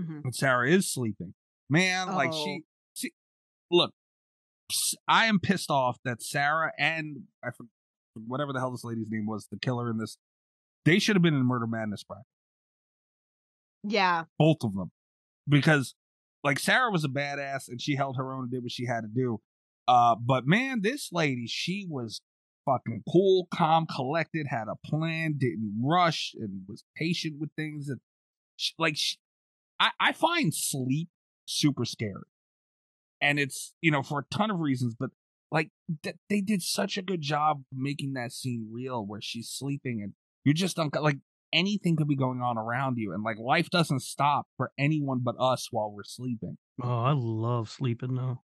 Mhm. and Sarah is sleeping. Man, like she Oh. see look, I am pissed off that Sarah and I whatever the hell this lady's name was, the killer in this, they should have been in Murder Madness bracket, Yeah. both of them, because like Sarah was a badass and she held her own and did what she had to do. Uh, but man, this lady, she was fucking cool, calm, collected, had a plan, didn't rush, and was patient with things. And she, like, she, I, I find sleep super scary, and it's you know for a ton of reasons, but like th- they did such a good job making that scene real, where she's sleeping and you're just unco- like anything could be going on around you, and like life doesn't stop for anyone but us while we're sleeping. Oh, I love sleeping though.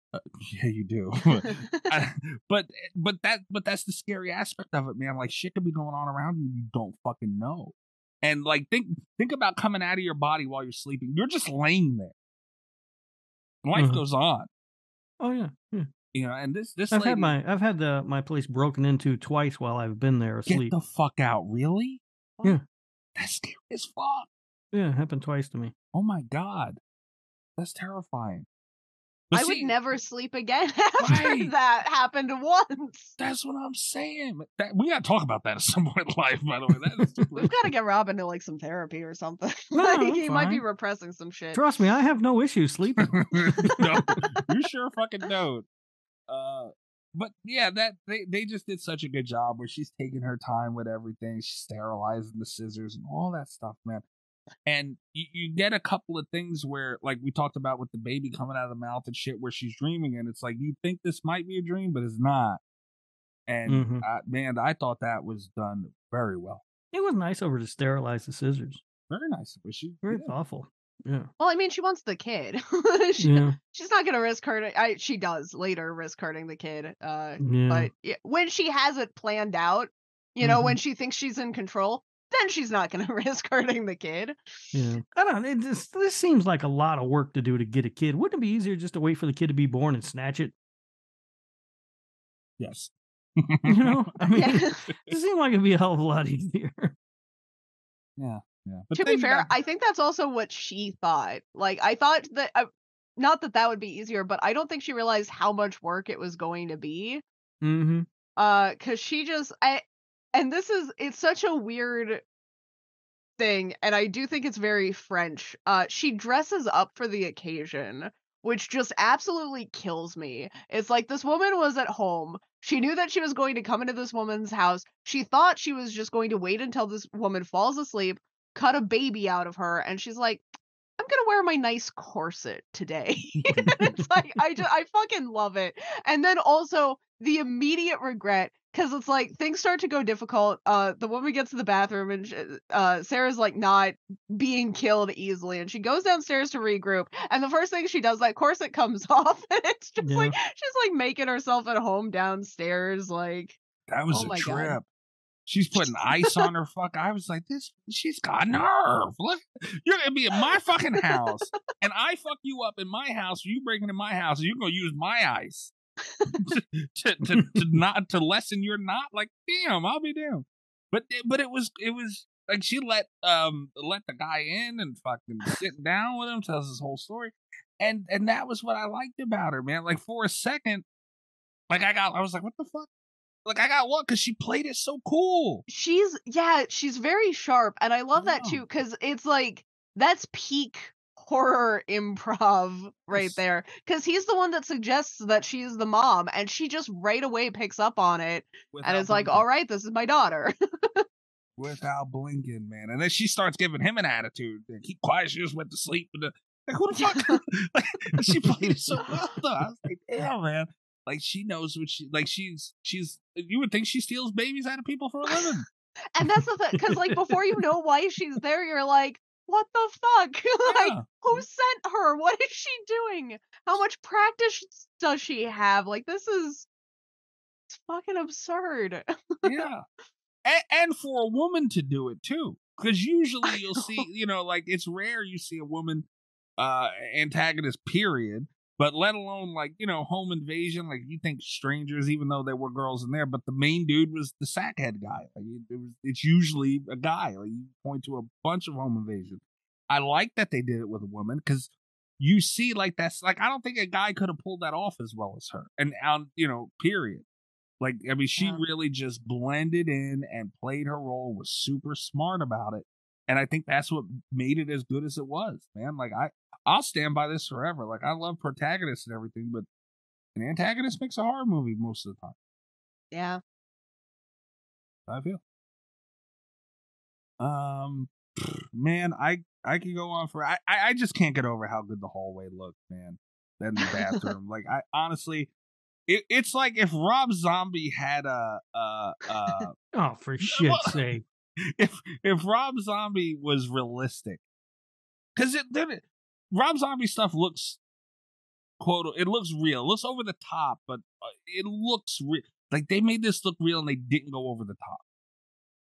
Yeah, you do. [laughs] I- but but that but that's the scary aspect of it, man. Like shit could be going on around you, you don't fucking know. And like think think about coming out of your body while you're sleeping. You're just laying there. Life Mhm. goes on. Oh yeah, yeah. You know, and this this I've lady, had my I've had the my place broken into twice while I've been there asleep. get the fuck out, really? Yeah. That's scary as fuck. Yeah, it happened twice to me. Oh my god. That's terrifying. I But would never sleep again [laughs] after Right. that happened once. That's what I'm saying. That, we gotta talk about that at some [laughs] point in life, by the way. That is [laughs] super We've got to get Robin to like some therapy or something. No, like, I'm he might be repressing some shit. Trust me, I have no issue sleeping. no, you sure fucking don't. Uh, but yeah, that they they just did such a good job where she's taking her time with everything. She's sterilizing the scissors and all that stuff, man. And you, you get a couple of things where, like we talked about with the baby coming out of the mouth and shit, where she's dreaming, and it's like you think this might be a dream, but it's not. And Mhm. uh, man, I thought that was done very well, It was nice over to sterilize the scissors. very nice. But she Very yeah. thoughtful. Yeah. Well, I mean, she wants the kid. [laughs] she, Yeah. She's not gonna risk hurting. I, she does later risk hurting the kid. Uh, Yeah. but yeah, when she has it planned out, you know, Mm-hmm. when she thinks she's in control, then she's not gonna [laughs] risk hurting the kid. Yeah. I don't it just this seems like a lot of work to do to get a kid. Wouldn't it be easier just to wait for the kid to be born and snatch it? yes. [laughs] You know? I mean Yeah. it seems like it'd be a hell of a lot easier. Yeah, yeah. But to be fair, got- I think that's also what she thought. Like, I thought that, uh, not that that would be easier, but I don't think she realized how much work it was going to be. Mm-hmm. Uh, cause she just, I, and this is, it's such a weird thing, and I do think it's very French. Uh, she dresses up for the occasion, which just absolutely kills me. It's like this woman was at home. She knew that she was going to come into this woman's house. She thought she was just going to wait until this woman falls asleep, cut a baby out of her, and she's like, I'm gonna wear my nice corset today. [laughs] it's like [laughs] I just I fucking love it. And then also the immediate regret because it's like things start to go difficult. Uh, the woman gets to the bathroom and sh- uh, Sarah's like not being killed easily, and she goes downstairs to regroup. And the first thing she does, that corset comes [laughs] off, and it's just Yeah. like she's like making herself at home downstairs. Like That was Oh a my God. She's putting ice on her fuck. I was like, this. She's got nerve. Look, you're gonna be in my fucking house, and I fuck you up in my house. You break into my house, you're gonna use my ice to, [laughs] to, to, to not to lessen your knot. Like, damn, I'll be damned. But but it was it was like she let um let the guy in and fucking sit down with him, tells his whole story, and and that was what I liked about her, man. Like for a second, like I got I was like, what the fuck. Like I got one Because she played it so cool. she's yeah, she's very sharp, and I love that too because it's like that's peak horror improv right Yes. there because he's the one that suggests that she's the mom and she just right away picks up on it and it's like all right this is my daughter [laughs] without blinking, man. And then she starts giving him an attitude. Like, Keep quiet. She just went to sleep. And the, like, who the fuck? [laughs] like, she played it so [laughs] well. Though. I was like, damn, man. Like she knows what she like. She's she's. You would think she steals babies out of people for a living. [laughs] and that's the thing because like before you know why she's there you're like what the fuck [laughs] like Yeah. who sent her what is she doing how much practice does she have like this is it's fucking absurd yeah. And, and for a woman to do it too. Because [laughs] usually you'll see, you know, like it's rare you see a woman uh antagonist, period. But let alone like, you know, home invasion, like you think strangers, even though there were girls in there, but the main dude was the sackhead guy. Like it, it was it's usually a guy. Like you point to a bunch of home invasion. I like that they did it with a woman because you see like that's like I don't think a guy could have pulled that off as well as her. And um, you know, period. Like, I mean, she Yeah. really just blended in and played her role, was super smart about it. And I think that's what made it as good as it was, man. Like, I, I'll stand by this forever. Like, I love protagonists and everything, but an antagonist makes a horror movie most of the time. yeah I feel. Um, man, I I could go on for I I I just can't get over how good the hallway looked, man. Then the [laughs] bathroom, like I honestly, it, it's like if Rob Zombie had a uh [laughs] uh Oh, for [laughs] shit's sake. [laughs] if if Rob Zombie was realistic, because it then it, Rob Zombie stuff looks quote it looks real, it looks over the top, but uh, it looks real. Like they made this look real and they didn't go over the top.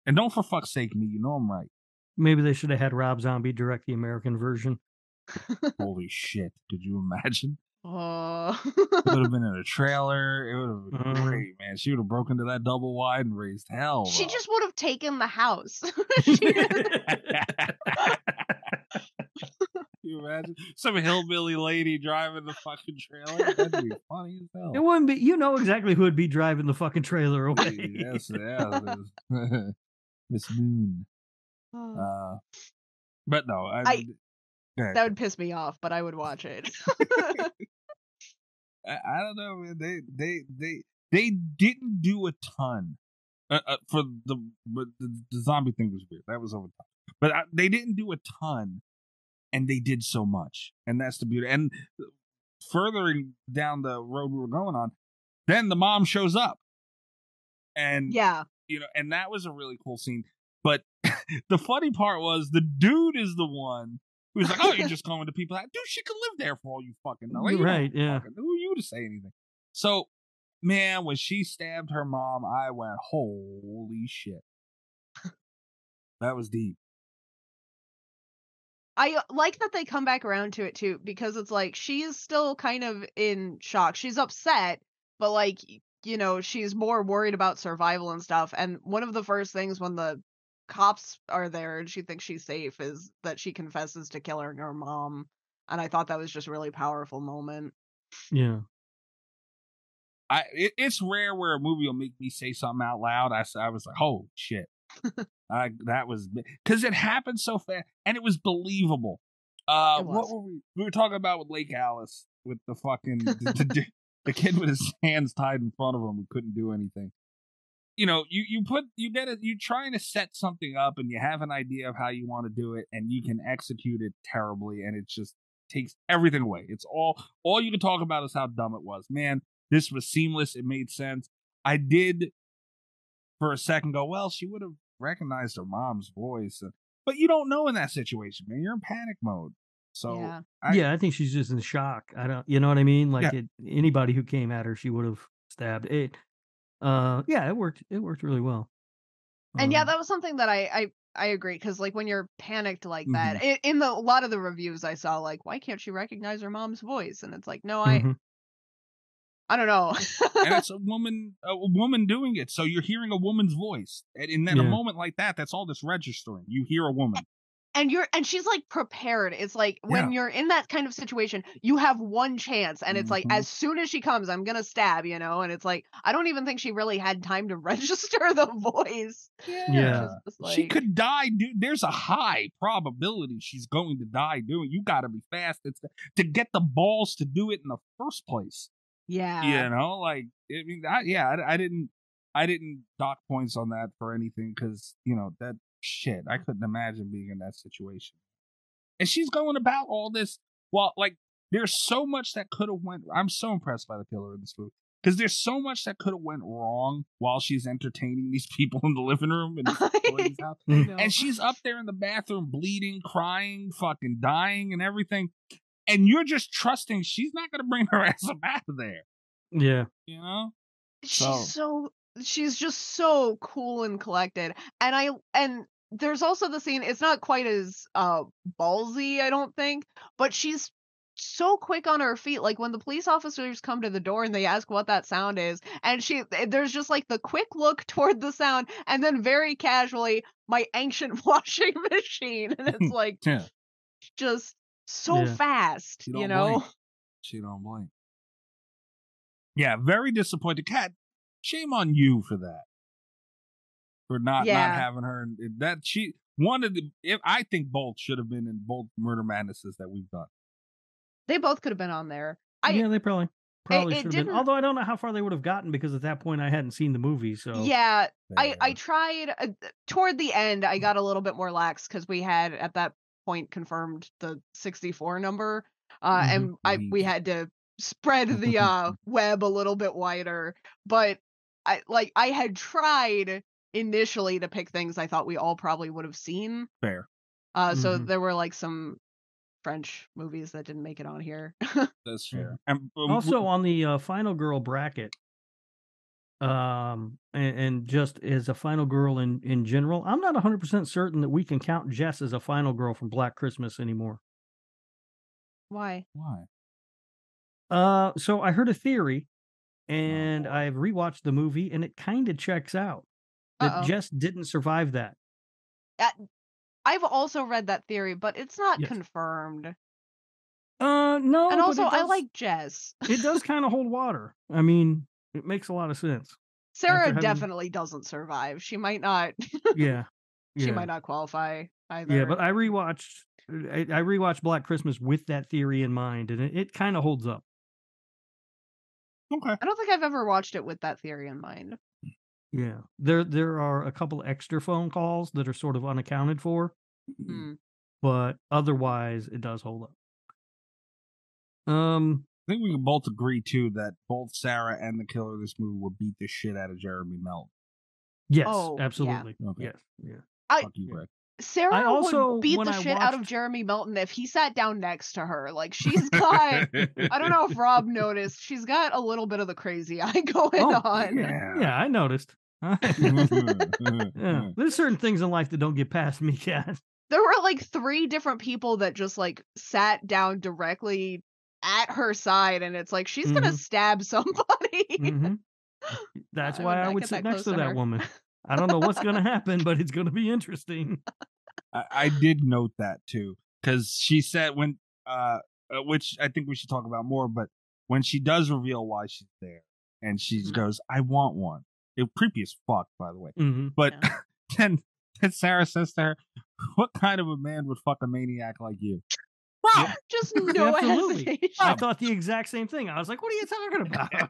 And don't for fuck's sake me, you know I'm right. Maybe they should have had Rob Zombie direct the American version. Holy shit! Could you imagine? Oh. It would have been [laughs] in a trailer. It would have been Mhm. great, man. She would have broken to that double wide and raised hell. she though. just would have taken the house. [laughs] [laughs] Can you imagine some hillbilly lady driving the fucking trailer? That'd be funny as hell. It wouldn't be. You know exactly who would be driving the fucking trailer away. yes, yeah, it is. Miss Moon. Oh, Uh, but no, I, I- that would piss me off, but I would watch it. I, I don't know, man. They they they they didn't do a ton uh, uh, for the but the, the zombie thing was weird. That was over top. But I, they didn't do a ton, and they did so much, and that's the beauty. And furthering down the road we were going on, then the mom shows up, and yeah. you know, and that was a really cool scene. But [laughs] the funny part was the dude is the one who's like, "Oh, you're [laughs] just going to people." Like, Dude, she could live there for all you fucking know. Like, you don't Right, yeah. fucking- Who are you to say anything? So, man, when she stabbed her mom, I went, "Holy shit!" that was deep. I uh, like that they come back around to it too because it's like she's still kind of in shock. She's upset, but like you know, she's more worried about survival and stuff. And one of the first things when the cops are there and she thinks she's safe is that she confesses to killing her mom. And I thought that was just a really powerful moment. Yeah. I it, it's rare where a movie will make me say something out loud. I I was like, "Oh shit!" [laughs] I that was because it happened so fast and it was believable. Uh, It what were we? We were talking about with Lake Alice with the fucking the, the, [laughs] the kid with his hands tied in front of him who couldn't do anything. You know, you you put you get it. You're trying to set something up and you have an idea of how you want to do it, and you can execute it terribly, and it just takes everything away. It's all all you can talk about is how dumb it was. Man, this was seamless. It made sense. I did for a second go, well, she would have recognized her mom's voice, but you don't know in that situation, man. You're in panic mode. So yeah. I- yeah, I think she's just in shock. I don't, you know what I mean? Like Yeah. it, anybody who came at her, she would have stabbed. It, uh, yeah, it worked. It worked really well. And yeah, Um, that was something that I I, I agree because like when you're panicked like that, Mm-hmm. in, in the a lot of the reviews I saw, like why can't she recognize her mom's voice? And it's like, no, I mhm. I don't know. and it's [laughs] a woman a woman doing it. So you're hearing a woman's voice. And in that a moment like that, that's all that's registering. You hear a woman. And you're and she's like prepared it's like when you're in that kind of situation you have one chance and it's like Mhm. as soon as she comes i'm gonna stab you know and it's like i don't even think she really had time to [laughs] register the voice Yeah. It's just she could die, dude. There's a high probability she's going to die doing. You got to be fast. It's to get the balls to do it in the first place. yeah you know like i mean I, yeah I, I didn't i didn't dock points on that for anything because you know that shit i couldn't imagine being in that situation and she's going about all this while like there's so much that could have went i'm so impressed by the killer in this movie because there's so much that could have went wrong while she's entertaining these people in the living room and [laughs] this lady's house. I know. and she's up there in the bathroom bleeding crying fucking dying and everything and you're just trusting she's not going to bring her [laughs] ass up out of there Yeah. you know she's So- so she's just so cool and collected and i and there's also the scene it's not quite as uh ballsy i don't think but she's so quick on her feet like when the police officers come to the door and they ask what that sound is and she there's just like the quick look [laughs] toward the sound and then very casually my ancient [laughs] washing machine and it's [laughs] like yeah. just so Yeah. fast She you know blink. she don't blink. Yeah very disappointed. Cat shame on you for that for not Yeah. not having her in- that she one of the if i think both should have been in both murder madnesses that we've done they both could have been on there I, yeah, they probably probably it should have been. Although I don't know how far they would have gotten because at that point I hadn't seen the movie. So Yeah, I I tried uh, toward the end. I got a little bit more lax because we had at that point confirmed the 64 number, uh, Mhm. and I we had to spread the uh [laughs] web a little bit wider. But I like I had tried initially to pick things I thought we all probably would have seen. fair Uh, so Mhm. there were like some French movies that didn't make it on here. [laughs] that's Yeah. fair and um, also on the uh, final girl bracket, um, and, and just as a final girl in in general, I'm not 100 percent certain that we can count Jess as a final girl from Black Christmas anymore. Why? Why? Uh, so I heard a theory, Oh, and I've rewatched the movie, and it kind of checks out. That Uh-oh. Jess didn't survive that. I've also read that theory, but it's not Yes. confirmed. Uh, no. and also, it I like Jess. it does [laughs] kind of hold water. I mean, it makes a lot of sense. Sarah having- definitely doesn't survive. She might not. Yeah. [laughs] she might not qualify either. Yeah, but I rewatched. I, I rewatched Black Christmas with that theory in mind, and it, it kind of holds up. Okay. I don't think I've ever watched it with that theory in mind. Yeah, there there are a couple extra phone calls that are sort of unaccounted for, Hmm. but otherwise it does hold up. Um, I think we can both agree too that both Sarah and the killer of this movie would beat the shit out of Jeremy Melton. yes, Oh, yeah. absolutely. Okay. Yes, yeah. I Fuck you, Rick. Sarah I also- would beat the I shit out of Jeremy Melton if he sat down next to her. Like she's got [laughs] I don't know if Rob noticed. She's got a little bit of the crazy [laughs] eye going Oh, on. yeah. Yeah, I noticed. [laughs] yeah, there's certain things in life that don't get past me, [laughs] cat. There were like three different people that just like sat down directly at her side and it's like she's gonna Mhm. stab [laughs] somebody. hmm That's I would why I would sit next to to that woman. I don't know what's gonna happen, but it's gonna be interesting. I, I did note that too because she said when uh uh, which i think we should talk about more but when she does reveal why she's there and she Mhm. goes i want one it creepy as fuck by the way hmm but Yeah. [laughs] then then sarah says to her what kind of a man would fuck a maniac like you Rob! [laughs] just [laughs] no Absolutely. hesitation. I thought the exact same thing. I was like, "What are you talking about?"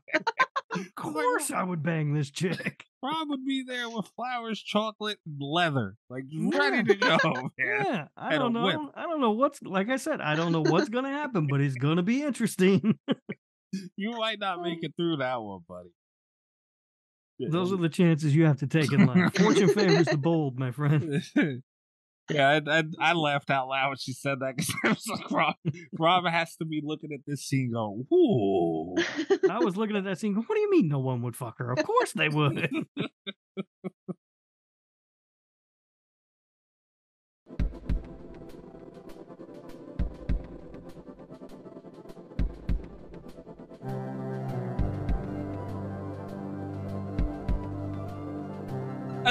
of course, I would bang this chick. Rob would be there with flowers chocolate and leather like ready to go man Yeah, I And don't whip. know. I don't know what's like I said. I don't know what's gonna happen, but it's gonna be interesting. you might not make it through that one buddy Those are the chances you have to take in life. Fortune favors the bold, my friend. [laughs] yeah, I, I, I laughed out loud when she said that because [laughs] I was like, Rob, Rob has to be looking at this scene going, "Ooh." [laughs] I was looking at that scene. going, What do you mean no one would fuck her? Of course they would.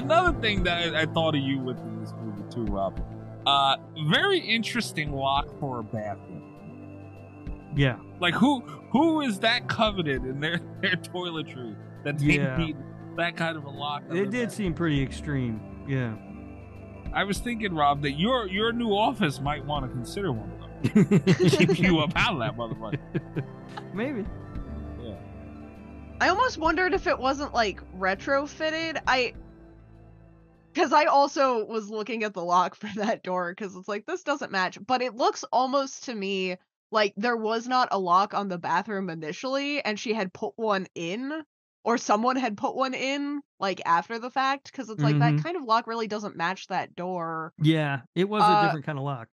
Another thing that I, I thought of you with in this movie too, Rob. Uh, very interesting lock for a bathroom. yeah, Like who who is that coveted in their [laughs] their toiletry that they Yeah. need that kind of a lock? it did bathroom? seem pretty extreme. Yeah. I was thinking, Rob, that your your new office might want to consider one of them. [laughs] Keep you up out of that motherfucker. [laughs] Maybe. Yeah. I almost wondered if it wasn't like retrofitted. I because I also was looking at the lock [laughs] for that door because it's like this doesn't match, but it looks almost to me like there was not a lock on the bathroom initially, and she had put one in, or someone had put one in like after the fact because it's like Mhm. that kind of lock really doesn't match that door. Yeah, it was a Uh, different kind of lock.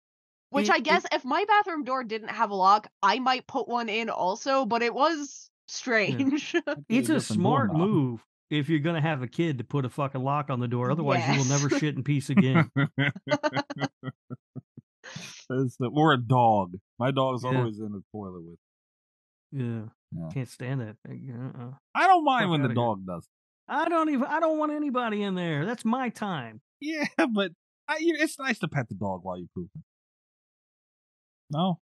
Which It- I it- guess if my bathroom door didn't have a lock, I might put one in also, but it was strange. [laughs] It's a smart move if you're gonna have a kid to put a fucking lock on the door. Otherwise, you will never shit in peace again. [laughs] The- or a dog. My dog's Yeah. always in the toilet with. yeah. Yeah. can't stand that. Uh-uh. I don't mind Fuck when the outta here. dog does. I don't even. I don't want anybody in there. That's my time. Yeah, [laughs] but I, it's nice to pet the dog while you're pooping. No,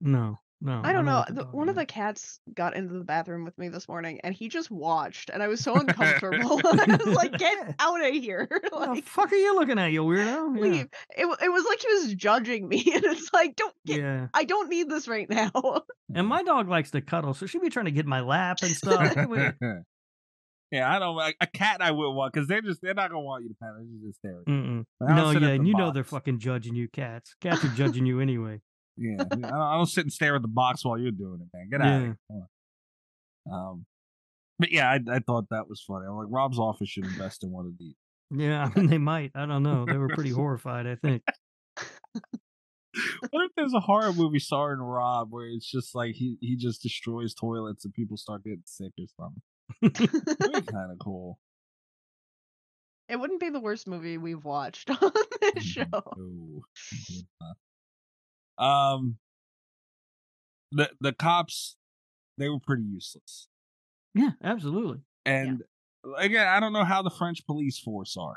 No, no. I don't know. the The, one of the cats got into the bathroom with me this morning, and he just watched, and I was so [laughs] uncomfortable. [laughs] I was like, "Get out of here!" [laughs] the like, fuck are you looking at, you weirdo? Yeah. leave. It, it was like he was judging me, and it's like, "Don't get. Yeah. I don't need this right now." And my dog likes to cuddle, so she'd be trying to get in my lap and stuff. Yeah, I don't. A, a cat I would want because they're just they're not gonna want you to pet. They're just don't No, yeah, and the you know they're fucking judging you, cats. Cats are judging you anyway. Yeah, I don't, I don't sit and stare at the box while you're doing it, man. Get out of here. Come on. Um, but yeah, I, I thought that was funny. I'm like, Rob's office should invest in one of these. Yeah, I [laughs] mean they might. I don't know. They were pretty horrified. I think. What if there's a horror movie starring Rob where it's just like he he just destroys toilets and people start getting sick or something? That'd be kind of cool. it wouldn't be the worst movie we've watched [laughs] on this show. Ooh, good enough. Um, the the cops they were pretty useless. Yeah, absolutely. And again, I don't know how the French police force are.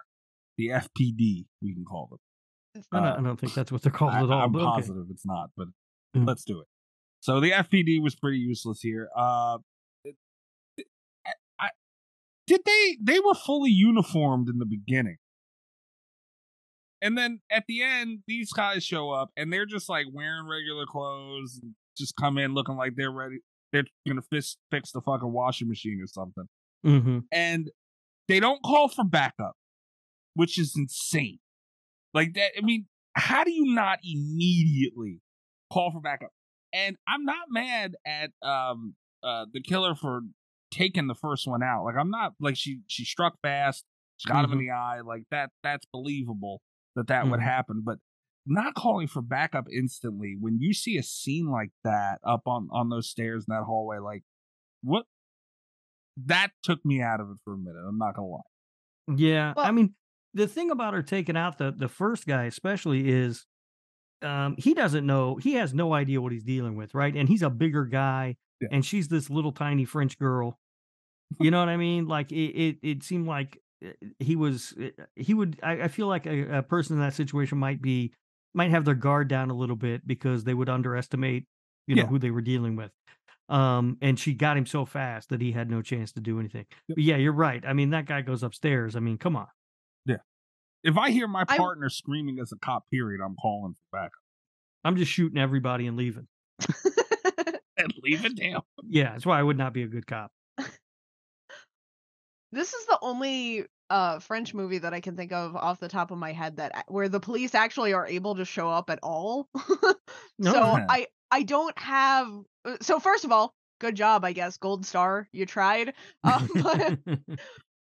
The FPD, we can call them. I don't, Uh, I don't think [laughs] that's what they're called I, at all. I'm but okay. positive it's not, but Mm. let's do it. So the FPD was pretty useless here. Uh, it- it- I, I- did they? They were fully uniformed in the beginning, and then at the end, these guys show up and they're just like wearing regular clothes, and just come in looking like they're ready. They're gonna fix fix the fucking washing machine or something, hmm and they don't call for backup, which is insane. Like that, I mean, how do you not immediately call for backup? And I'm not mad at um uh the killer for taking the first one out. Like I'm not like she she struck fast, she got him in the eye, like that that's believable that that would Mhm. happen, but not calling for backup instantly when you see a scene like that up on on those stairs in that hallway like what that took me out of it for a minute. I'm not gonna lie. Yeah, I mean, the thing about her taking out the the first guy, especially, is um, he doesn't know. He has no idea what he's dealing with, right? And he's a bigger guy, Yeah. and she's this little tiny French girl. You know what I mean? Like it, it, it seemed like he was. uh, He would. I, I feel like a, a person in that situation might be might have their guard down a little bit because they would underestimate, you know, Yeah. who they were dealing with. Um, and she got him so fast that he had no chance to do anything. Yep. But yeah, you're right. I mean, that guy goes upstairs. I mean, come on. Yeah if I hear my I- partner screaming as a cop, period, I'm calling for backup. I'm just shooting everybody and leaving. [laughs] And leave it down. Yeah, that's why I would not be a good cop. This is the only uh French movie that I can think of off the top of my head that where the police actually are able to show up at all. [laughs] No. so. I I don't have uh, so first of all, good job, I guess. Gold star, you tried. [laughs] Um, but, [laughs]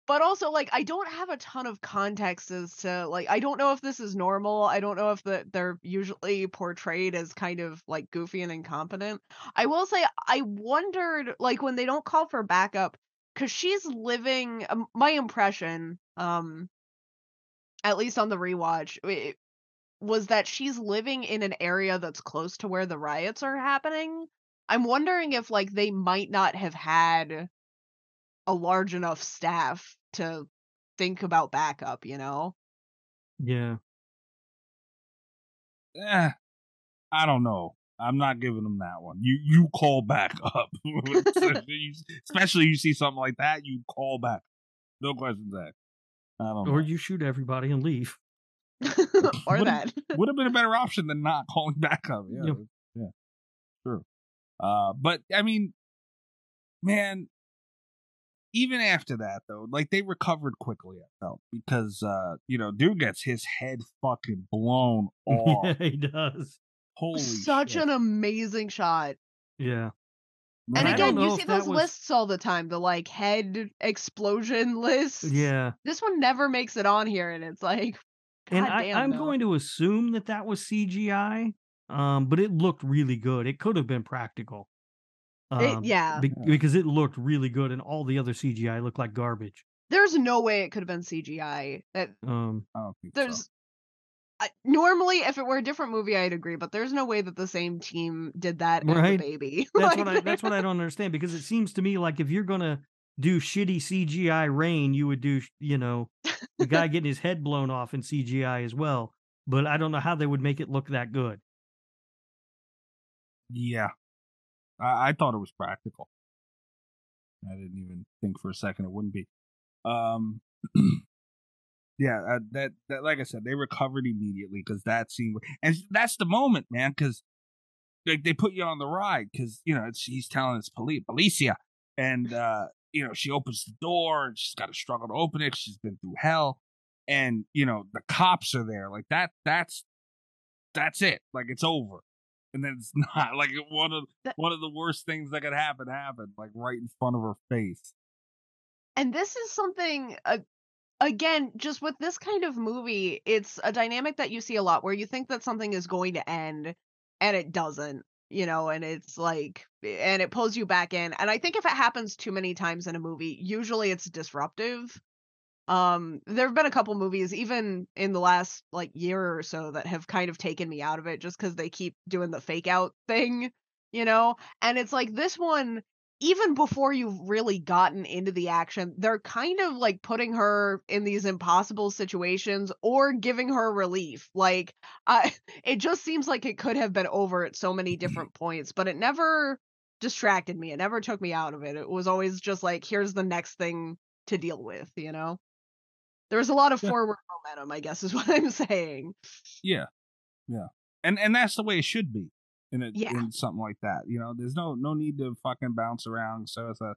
but also like I don't have a ton of context as to like I don't know if this is normal. I don't know if the, they're usually portrayed as kind of like goofy and incompetent. I will say I wondered like when they don't call for backup cuz she's living um, my impression um at least on the rewatch it, was that she's living in an area that's close to where the riots are happening. I'm wondering if like they might not have had a large enough staff to think about backup, you know? yeah. Eh, I don't know. I'm not giving them that one. You you call back [laughs] up, [laughs] especially you see something like that. You call back. No questions asked. I don't Or know. you shoot everybody and leave. [laughs] or Would've- that. Would have been a better option than not calling back up. Yeah, Yep. yeah, true. Uh, but I mean, man, even after that though, like they recovered quickly. I felt because uh, you know, dude gets his head fucking blown off. yeah, he does. Holy Such shit. an amazing shot. Yeah. And again, you see those was- lists all the time, the like head explosion lists. Yeah. This one never makes it on here, and it's like, And God I, damn, I'm no. going to assume that that was CGI, um, but it looked really good. It could have been practical. It- Um, yeah. be- because it looked really good, and all the other CGI looked like garbage. there's no way it could have been CGI. That Um, I so. There's I, normally if it were a different movie I'd agree, but there's no way that the same team did that as Right. the baby. [laughs] that's Like, what I that's what I [laughs] don't understand because it seems to me like if you're gonna do shitty CGI rain, you would do you know the [laughs] guy getting his head blown off in CGI as well. But I don't know how they would make it look that good. Yeah. I, I thought it was practical. I didn't even think for a second it wouldn't be. Um, [clears throat] yeah, uh, that that like I said, they recovered immediately because that scene, and that's the moment, man, because like they put you on the ride because you know it's, he's telling it's police, Policia, and uh, you know she opens the door and she's got to struggle to open it. She's been through hell, and you know the cops are there, like that. That's that's it, like it's over and then it's [laughs] not like one of That- one of the worst things that could happen happened like right in front of her face. and this is something uh, again just with this kind of movie it's a dynamic that you see a lot where you think that something is going to end and it doesn't you know and it's like and it pulls you back in and i think if it happens too many times in a movie usually it's disruptive um there have been a couple movies even in the last like year or so that have kind of taken me out of it just because they keep doing the fake out thing you know? And it's like this one, even before you've really gotten into the action, they're kind of like putting her in these impossible situations or giving her relief. Like, I, [laughs] it just seems like it could have been over at so many mm-hmm. different points, but it never distracted me. It never took me out of it. It was always just like, here's the next thing to deal with, you know? There was a lot of Yeah. forward momentum, I guess is [laughs] what I'm saying. Yeah, yeah, and and that's the way it should be in a, Yeah. in something like that. You know, there's no no need to fucking bounce around. So it's a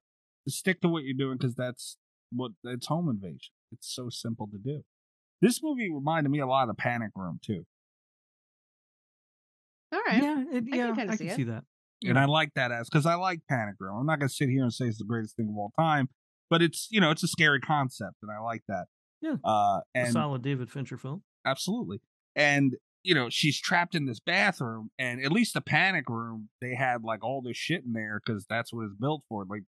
just stick to what you're doing because that's what it's home invasion. It's so simple to do. This movie reminded me a lot of Panic Room too, All right. Yeah, it, I yeah, can kinda I see can it. see that. and I like that as because I like Panic Room. I'm not gonna sit here and say it's the greatest thing of all time, but it's you know it's a scary concept, and I like that. Yeah. uh, A solid David Fincher film. absolutely. And you know, she's trapped in this bathroom, and at least the panic room, they had like all this shit in there because that's what it's built for. Like,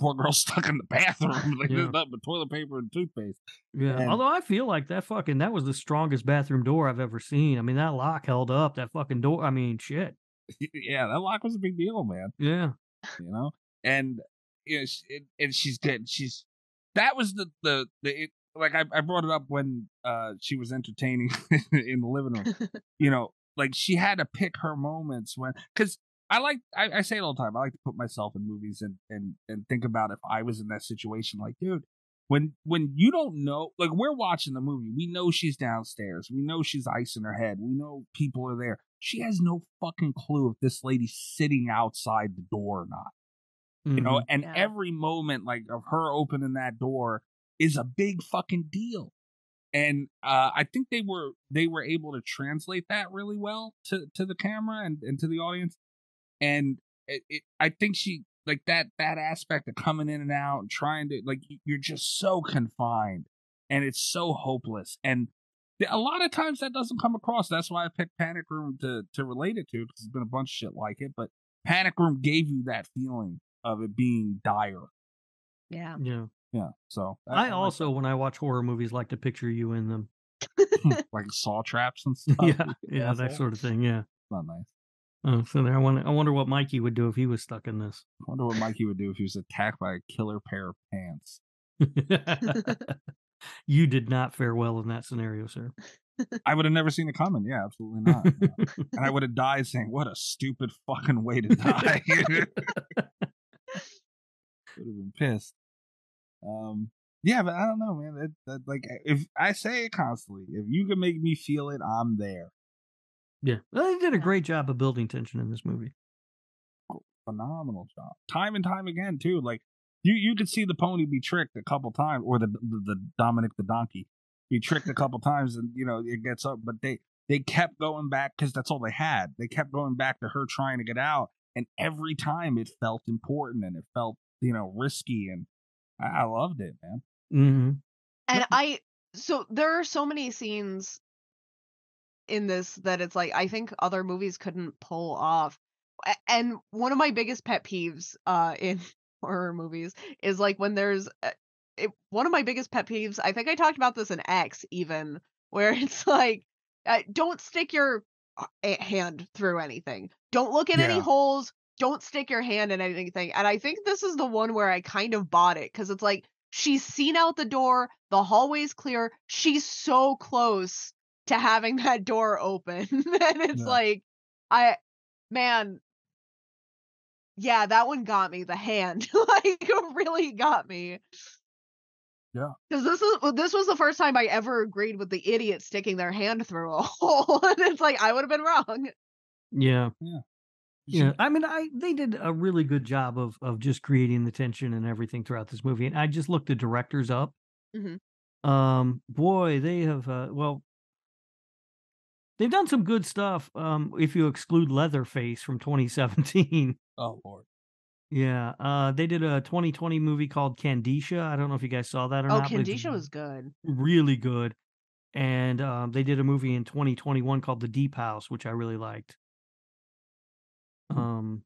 poor girl [laughs] stuck in the bathroom, like Yeah. there's nothing but toilet paper and toothpaste. Yeah. And- Although I feel like that fucking that was the strongest bathroom door I've ever seen. I mean, that lock held up. That fucking door. I mean, shit. [laughs] yeah, that lock was a big deal, man. Yeah. You know, and you know, and- she's good. She's that was the the the. Like I, I brought it up when uh she was entertaining [laughs] in the living room. [laughs] you know, like she had to pick her moments when because I like I, I say it all the time. I like to put myself in movies and and and think about if I was in that situation. Like, dude, when when you don't know, like we're watching the movie, we know she's downstairs, we know she's icing her head, we know people are there. She has no fucking clue if this lady's sitting outside the door or not you know Mhm. and Yeah. every moment like of her opening that door is a big fucking deal. And uh i think they were they were able to translate that really well to to the camera and, and to the audience. And it, it, i think she like that that aspect of coming in and out and trying to like you're just so confined and it's so hopeless. And a lot of times that doesn't come across. That's why i picked panic room to to relate it to because there's been a bunch of shit like it but panic room gave you that feeling of it being dire. Yeah. Yeah. Yeah so I like also, when I watch horror movies, like to picture you in them. Hmm, [laughs] like saw traps and [laughs] stuff yeah. Yeah. That sort of thing. Yeah. not nice Oh, so there, I wonder, I wonder what Mikey would do if he was stuck in this. i wonder what mikey would do if he was attacked by a killer pair of pants [laughs] you did not fare well in that scenario, sir. i would have never seen it coming yeah absolutely not no. and i would have died saying what a stupid fucking way to die would have been pissed um yeah but i don't know man that, that like if i say it constantly if you can make me feel it i'm there yeah. Well, They did a great job of building tension in this movie. phenomenal job time and time again too like you you could see the pony be tricked a couple times or the the, the dominic the donkey be tricked a couple times and you know it gets up but they they kept going back because that's all they had they kept going back to her trying to get out and every time it felt important and it felt you know risky and i, I loved it man hmm And I so there are so many scenes in this that it's like I think other movies couldn't pull off. And one of my biggest pet peeves uh in [laughs] horror movies is like when there's uh, it, one of my biggest pet peeves. I think I talked about this in X even [laughs] where it's like uh, don't stick your uh, hand through anything. Don't look at any holes. Don't stick your hand in anything. And I think this is the one where I kind of bought it because it's like she's seen out the door, the hallway's clear. She's so close to having [laughs] that door open. and it's Yeah. like, I, man, yeah, that one got me. The hand, [laughs] like, really got me. Yeah. Because this is this was the first time I ever agreed with the idiot sticking their hand through a [laughs] hole, and it's like I would have been wrong. Yeah. Yeah. Yeah. I mean, I they did a really good job of of just creating the tension and everything throughout this movie. And I just looked the directors up. Mhm. Um, boy, they have uh, well, they've done some good stuff. Um, if you exclude Leatherface from 2017. [laughs] oh lord Yeah. Uh, they did a 2020 movie called Kandisha. I don't know if you guys saw that or Oh, not. it's Kandisha was good. really good. And um, they did a movie in 2021 called The Deep House, which I really liked. Um,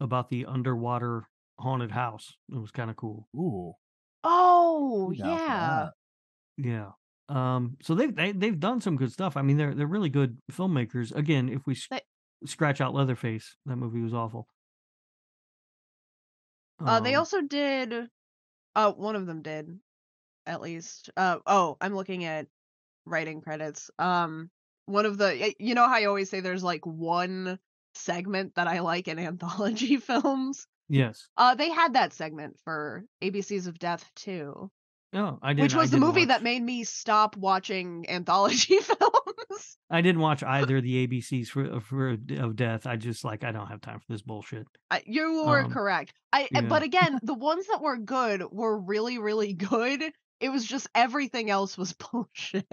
about the underwater haunted house. It was kind of cool. ooh Oh I'm down for yeah. Yeah. Um, so they've they, they've done some good stuff. I mean, they're they're really good filmmakers. Again, if we s- They- Scratch Out Leatherface. That movie was awful. Uh, they Um, also did. Uh, one of them did, at least. Uh, oh, I'm looking at writing credits. Um, one of the, you know how I always say there's like one segment that I like in [laughs] anthology films. yes. Uh, they had that segment for ABCs of Death too, Oh, I did. which was the didn't movie watch- that made me stop watching anthology [laughs] films. I didn't watch either of the ABCs for for of death. I just like I don't have time for this bullshit. I- You were Um, correct. I uh, yeah. but again, the ones that were good were really really [laughs] good. It was just everything else was bullshit.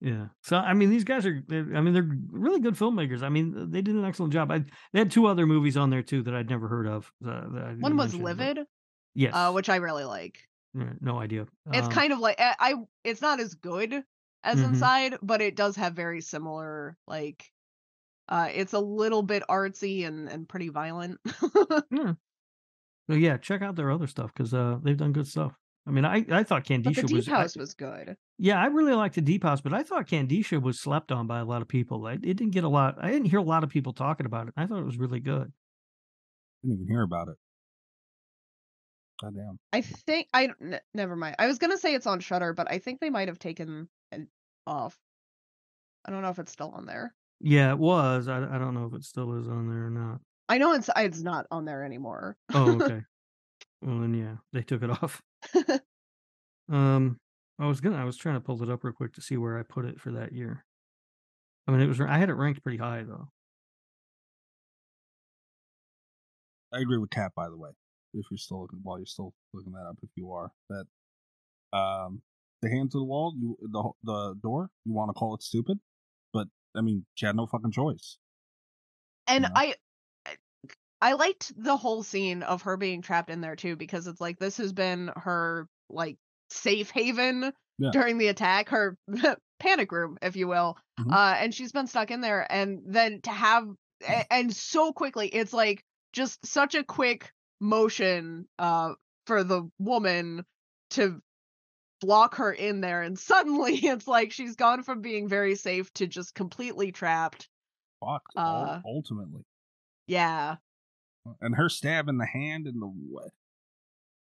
Yeah. So I mean, these guys are. I mean, they're really good filmmakers. I mean, they did an excellent job. I they had two other movies on there too that I'd never heard of. uh, One was mentioned, but- Livid, Yes. uh, which I really like. Yeah, no idea. It's Um, kind of like I, I it's not as good as Mhm. Inside, but it does have very similar like uh it's a little bit artsy and and pretty violent. [laughs] Yeah. So yeah, check out their other stuff because uh, they've done good stuff. I mean, I, I thought but the Deep was I- was good. Yeah, I really liked the Deep House, but I thought Kandisha was slept on by a lot of people. I, it didn't get a lot. I didn't hear a lot of people talking about it. I thought it was really good. didn't even hear about it. God damn. I think I n- never mind. I was gonna say it's on Shudder, but I think they might have taken it off. I don't know if it's still on there. Yeah, it was. I, I don't know if it still is on there or not. I know it's it's not on there anymore. Oh, [laughs] okay. well, then yeah, they took it [laughs] off. [laughs] Um, I was gonna. I was trying to pull it up real quick to see where I put it for that year. I mean, it was. I had it ranked pretty high though. I agree with Kat, by the way. If you're still looking, while you're still looking that up, if you are that, um, the hand to the wall, you the the door, you want to call it stupid, but I mean, she had no fucking choice. and Yeah. I I liked the whole scene of her being trapped in there too because it's like this has been her like safe haven Yeah. during the attack, her [laughs] panic room, if you will. Mhm. Uh, and she's been stuck in there, and then to have and so quickly, it's like just such a quick motion uh for the woman to block her in there and suddenly [laughs] it's like she's gone from being very safe to just completely trapped Fuck. Uh, ultimately, yeah and her stab in the hand and the.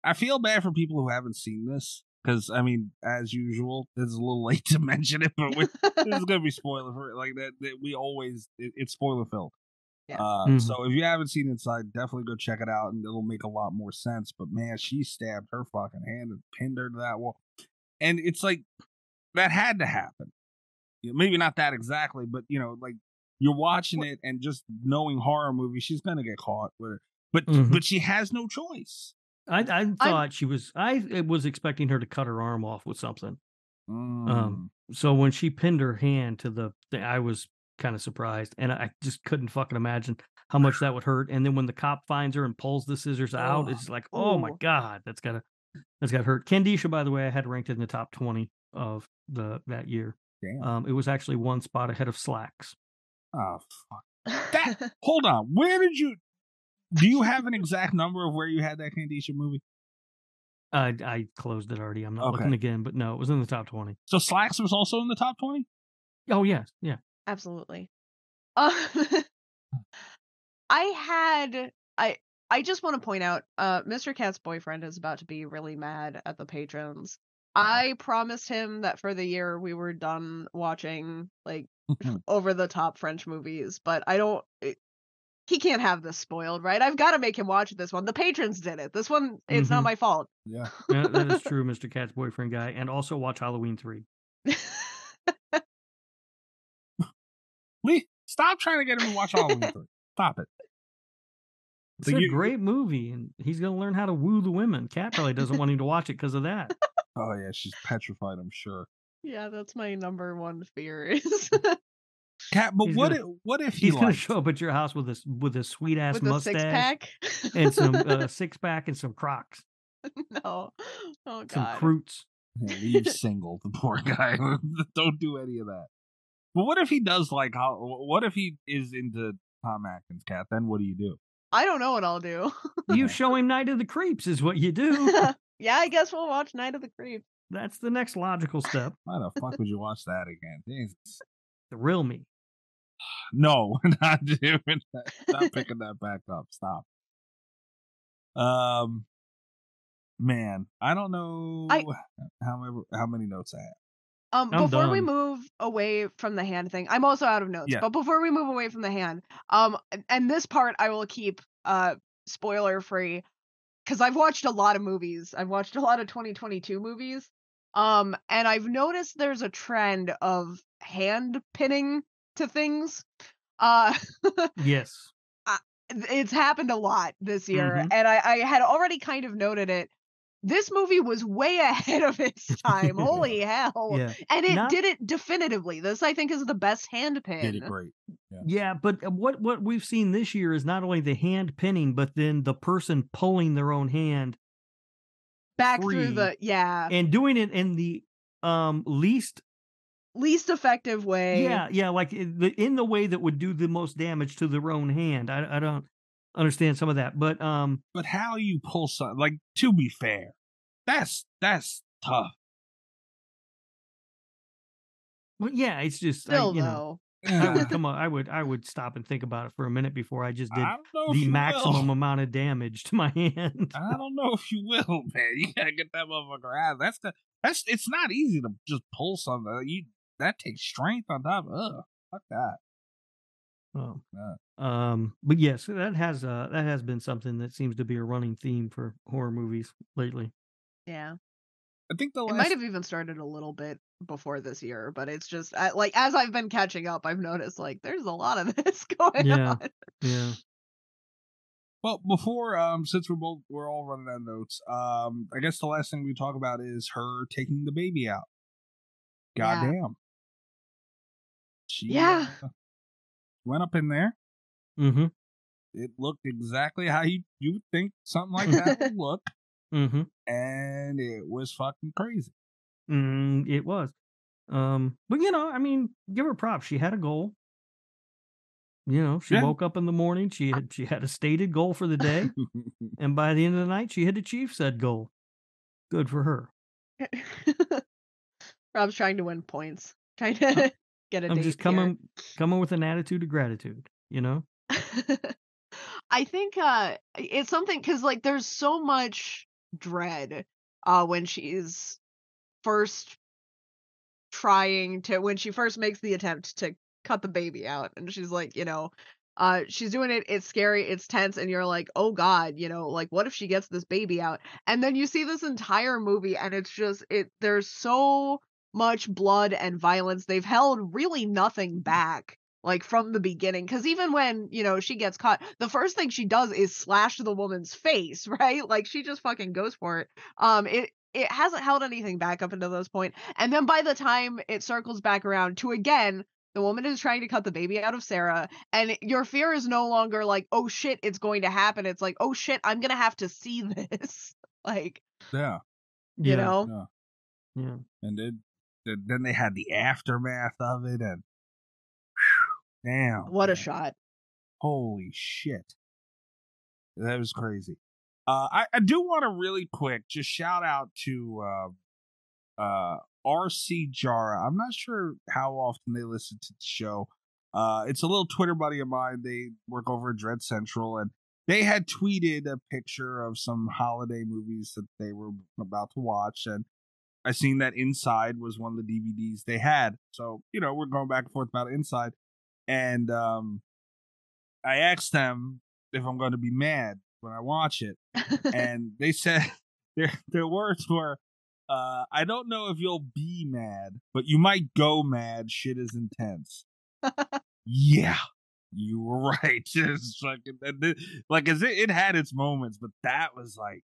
I feel bad for people who haven't seen this because I mean, as usual, it's a little [laughs] late to mention it, but we this is gonna be spoiler for it. like that. that we always it, it's spoiler filled. Yeah. Uh, Mhm. So if you haven't seen Inside, definitely go check it out, and it'll make a lot more sense. But man, she stabbed her fucking hand and pinned her to that wall, and it's like that had to happen. You know, Maybe not that exactly, but you know, like you're watching it and just knowing horror movies, she's gonna get caught with it. But Mhm. but she has no choice. I I thought she was. I was expecting her to cut her arm off with something. Mm. Um, so when she pinned her hand to the thing, I was kind of surprised, and I just couldn't fucking imagine how much that would hurt. And then when the cop finds her and pulls the scissors out, Oh. it's like, oh my god, that's gotta that's gotta hurt. Kandisha, by the way, I had ranked it in the top twenty of the that year. Damn. Um, it was actually one spot ahead of Slaxx. oh fuck. That [laughs] hold on. Where did you? Do you have an exact number of where you had that Kandisha movie? I I closed it already. I'm not Okay. looking again, but no, it was in the top twenty. So Slaxx was also in the top twenty. Oh yes, yeah. absolutely uh, [laughs] i had i i just want to point out uh mr cat's boyfriend is about to be really mad at the patrons i promised him that for the year we were done watching like over the top french movies but i don't it, he can't have this spoiled right i've got to make him watch this one the patrons did it this one it's not Mhm. my fault Yeah. [laughs] Yeah, that is true, Mr. Cat's boyfriend guy, and also watch Halloween three. [laughs] Lee, stop trying to get him to watch Halloween. three. Stop it. It's So a you- great movie, and he's gonna learn how to woo the women. Cat probably doesn't want him to watch it because of that. Oh yeah, she's petrified. I'm sure. yeah that's my number one fear is [laughs] Cat, but He's what gonna- if what if he He's gonna show up at your house with this with a sweet ass with mustache six pack and some [laughs] uh, six pack and some Crocs, no oh some god Croots. Yeah, leave [laughs] single the poor guy? [laughs] Don't do any of that. But what if he does like how? What if he is into Tom Atkins, Cat? Then what do you do? I don't know what I'll do. You show him Night of the Creeps is what you do. yeah, I guess we'll watch Night of the Creeps. That's the next logical step. Why the fuck would you watch that again? Jesus. The real me. No, we're [laughs] not doing that. Not [laughs] picking that back up. Stop. Um, man, I don't know I- how many how many notes I have. Um, I'm before we move away from the hand thing, I'm also out of notes. Yeah. But before we move away from the hand, um, and- and this part I will keep uh spoiler free because I've watched a lot of movies. I've watched a lot of 2022 movies. Um, and I've noticed there's a trend of hand pinning to things. Uh, [laughs] Yes. it's happened a lot this year, Mhm. and I, I had already kind of noted it. This movie was way [laughs] ahead of its time. Holy [laughs] hell! Yeah. And it Not- did it definitively. This, I think, is the best hand pin. Did it great. Yeah, but uh, what what we've seen this year is not only the hand pinning, but then the person pulling their own hand Back free through the yeah and doing it in the um least least effective way. yeah yeah like in the in the way that would do the most damage to their own hand. I I don't understand some of that, but um But how you pull something like to be fair, that's that's tough. well, yeah, it's just I, Still you know though, I would [laughs] come on, I would I would stop and think about it for a minute before I just did I don't know if the maximum will. amount of damage to my [laughs] hand. I don't know if you will, man. You gotta get that motherfucker out. That's the that's it's not easy to just pull something. You that takes strength on top. Ugh, fuck that. Oh. Yeah. Um, but yes, that has uh that has been something that seems to be a running theme for horror movies lately. yeah. I think the It might have even started a little bit before this year, but it's just I, like as I've been catching up, I've noticed like there's a lot of [laughs] this going Yeah. on. Yeah. Well, before um, since we're both we're all running out of notes, um, I guess the last thing we talk about is her taking the baby out. Yeah. Goddamn. She, Yeah. uh, went up in there. Mm-hmm. It looked exactly how you you think something like that would [laughs] look, Mm-hmm. and it was fucking crazy. Mm, it was. Um, but you know, I mean, give her props. She had a goal. You know, she Yeah. woke up in the morning. She had she had a stated goal for the day, [laughs] and by the end of the night, she had achieved said goal. Good for her. [laughs] Rob's trying to win points, trying to get a I'm just here. coming coming with an attitude of gratitude. You know. [laughs] I think uh it's something because like there's so much dread uh when she's first trying to when she first makes the attempt to cut the baby out and she's like you know uh she's doing it it's scary it's tense and you're like oh god you know like what if she gets this baby out and then you see this entire movie and it's just it there's so much blood and violence they've held really nothing back like from the beginning because even when you know she gets caught the first thing she does is slash the woman's face [laughs] right like she just fucking goes for it um it it hasn't held anything back up until this point. and then by the time it circles back around to again the woman is trying to cut the baby out of Sarah, and your fear is no longer like, oh shit, it's going to happen. It's like, oh shit, I'm gonna have to see [laughs] this. like, yeah, you Yeah. know? yeah. Yeah. And then then- they had the aftermath of it, and damn, What a shot. Holy shit. That was crazy. Uh, I, I do want to really quick just shout out to uh, uh, RC Jara. I'm not sure how often they listen to the show. Uh, it's a little Twitter buddy of mine. They work over at Dread Central, and they had tweeted a picture of some holiday movies that they were about to watch, and I seen that Inside was one of the DVDs they had. So you know we're going back and forth about Inside, and um, I asked them if I'm going to be mad when I watch it, [laughs] and they said [laughs] their their words were, uh, "I don't know if you'll be mad, but you might go mad. Shit is intense." [laughs] yeah, you were right. Just fucking like as it, it had its moments, but that was like.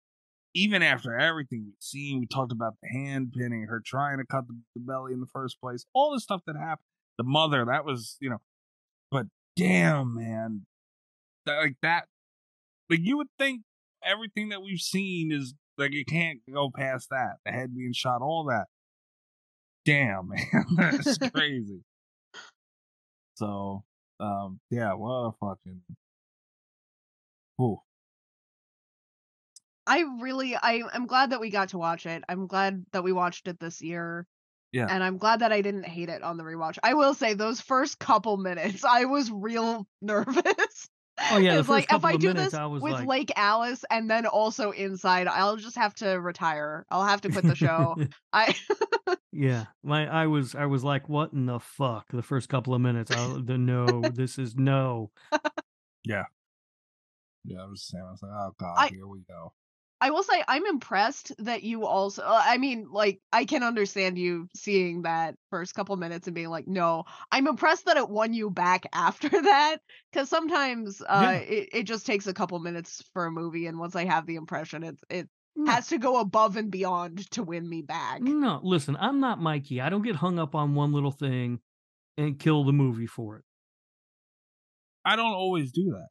Even after everything we've seen, we talked about the hand pinning, her trying to cut the, the belly in the first place, all the stuff that happened. The mother, that was, you know, but damn, man, that, like that like you would think everything that we've seen is like it can't go past that the head being shot all that damn [laughs] man that's [laughs] crazy so um yeah what a fucking Ooh. I really I I'm glad that we got to watch it. I'm glad that we watched it this year. Yeah. And I'm glad that I didn't hate it on the rewatch. I will say those first couple minutes, I was real [laughs] nervous. Oh yeah, the It's first like if I do minutes, this I was with like, Lake Alice and then also Inside, I'll just have to retire. I'll have to quit the show. [laughs] I [laughs] yeah, my I was I was like, what in the fuck? The first couple of minutes, I the no, this is no. Yeah. Yeah, I was saying, I was like, oh god, I- here we go. I will say I'm impressed that you also uh, I mean like I can understand you seeing that first couple minutes and being like no I'm impressed that it won you back [laughs] after that cuz sometimes uh Yeah. it, it just takes a couple minutes for a movie and once I have the impression it's it No, has to go above and beyond to win me back. no, listen, I'm not Mikey. I don't get hung up on one little thing and kill the movie for it. I don't always do that.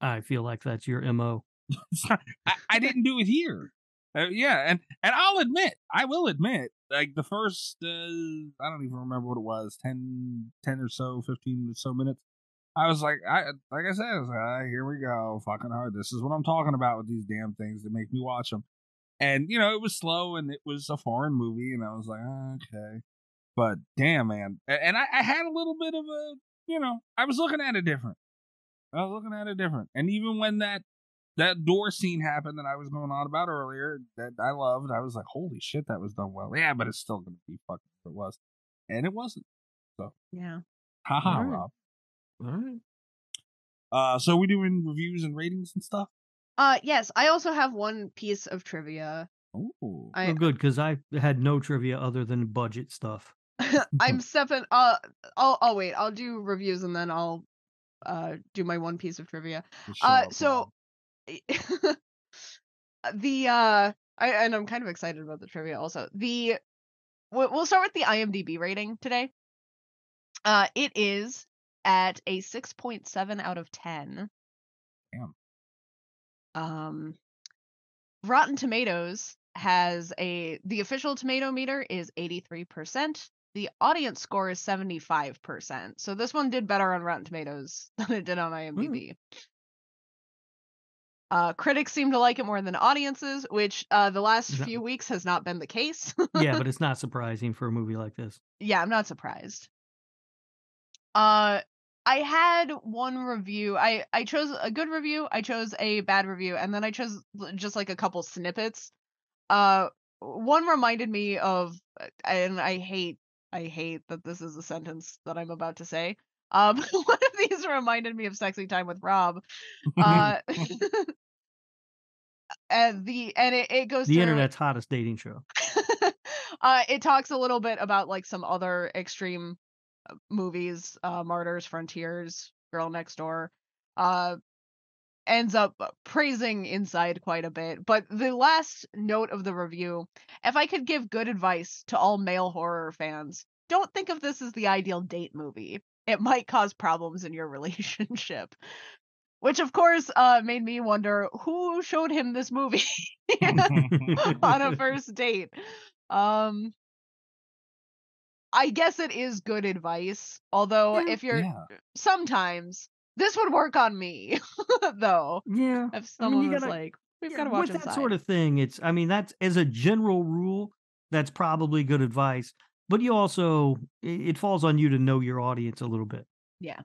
I feel like that's your mo. [laughs] I, I didn't do it here. Uh, yeah, and and I'll admit, I will admit, like the first, uh, I don't even remember what it was, 10, 10 or so, fifteen or so minutes. I was like, I like I said, I like, ah, here we go, fucking hard. This is what I'm talking about with these damn things that make me watch them. And you know, it was slow, and it was a foreign movie, and I was like, ah, okay. But damn, man, and I, I had a little bit of a, you know, I was looking at it different. I was looking at it different, and even when that that door scene happened that I was going on about earlier that I loved. I was like, holy shit, that was done well. Yeah, but it's still going to be fucking what it was. And it wasn't. So Yeah. Haha, Alright. Rob. All right. Uh, so we doing reviews and ratings and stuff? Uh yes, I also have one piece of trivia. Ooh. I oh, good because I had no trivia other than budget stuff. [laughs] I'm [laughs] stepping uh I'll I'll wait. I'll do reviews and then I'll uh do my one piece of trivia. Just Uh so Rob. [laughs] the uh I and I'm kind of excited about the trivia also. The we- we'll start with the IMDb rating today. Uh it is at a 6.7 out of 10. Damn. Um Rotten Tomatoes has a the official tomato meter is 83%. The audience score is 75%. So this one did better on Rotten Tomatoes [laughs] than it did on IMDb. Uh, critics seem to like it more than audiences, which uh, the last that- few weeks has not been the case. yeah, but [laughs] it's not surprising for a movie like this. yeah, I'm not surprised. Uh, I had one review. I I chose a good review. I chose a bad review, and then I chose just like a couple snippets. Uh, one reminded me of, uh, and I hate I hate that this is a sentence that I'm about to say. Um, [laughs] one of these reminded me of "Sexy Time with Rob." [laughs] Uh, and the and it, it goes The through, internet's hottest dating show. [laughs] uh, it talks a little bit about like some other extreme uh, movies, uh, Martyrs, Frontiers, Girl Next Door. Uh, ends up praising Inside quite a bit. But the last note of the review, if I could give good advice to all male horror fans, don't think of this as the ideal date movie. It might cause problems in your [laughs] relationship. Which of course uh made me wonder who showed him this movie [laughs] on a [laughs] first date. Um I guess it is good advice. Although Yeah. if you're yeah. sometimes this would work on me [laughs] though. Yeah. If I someone mean, you was gotta- like, we've Yeah, got to watch with inside. that sort of thing it's i mean that's as a general rule that's probably good advice but you also it, it falls on you to know your audience a little bit Yeah.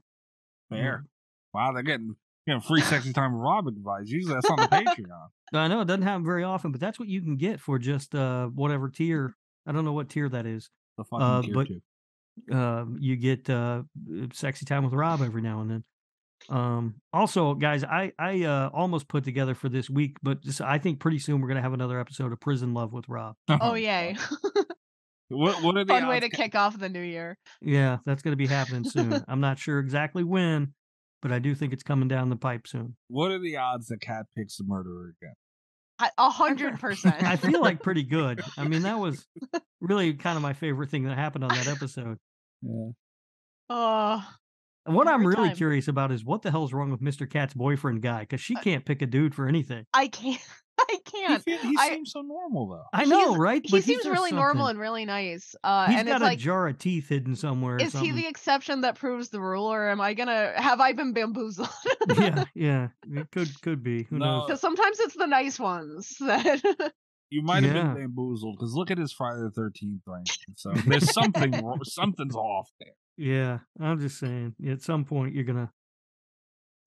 Fair. Wow, they're getting getting free sexy time with Rob advice. Usually that's on the [laughs] Patreon. i know it doesn't happen very often but that's what you can get for just uh whatever tier i don't know what tier that is The fucking Uh, tier but- two. um, you get uh, sexy time with Rob every now and then. Um, also, guys, I I uh, almost put together for this week, but just, I think pretty soon we're gonna have another episode of Prison Love with Rob. [laughs] oh yay. [laughs] What what are the Fun way to kick off the new year. Yeah, that's gonna be happening soon. I'm not sure exactly when, but I do think it's coming down the pipe soon. What are the odds that Cat picks the murderer again? I- A hundred percent. I feel like pretty good. I mean, that was [laughs] really kind of my favorite thing that happened on that episode. Yeah. Oh, And what I'm really time. curious about is what the hell's wrong with Mr. Cat's boyfriend guy? Because she can't pick a dude for anything. I can't. [laughs] I can't. fe- he I- seems so normal though. I know, He's- right? He seems does really normal and really nice. Uh, He's and got it's a like, jar of teeth hidden somewhere. Or is he the exception that proves the rule, or am I gonna have I been bamboozled? yeah, [laughs] yeah. It could could be. Who No. knows? Because sometimes it's the nice ones that. [laughs] You might have Yeah. been bamboozled because look at his Friday the Thirteenth ranking. So there's something something's off there. Yeah, I'm just saying. At some point, you're gonna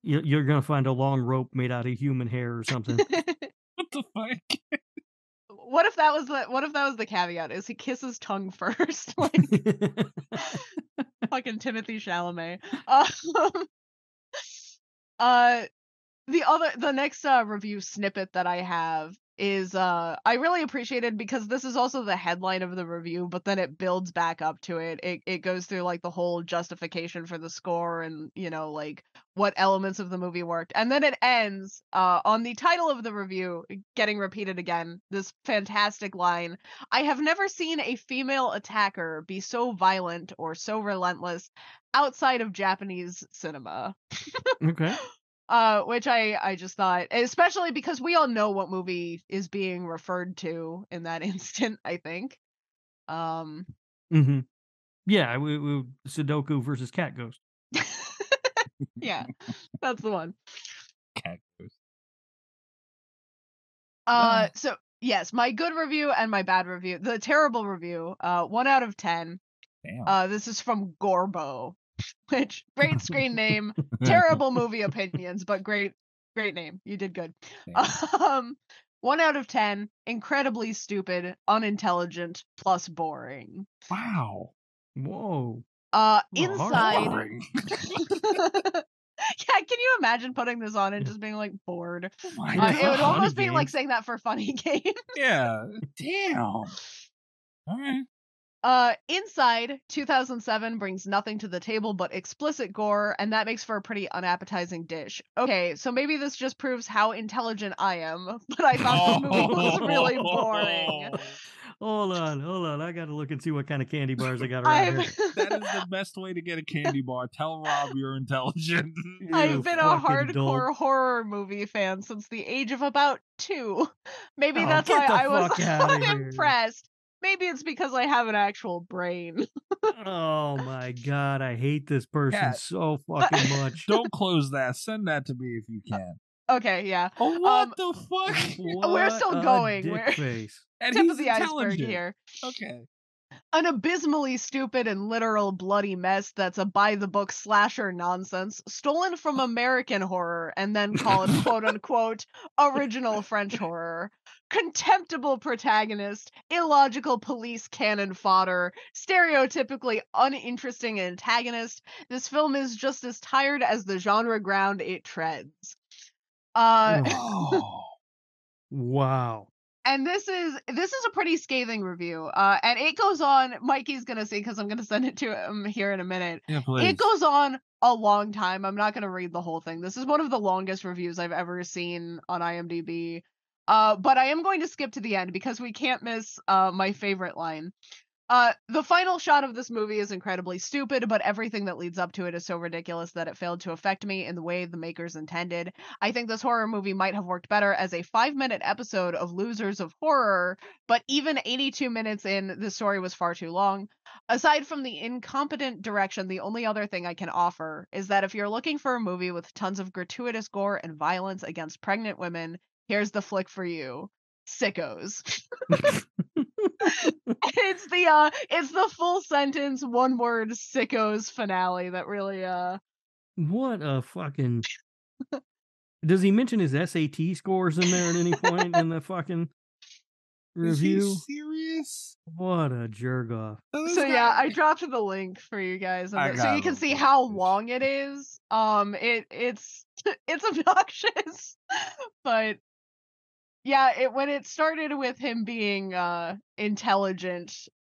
you're gonna find a long rope made out of human hair or something. What [laughs] the fuck? what if that was the what if that was the caveat? Is he kisses tongue [laughs] first, like [laughs] fucking Timothée Chalamet? Um, uh, the other the next uh, review snippet that I have is uh I really appreciated because this is also the headline of the review, but then it builds back up to it. It it goes through like the whole justification for the score and you know like what elements of the movie worked. And then it ends uh on the title of the review getting repeated again. This fantastic line. I have never seen a female attacker be so violent or so relentless outside of Japanese cinema okay. [laughs] uh which i i just thought especially because we all know what movie is being referred to in that [laughs] instant i think. Um. Hmm Yeah, we, we, Sudoku versus Cat Ghost. [laughs] yeah that's the one. [laughs] Cat goes. uh so yes my good review and my bad review the terrible review uh one out of ten. Damn. uh this is from gorbo [laughs] which great screen [laughs] name [laughs] terrible movie opinions but great great name you did good um one out of ten incredibly stupid unintelligent plus boring wow. Whoa. uh inside yeah can you imagine putting this on and just being like bored Oh uh, it would almost be like saying that for funny game Yeah. Damn. All right. Uh, Inside 2007 brings nothing to the table but explicit gore, and that makes for a pretty unappetizing dish. Okay, so maybe this just proves how intelligent I am, [laughs] but I thought this movie was really boring. [laughs] Hold on, hold on. I gotta look and see what kind of candy bars I got around I've here. [laughs] That is the best way to get a candy bar. Tell Rob you're intelligent. You I've been a fucking dolt. hardcore horror movie fan since the age of about two. Maybe Oh, that's why I was fuck outta here. unimpressed. Maybe it's because I have an actual brain. Oh my god, I hate this person Cat. so [laughs] fucking much. Don't close that. Send that to me if you can. okay, yeah. Oh, what Um, the fuck? [laughs] We're still What going. We're- face. [laughs] And Tip he's of the iceberg here. Okay. an abysmally stupid and literal bloody mess that's a by the book slasher nonsense stolen from American horror and then called quote unquote original French horror. Contemptible protagonist, illogical police cannon fodder, stereotypically uninteresting antagonist. This film is just as tired as the genre ground it treads. Uh [laughs] Oh. Wow. and this is this is a pretty scathing review uh and it goes on mikey's gonna see because i'm gonna send it to him here in a minute Yeah, it goes on a long time i'm not gonna read the whole thing this is one of the longest reviews i've ever seen on imdb uh but i am going to skip to the end because we can't miss uh my favorite line uh the final shot of this movie is incredibly stupid but everything that leads up to it is so ridiculous that it failed to affect me in the way the makers intended I think this horror movie might have worked better as a five minute episode of Losers of Horror, but even 82 minutes in, the story was far too long. Aside from the incompetent direction, the only other thing I can offer is that if you're looking for a movie with tons of gratuitous gore and violence against pregnant women, here's the flick for you. Sickos. [laughs] [laughs] it's the uh it's the full sentence one word sickos finale that really uh What a fucking. Does he mention his SAT scores in there at any point in the fucking Is he review? serious? What a jerk off. This so yeah, I dropped the link for you guys, I so you can see how long it is. Um, it it's [laughs] it's obnoxious, but yeah, it when it started with him being uh intelligent,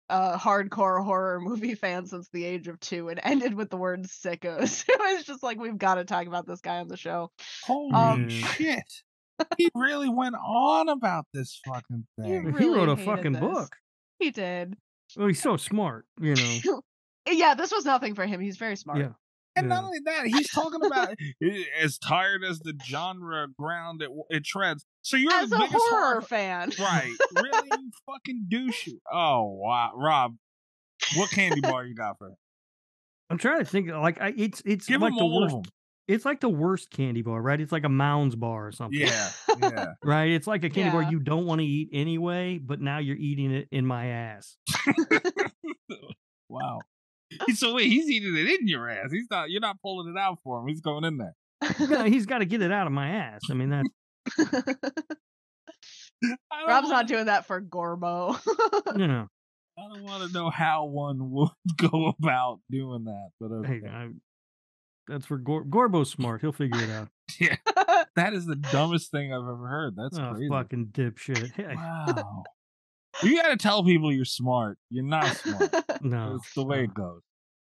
uh hardcore horror movie fan since the age of two, and ended with the word sickos. [laughs] it was just like we've got to talk about this guy on the show. Holy um, [laughs] shit. he really went on about this fucking He thing. he really wrote a fucking this. book. He did. Well, he's so smart, you know. [laughs] Yeah, this was nothing for him. He's very smart. Yeah. And not only that, he's talking about [laughs] as tired as the genre ground it, it treads. So you're As the a biggest horror fan, Right. Really? you [laughs] fucking douche. Oh, wow. Rob, what candy bar you got for him? I'm trying to think. Like, I, it's it's Give like the worst. them. it's like the worst candy bar, right? It's like a Mounds bar or something. Yeah, yeah. [laughs] Right? It's like a candy bar you don't want to eat anyway, but now you're eating it in my ass. wow. [laughs] So wait, he's eating it in your ass. He's not. You're not pulling it out for him. He's going in there. Yeah, he's got to get it out of my ass. I mean, that's [laughs] [laughs] I Rob's not wanna- doing that for Gorbo. you know. I don't want to know how one would go about doing that, but okay. Hey, I, that's for Gor- Gorbo's smart. He'll figure it out. yeah, that is the dumbest thing I've ever heard. That's oh, crazy. fucking dipshit. Hey, Wow. You got to tell people you're smart. You're not smart. [laughs] no, it's the way it goes.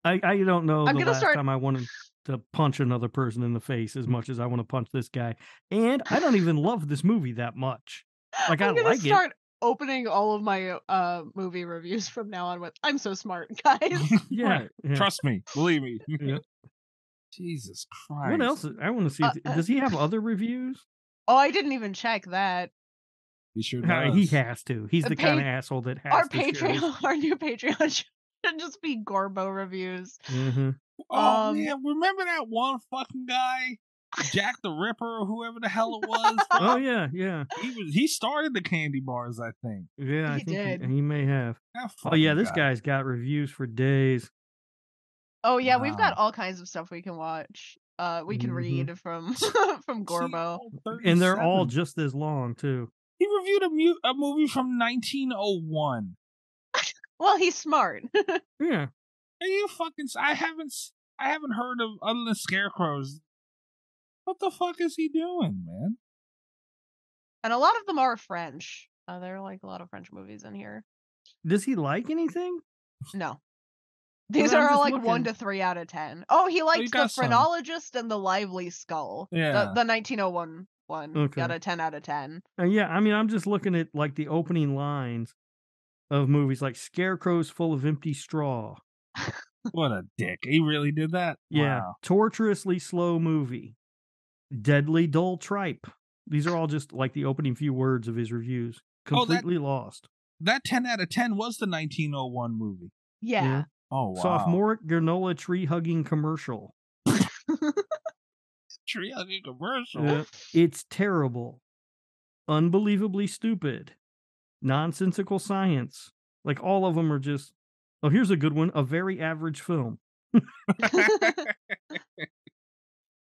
I, I don't know I'm the last start- time I wanted to punch another person in the face as much as I want to punch this guy. And I don't even love this movie that much. Like I I'm gonna like it. start opening all of my uh movie reviews from now on with I'm so smart, [laughs] guys. [laughs] Yeah, Right. yeah. Trust me. Believe me. Yeah. Jesus Christ. What else? I want to see. Uh, uh, does he have other reviews? oh, I didn't even check that. He sure [laughs] Uh, does. he has to. He's The the kind of asshole that has Our to share [laughs] Patreon, our new Patreon [laughs] should just be Gorbo reviews. Mhm. Oh Um, man, remember that one fucking guy, Jack the Ripper or whoever the hell it was? Oh yeah, yeah, he was he started the candy bars, I think. yeah. I He think did. He, he may have. Oh yeah, this guy. guy's got reviews for days. Oh yeah, we've got all kinds of stuff we can watch. Uh, we can Mhm. read from from Gorbo. all and they're all just as long too. He reviewed a, mu- a movie from 1901. [laughs] Well, he's smart. [laughs] Yeah, Are you fucking? I haven't. I haven't heard of other than scarecrows. What the fuck is he doing, man? and a lot of them are French. Uh, there are like a lot of French movies in here. does he like anything? No. These are all just like one to three out of ten. Oh, he liked the got some. phrenologist and the lively skull. Yeah. The, the 1901 one Okay. got a 10 out of 10. Uh, yeah, I mean, I'm just looking at like the opening lines of movies like "Scarecrows Full of Empty Straw." [laughs] What a dick! He really did that. Yeah, Wow. torturously slow movie, deadly dull tripe. These are all just like the opening few words of his reviews. Oh, that- Completely lost. That 10 out of 10 was the 1901 movie. Yeah. Yeah. Oh wow. Sophomoric granola tree hugging commercial. [laughs] tree hugging commercial. Uh, it's terrible, unbelievably stupid, nonsensical science. Like all of them are just. Oh, here's a good one. A very average film. [laughs]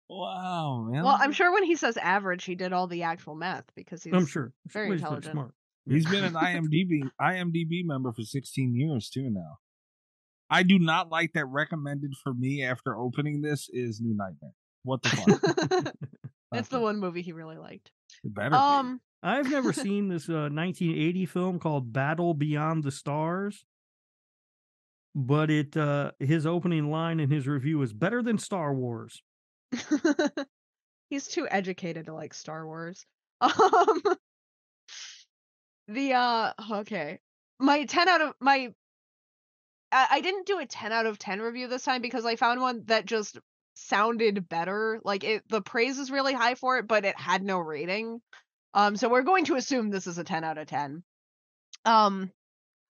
wow, man. [laughs] well, I'm sure when he says average, he did all the actual math because he's I'm sure. very He's intelligent. smart. He's been an IMDb IMDb member for 16 years too now. I do not like that recommended for me after opening this is New Nightmare. What the fuck? [laughs] That's the one movie he really liked. It better be. Um, I've never [laughs] seen this uh, 1980 film called Battle Beyond the Stars, but it uh, his opening line in his review is better than Star Wars. [laughs] he's too educated to like Star Wars. Um, the uh, okay, my ten out of my, I, I didn't do a ten out of ten review this time because I found one that just sounded better. Like it, the praise is really high for it, but it had no rating. Um, so we're going to assume this is a ten out of ten. Um,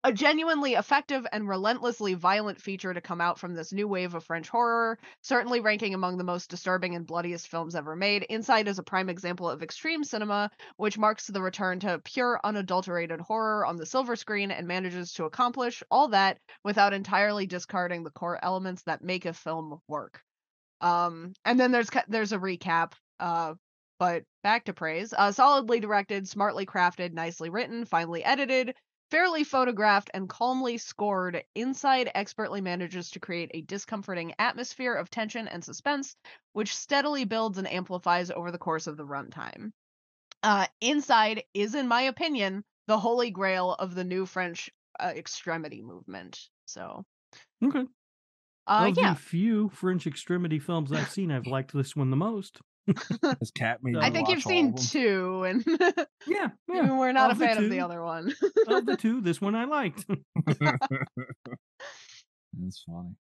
a genuinely effective and relentlessly violent feature to come out from this new wave of French horror, certainly ranking among the most disturbing and bloodiest films ever made. Inside is a prime example of extreme cinema, which marks the return to pure, unadulterated horror on the silver screen and manages to accomplish all that without entirely discarding the core elements that make a film work. Um, and then there's there's a recap. Uh, but back to praise. Uh, solidly directed, smartly crafted, nicely written, finely edited, fairly photographed and calmly scored, Inside expertly manages to create a discomforting atmosphere of tension and suspense, which steadily builds and amplifies over the course of the runtime. Uh, Inside is, in my opinion, the holy grail of the new French uh, extremity movement. So, Okay. Uh, of yeah, the few French extremity films I've seen, I've liked this one the most. [laughs] This cat made I I think you've seen two, and [laughs] Yeah, yeah. we're not a of the fan of the other one. of the [laughs] two, this one I liked. That's funny.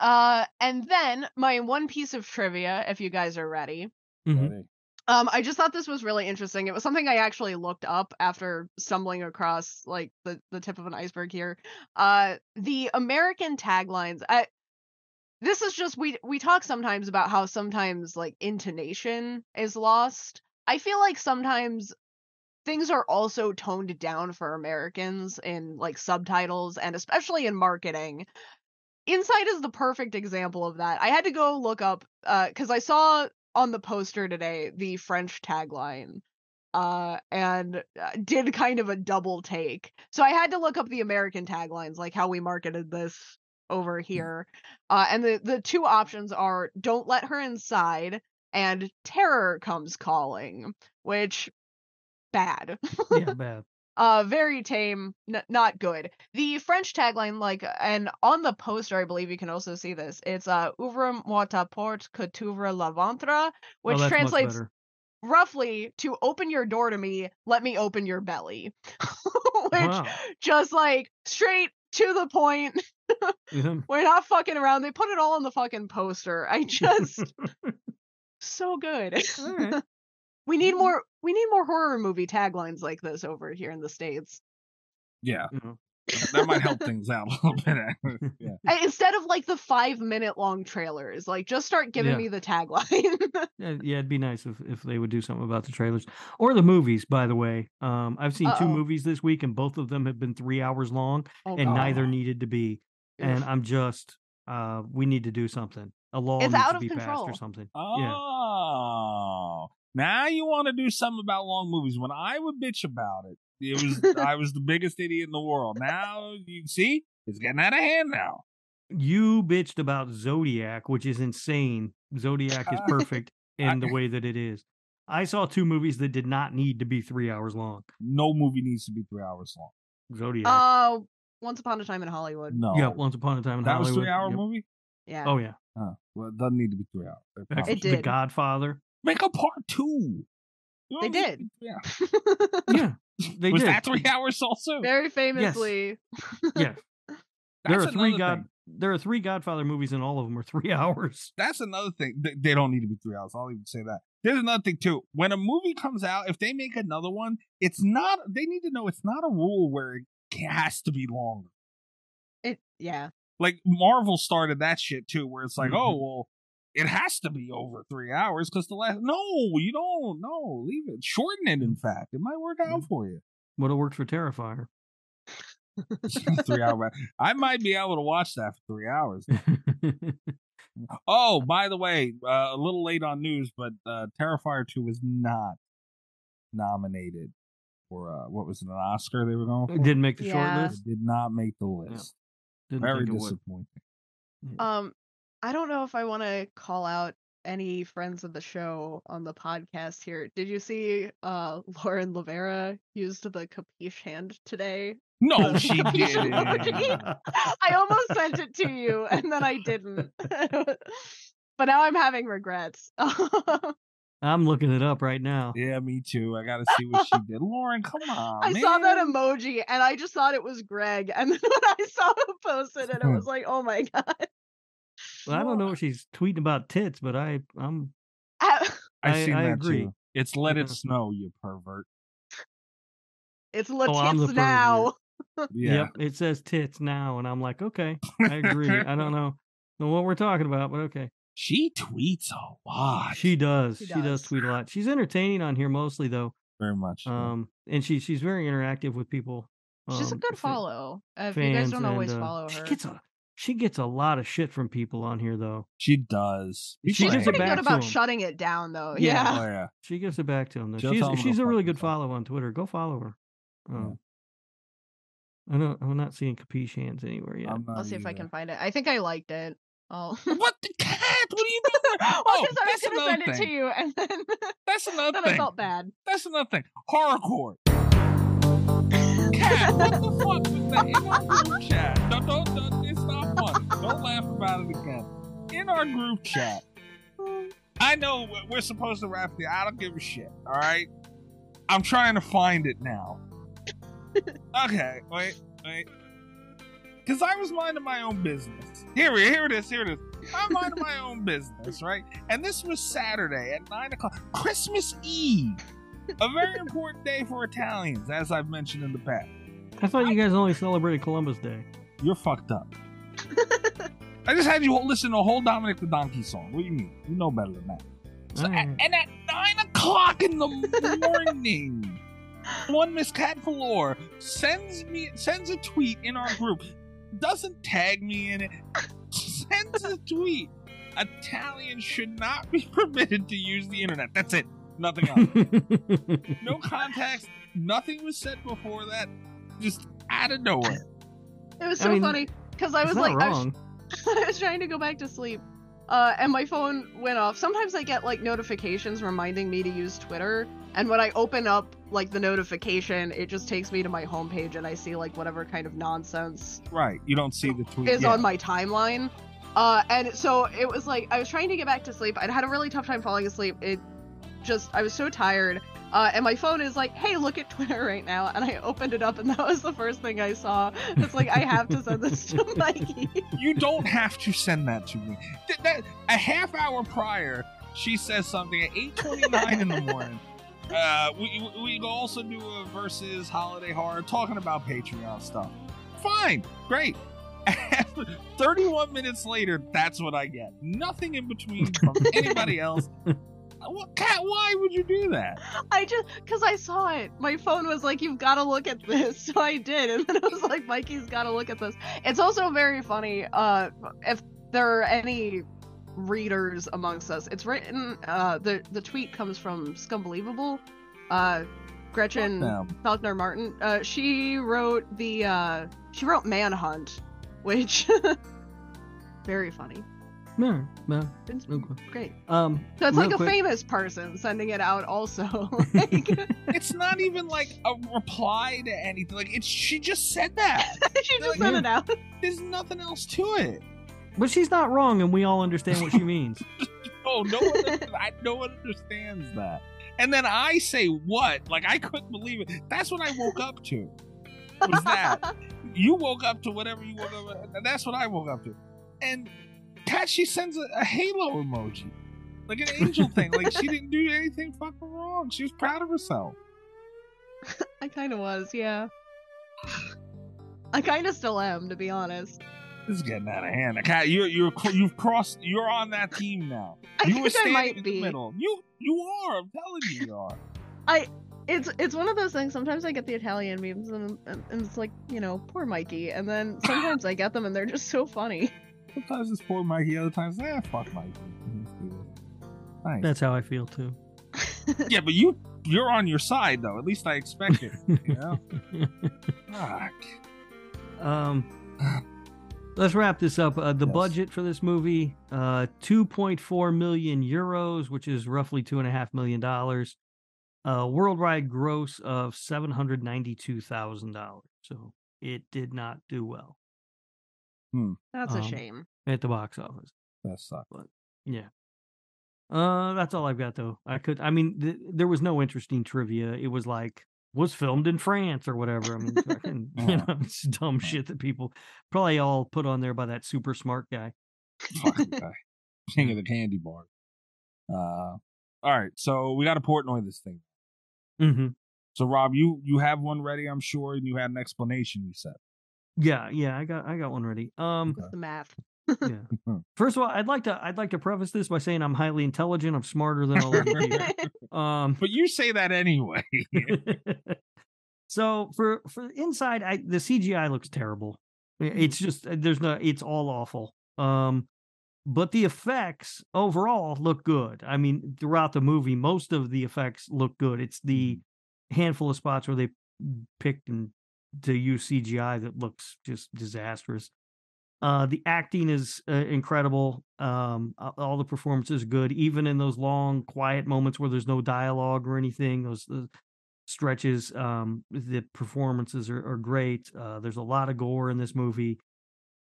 Uh, and then my one piece of trivia, if you guys are ready. Mhm. Ready. Um, I just thought this was really interesting. It was something I actually looked up after stumbling across like the the tip of an iceberg here. Uh, the American taglines. I this is just we we talk sometimes about how sometimes like intonation is lost. I feel like sometimes things are also toned down for Americans in like subtitles and especially in marketing. Inside is the perfect example of that. I had to go look up uh cuz I saw on the poster today the French tagline uh and uh, did kind of a double take. So I had to look up the American taglines like how we marketed this over here. Uh and the the two options are don't let her inside and terror comes calling, which bad. Yeah, [laughs] bad. uh very tame n- not good the french tagline like and on the poster i believe you can also see this it's uh ouvre moi ta porte que t'ouvre la ventre oh, which that's translates roughly to open your door to me let me open your belly [laughs] which Wow. just like straight to the point Yeah. Mm-hmm. [laughs] we're not fucking around they put it all on the fucking poster i just [laughs] so good All right. [laughs] we need mm-hmm. more we need more horror movie taglines like this over here in the states Yeah, mm-hmm. You know. that might help things out a little bit. yeah. Instead of like the five minute long trailers like just start giving Yeah. me the tagline Yeah, yeah, it'd be nice if, if they would do something about the trailers or the movies. By the way, um, I've seen 2 Uh-oh. movies this week, and both of them have been three hours long, oh, and God. neither needed to be. And I'm just, uh, we need to do something. A law It's needs out to of be passed or something. Yeah. Oh, now you want to do something about long movies? When I would bitch about it, it was [laughs] I was the biggest idiot in the world. Now you see, it's getting out of hand now. You bitched about Zodiac, which is insane. Zodiac is [laughs] perfect in the way that it is. I saw two movies that did not need to be three hours long. No movie needs to be three hours long. Zodiac. uh once upon a time in hollywood No, yeah, Once Upon a Time in that was Hollywood. three hour Yep. movie. yeah Oh yeah, Huh. Well, it doesn't need to be three hours. They Heck, promise. It The. Godfather. Make a part two. You They don't need to did. be three. [laughs] Yeah, they was did. that three hours also? very famously Yeah, [laughs] there are three God. thing. There are three Godfather movies, and all of them are three [laughs] hours. That's another thing. They, they don't need to be three hours. I'll even say that. There's another thing too. When a movie comes out, if they make another one, it's not. They need to know it's not a rule where it has to be longer. it yeah Like Marvel started that shit too, where it's like, Mhm. oh well, it has to be over three hours because the last. No, you don't. No, leave it. Shorten it. In fact, it might work out for you. Would have worked for Terrifier. [laughs] three hour. I might be able to watch that for three hours. [laughs] Oh, by the way, uh, a little late on news, but uh, Terrifier 2 was not nominated for uh, what was it, an Oscar they were going for? It Didn't make the Yeah. short It list. did not make the list. Didn't Very think disappointing. um i don't know if i want to call out any friends of the show on the podcast here did you see uh [laughs] lauren lavera used the capiche hand today No, [laughs] she Capiche didn't. i almost sent it to you and then i didn't [laughs] but now i'm having regrets I'm looking it up right now. Yeah, me too. I got to see what she did. Lauren, come on. I saw that emoji and I just thought it was Greg. And [laughs] then when I saw it posted, and it was like, oh my [laughs] god. Well, I don't know if she's tweeting about tits, but I, I'm, [laughs] I've I- seen I that agree. too. It's Let It. Snow, you pervert. It's Oh, I'm the Letits now. Yeah. yep, it says tits now, and I'm like, okay, I agree. I don't know, know what we're talking about, but okay. She tweets a lot. She does. She She does. does. tweet a lot. She's entertaining on here mostly though. Very much. yeah. Um, and she she's very interactive with people. She's a um, good follow. Uh, if you guys don't always and, uh, follow She gets a she gets a lot of shit from people on here though. she does. She She's gives it pretty back good to about 'em. shutting it down though. Yeah. Yeah. Oh, yeah. She gives it back to him though. She'll She's tell 'em to she's a really good themselves. follow on Twitter. Go follow her. Yeah. Um, I know I'm not seeing capiche hands anywhere yet. I'm not I'll see if I can find it. I think I liked it. Oh. What the cat? What are you doing? [laughs] well, oh, I was that's gonna another send it thing. to you, and then, [laughs] That's another then thing. I felt bad. That's another thing. Horrorcore. Cat, what the [laughs] fuck was that? In our group chat. Don't, don't, don't, it's not funny. Don't laugh about it again. In our group chat. I know we- we're supposed to wrap the. I don't give a shit. All right. I'm trying to find it now. Okay, wait, wait. Because I was minding my own business. Here, we- here it is. Here it is. I'm [laughs] minding my own business, right? And this was Saturday at nine o'clock, Christmas Eve, a very important day for Italians, as I've mentioned in the past. I thought you guys only celebrated Columbus Day. You're fucked up. [laughs] I just had you listen to a whole Dominic the Donkey song. What do you mean? You know better than that. So, All a- and at nine o'clock in the morning, one Miss Cat Voleur sends me sends a tweet in our group, doesn't tag me in it, sends a tweet. Italians should not be [laughs] permitted to use the internet. That's it. Nothing else. [laughs] no context. Nothing was said before that. Just out of nowhere. It was I so mean, funny because I was not like, I was. [laughs] I was trying to go back to sleep, uh, and my phone went off. Sometimes I get like notifications reminding me to use Twitter, and when I open up like the notification, it just takes me to my homepage, and I see like whatever kind of nonsense Right. You don't see the tweet. is Yeah. on my timeline. Uh, and so it was like I was trying to get back to sleep. I'd had a really tough time falling asleep. It just I was so tired. Uh, and my phone is like, hey, look at Twitter [laughs] right now. And I opened it up, and [laughs] that was the first thing I saw. It's like I have to send this to [laughs] Mikey. You don't have to send that to me. Th- that- a half hour prior, she says something at 8:29 in the morning. Uh, we we we also do a versus holiday horror talking about Patreon stuff. Fine, great. [laughs] 31 minutes later, that's what I get. Nothing in between from [laughs] anybody else. What, Cat, why would you do that? I just because I saw it. My phone was like, "You've got to look at this," [laughs] so I did, and then I was like, "Mikey's got to look at this." It's also very funny. Uh, if there are any readers amongst us, it's written. Uh, the the tweet comes from Scumbelievable. Uh, Gretchen Fuck. Felker-Martin. Uh, she wrote the. Uh, she wrote Manhunt, which [laughs] very funny. No, no, It's okay. great. Um, So it's real like a quick- famous person sending it out, also. [laughs] like, [laughs] It's not even like a reply to anything. Like it's she just said that. she just Like, sent yeah. it out. There's nothing else to it. But she's not wrong, and we all understand what she [laughs] means. Oh, no one, I, no one understands that. And then I say what? Like I couldn't believe it. That's what I woke up to. Was that [laughs] you woke up to whatever you woke up? and That's what I woke up to. And Kat, she sends a, a halo emoji, like an angel thing. Like she didn't do anything fucking wrong. She was proud of herself. [laughs] I kind of was, yeah. [sighs] I kind of still am, to be honest. This is getting out of hand. Kat, you're you're you've crossed. You're on that team now. [laughs] I You were think I standing might in be. the middle. You you are. I'm telling you, you are. [laughs] I it's it's one of those things. Sometimes I get the Italian memes, and, and, and it's like you know, poor Mikey. And then [laughs] sometimes I get them, and they're just so funny. Sometimes it's poor Mikey. Other times, eh, fuck Mikey. Nice. That's how I feel too. yeah, but you you're on your side though. At least I expect it. You know. Fuck. Um, let's wrap this up. Uh, the Yes. budget for this movie, uh, two point four million euros, which is roughly two and a half million dollars. Uh, worldwide gross of seven hundred ninety-two thousand dollars. So it did not do well Hmm. That's a Um, shame. at the box office. That sucks. Yeah. Uh, that's all I've got though. I could, I mean, th- there was no interesting trivia. It was like was filmed in France or whatever. I mean, fucking, [laughs] you know, it's dumb shit that people probably all put on there by that super smart guy. Fucking [laughs] guy. King of the candy bar. Uh, all right. So we got to Portnoy this thing. Mm-hmm. So Rob, you you have one ready, I'm sure, and you had an explanation. You said. Yeah, yeah, I got, I got one ready. Um, With the math. Yeah. [laughs] First of all, I'd like to, I'd like to preface this by saying I'm highly intelligent. I'm smarter than all of you. [laughs] Um, But you say that anyway. [laughs] so for for inside, I the CGI looks terrible. It's just uh, there's no, it's all awful. Um, but the effects overall look good. I mean, throughout the movie, most of the effects look good. It's the handful of spots where they picked and to use CGI that looks just disastrous. Uh, the acting is uh, incredible. Um, all the performances are good, even in those long, quiet moments where there's no dialogue or anything. Those, those stretches, um, the performances are, are great. Uh, there's a lot of gore in this movie.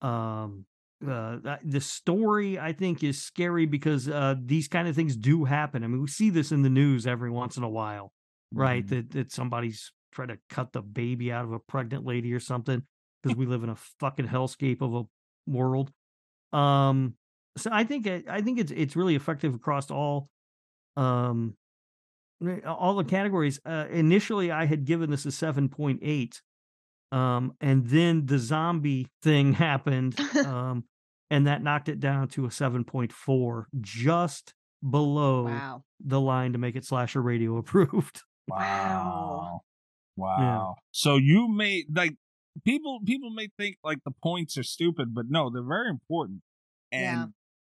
Um, uh, the story I think is scary because uh, these kind of things do happen. I mean, we see this in the news every once in a while, right? Mhm. That that somebody's trying to cut the baby out of a pregnant lady or something because we live in a fucking hellscape of a world. Um, so I think I think it's it's really effective across all um eh, all the categories. Uh, initially, I had given this a seven point eight, um, and then the zombie thing [laughs] happened, [laughs] um, and that knocked it down to a 7.4, just below Wow. the line to make it slasher radio [laughs] approved. Wow. Wow. So you made like people people may think like the points are stupid, but no, they're very important. And Yeah.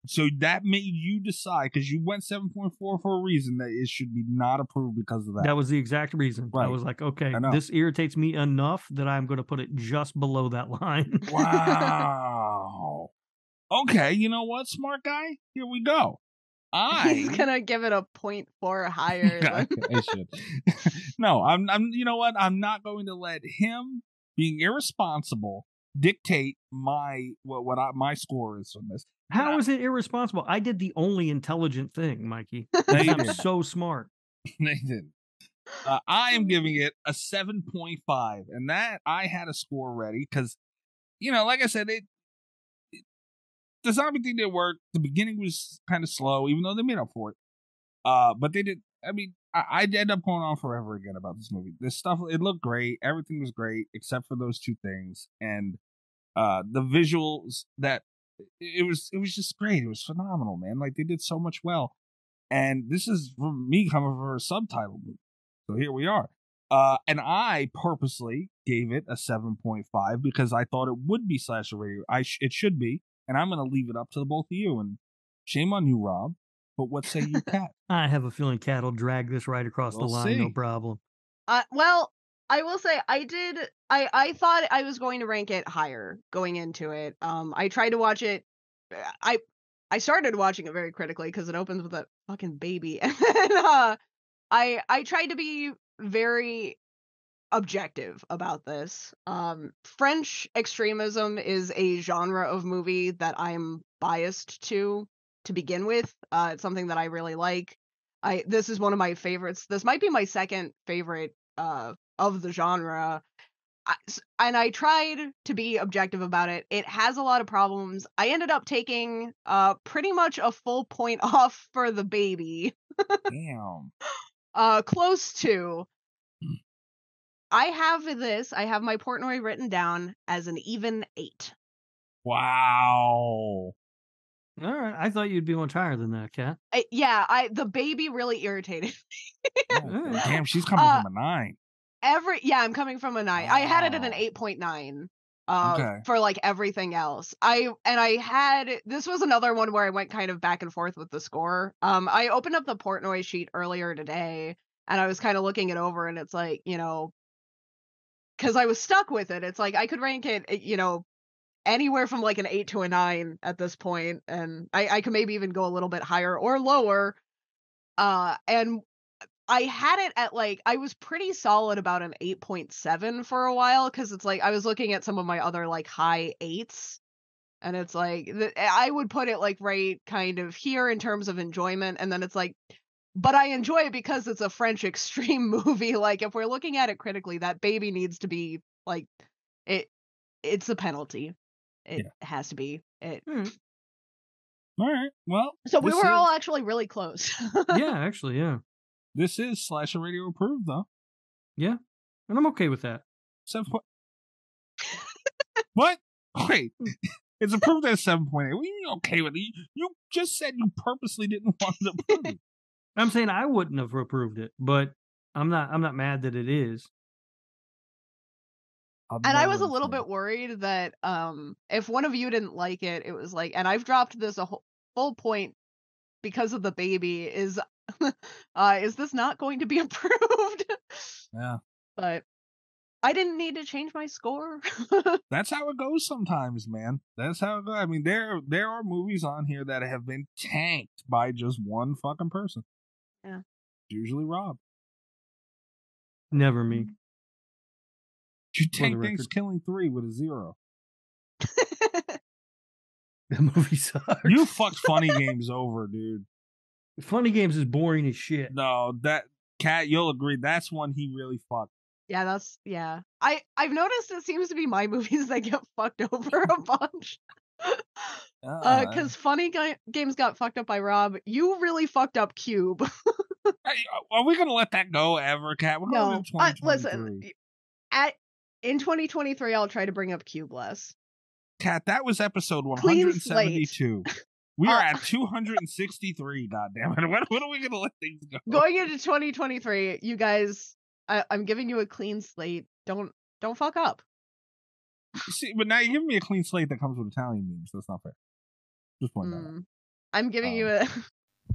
so that made you decide because you went 7.4 for a reason that it should be not approved because of that. That was the exact reason. I was like, okay, this irritates me enough that I'm going to put it just below that [laughs] line. wow. okay, you know what, smart guy? Here we go. [laughs] I He's gonna give it a point four [laughs] higher. I, than... No, I'm. I'm. You know what? I'm not going to let him being irresponsible dictate my what what I, my score is on this. How is it irresponsible? I did the only intelligent thing, Mikey. [laughs] I'm so smart. [laughs] Nathan. Uh, I am giving it a 7.5, and that I had a score ready because, you know, like I said, it, it the zombie thing did work. The beginning was kind of slow, even though they made up for it. Uh, but they did. I mean, I, I'd end up going on forever again about this movie. This stuff, it looked great. Everything was great except for those two things, and uh, the visuals that it was. It was just great. It was phenomenal, man. Like they did so much well. And this is from me coming from a subtitle movie. So here we are. Uh, and I purposely gave it a 7.5 because I thought it would be slasher radio. I sh- it should be, and I'm going to leave it up to the both of you. And shame on you, Rob. But what say you, Kat? [laughs] I have a feeling Cat will drag this right across We'll the line, no problem. Uh, well, I will say I did. I I thought I was going to rank it higher going into it. Um, I tried to watch it. uh, I I started watching it very critically because it opens with a fucking baby, [laughs] and then, uh, I I tried to be very objective about this. Um, French extremism is a genre of movie that I'm biased to to begin with. Uh, it's something that I really like. I this is one of my favorites. This might be my second favorite uh of the genre. I, and I tried to be objective about it. It has a lot of problems. I ended up taking uh pretty much a full point [laughs] off for the baby. Damn. [laughs] Uh close to I have this, I have my Portnoy written down as an even 8. Wow. All right. I thought you'd be much higher than that, Cat. I, yeah, I the baby really irritated [laughs] Oh, Damn, she's coming Uh, from a nine. every yeah i'm coming from a nine i had it at an 8.9 uh Okay. for like everything else i and i had this was another one where i went kind of back and forth with the score um i opened up the portnoy sheet earlier today and i was kind of looking it over and it's like you know because i was stuck with it it's like i could rank it eh, you know anywhere from like an 8 to a 9 at this point and i i could maybe even go a little bit higher or lower uh and I had it at like I was pretty solid about an 8.7 for a while cuz it's like I was looking at some of my other like high 8s and it's like I would put it like right kind of here in terms of enjoyment and then it's like but I enjoy it because it's a French [laughs] extreme movie like if we're looking at it critically that baby needs to be like it it's a penalty it has to be it hmm. All right. Well, so we were is, all actually really close yeah, [laughs] actually, yeah. This is slasher radio approved, though. Yeah. And I'm okay with that. Seven point. [laughs] what? Wait. Hmm. [laughs] It's approved at seven point eight. You okay with it? You, you just said you purposely didn't want to approve it. I'm saying I wouldn't have approved it, but I'm not I'm not mad that it is. I'll and I was a little bit worried that um if one of you didn't like it, it was like, and I've dropped this a whole, full point because of the baby. Is [laughs] uh is this not going to be [laughs] approved? Yeah. but I didn't need to change my score. [laughs] That's how it goes sometimes, man. That's how it goes. I mean, there there are movies on here that have been tanked by just one fucking person. Yeah. Usually Rob. Never me. You the tank record. Thanksgiving three with a zero. [laughs] That movie [laughs] sucks. You fucked funny games over, dude. Funny Games is boring as shit. No, that cat, you'll agree. That's one he really fucked. yeah, that's yeah. I I've noticed it seems to be my [laughs] movies that get fucked over a bunch. Uh, Uh, because funny Ga- games got fucked up by Rob. You really fucked up Cube. hey, are we gonna let that go ever, cat? We're going no, into uh, 2023. listen. At in 2023, I'll try to bring up Cube less. Cat, that was episode 172. [laughs] We are at [laughs] 263. God damn it! [laughs] When, when are we gonna let things go? Going into 2023, you guys, I, I'm giving you a clean slate. Don't don't fuck up. See, but now you're giving me a clean slate that comes with Italian memes. That's not fair. Just point that out. Mm. I'm giving you Um, a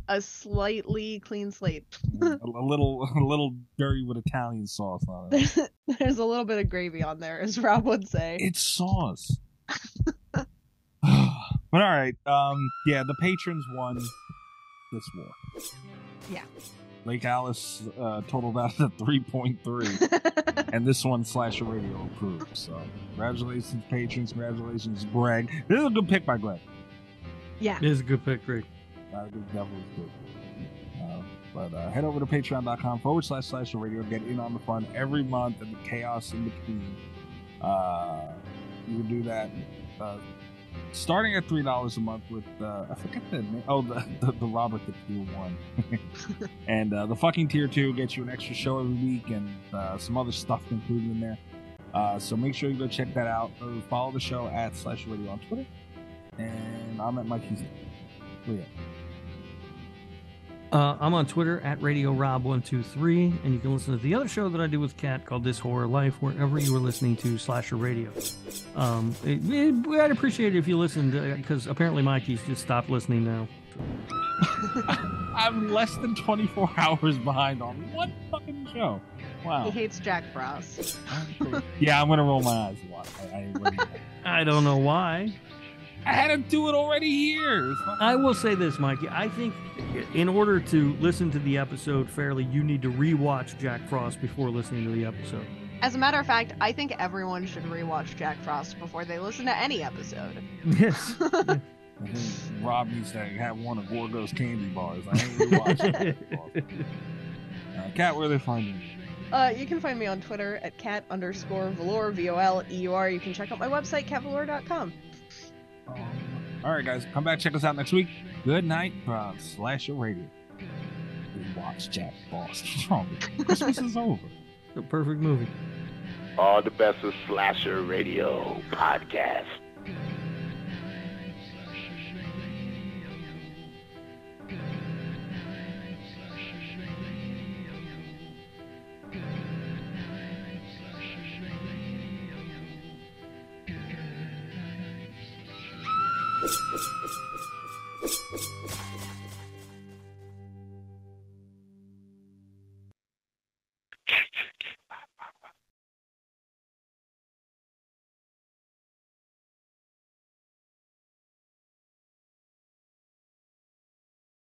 a slightly clean slate. a, [laughs] a little, [laughs] a little dirty with Italian sauce on it. There's, [laughs] there's a little bit of gravy on there, as Rob would say. It's sauce. [sighs] but all right, um, yeah, the patrons won this war. Yeah. Lake Alice uh, totaled out at three point three, and this one Slasher Radio approved. So congratulations, patrons! Congratulations, Greg. This is a good pick by Greg. yeah. It is a good pick, Greg. Uh, definitely was good. Uh, but uh, head over to patreon.com forward slash slasher radio. Get in on the fun every month and the chaos in between. Uh, you can do that uh, starting at $3 a month with, uh, I forget the name. Oh, the, the, the Robert the Tier 1. [laughs] and uh, the fucking Tier 2 gets you an extra show every week and uh, some other stuff included in there. Uh, so make sure you go check that out. Follow the show at Slasher Radio on Twitter. And I'm at Mike Houston. At? Uh, I'm on Twitter at Radio Rob123, and you can listen to the other show that I do with Kat called This Horror Life, wherever you are listening to Slasher Radio. Um, it, it- I'd appreciate it if you listened, because apparently Mikey's just stopped listening now. [laughs] I'm less than 24 [laughs] hours behind on one fucking show. Wow. He hates Jack Frost. [laughs] yeah, I'm gonna roll my eyes a lot. I, I, I don't know why. I had to do it already here. It's I will say this, Mikey. I think in order to listen to the episode fairly, you need to rewatch Jack Frost before listening to the episode. As a matter of fact, I think everyone should rewatch Jack Frost before they listen to any episode. [laughs] Yes. Rob needs to have one of Gorbo's candy bars. I ain't really watching that. [laughs] uh, Cat, where they find you? Uh, you can find me on Twitter at cat underscore voleur, V O L E U R. You can check out my website, catvoleur.com. All right, guys, come back check us out next week. Good night from Slasher Radio. We watch Jack Frost. What's wrong? Christmas is over. [laughs] The perfect movie. All the best of Slasher Radio podcast. you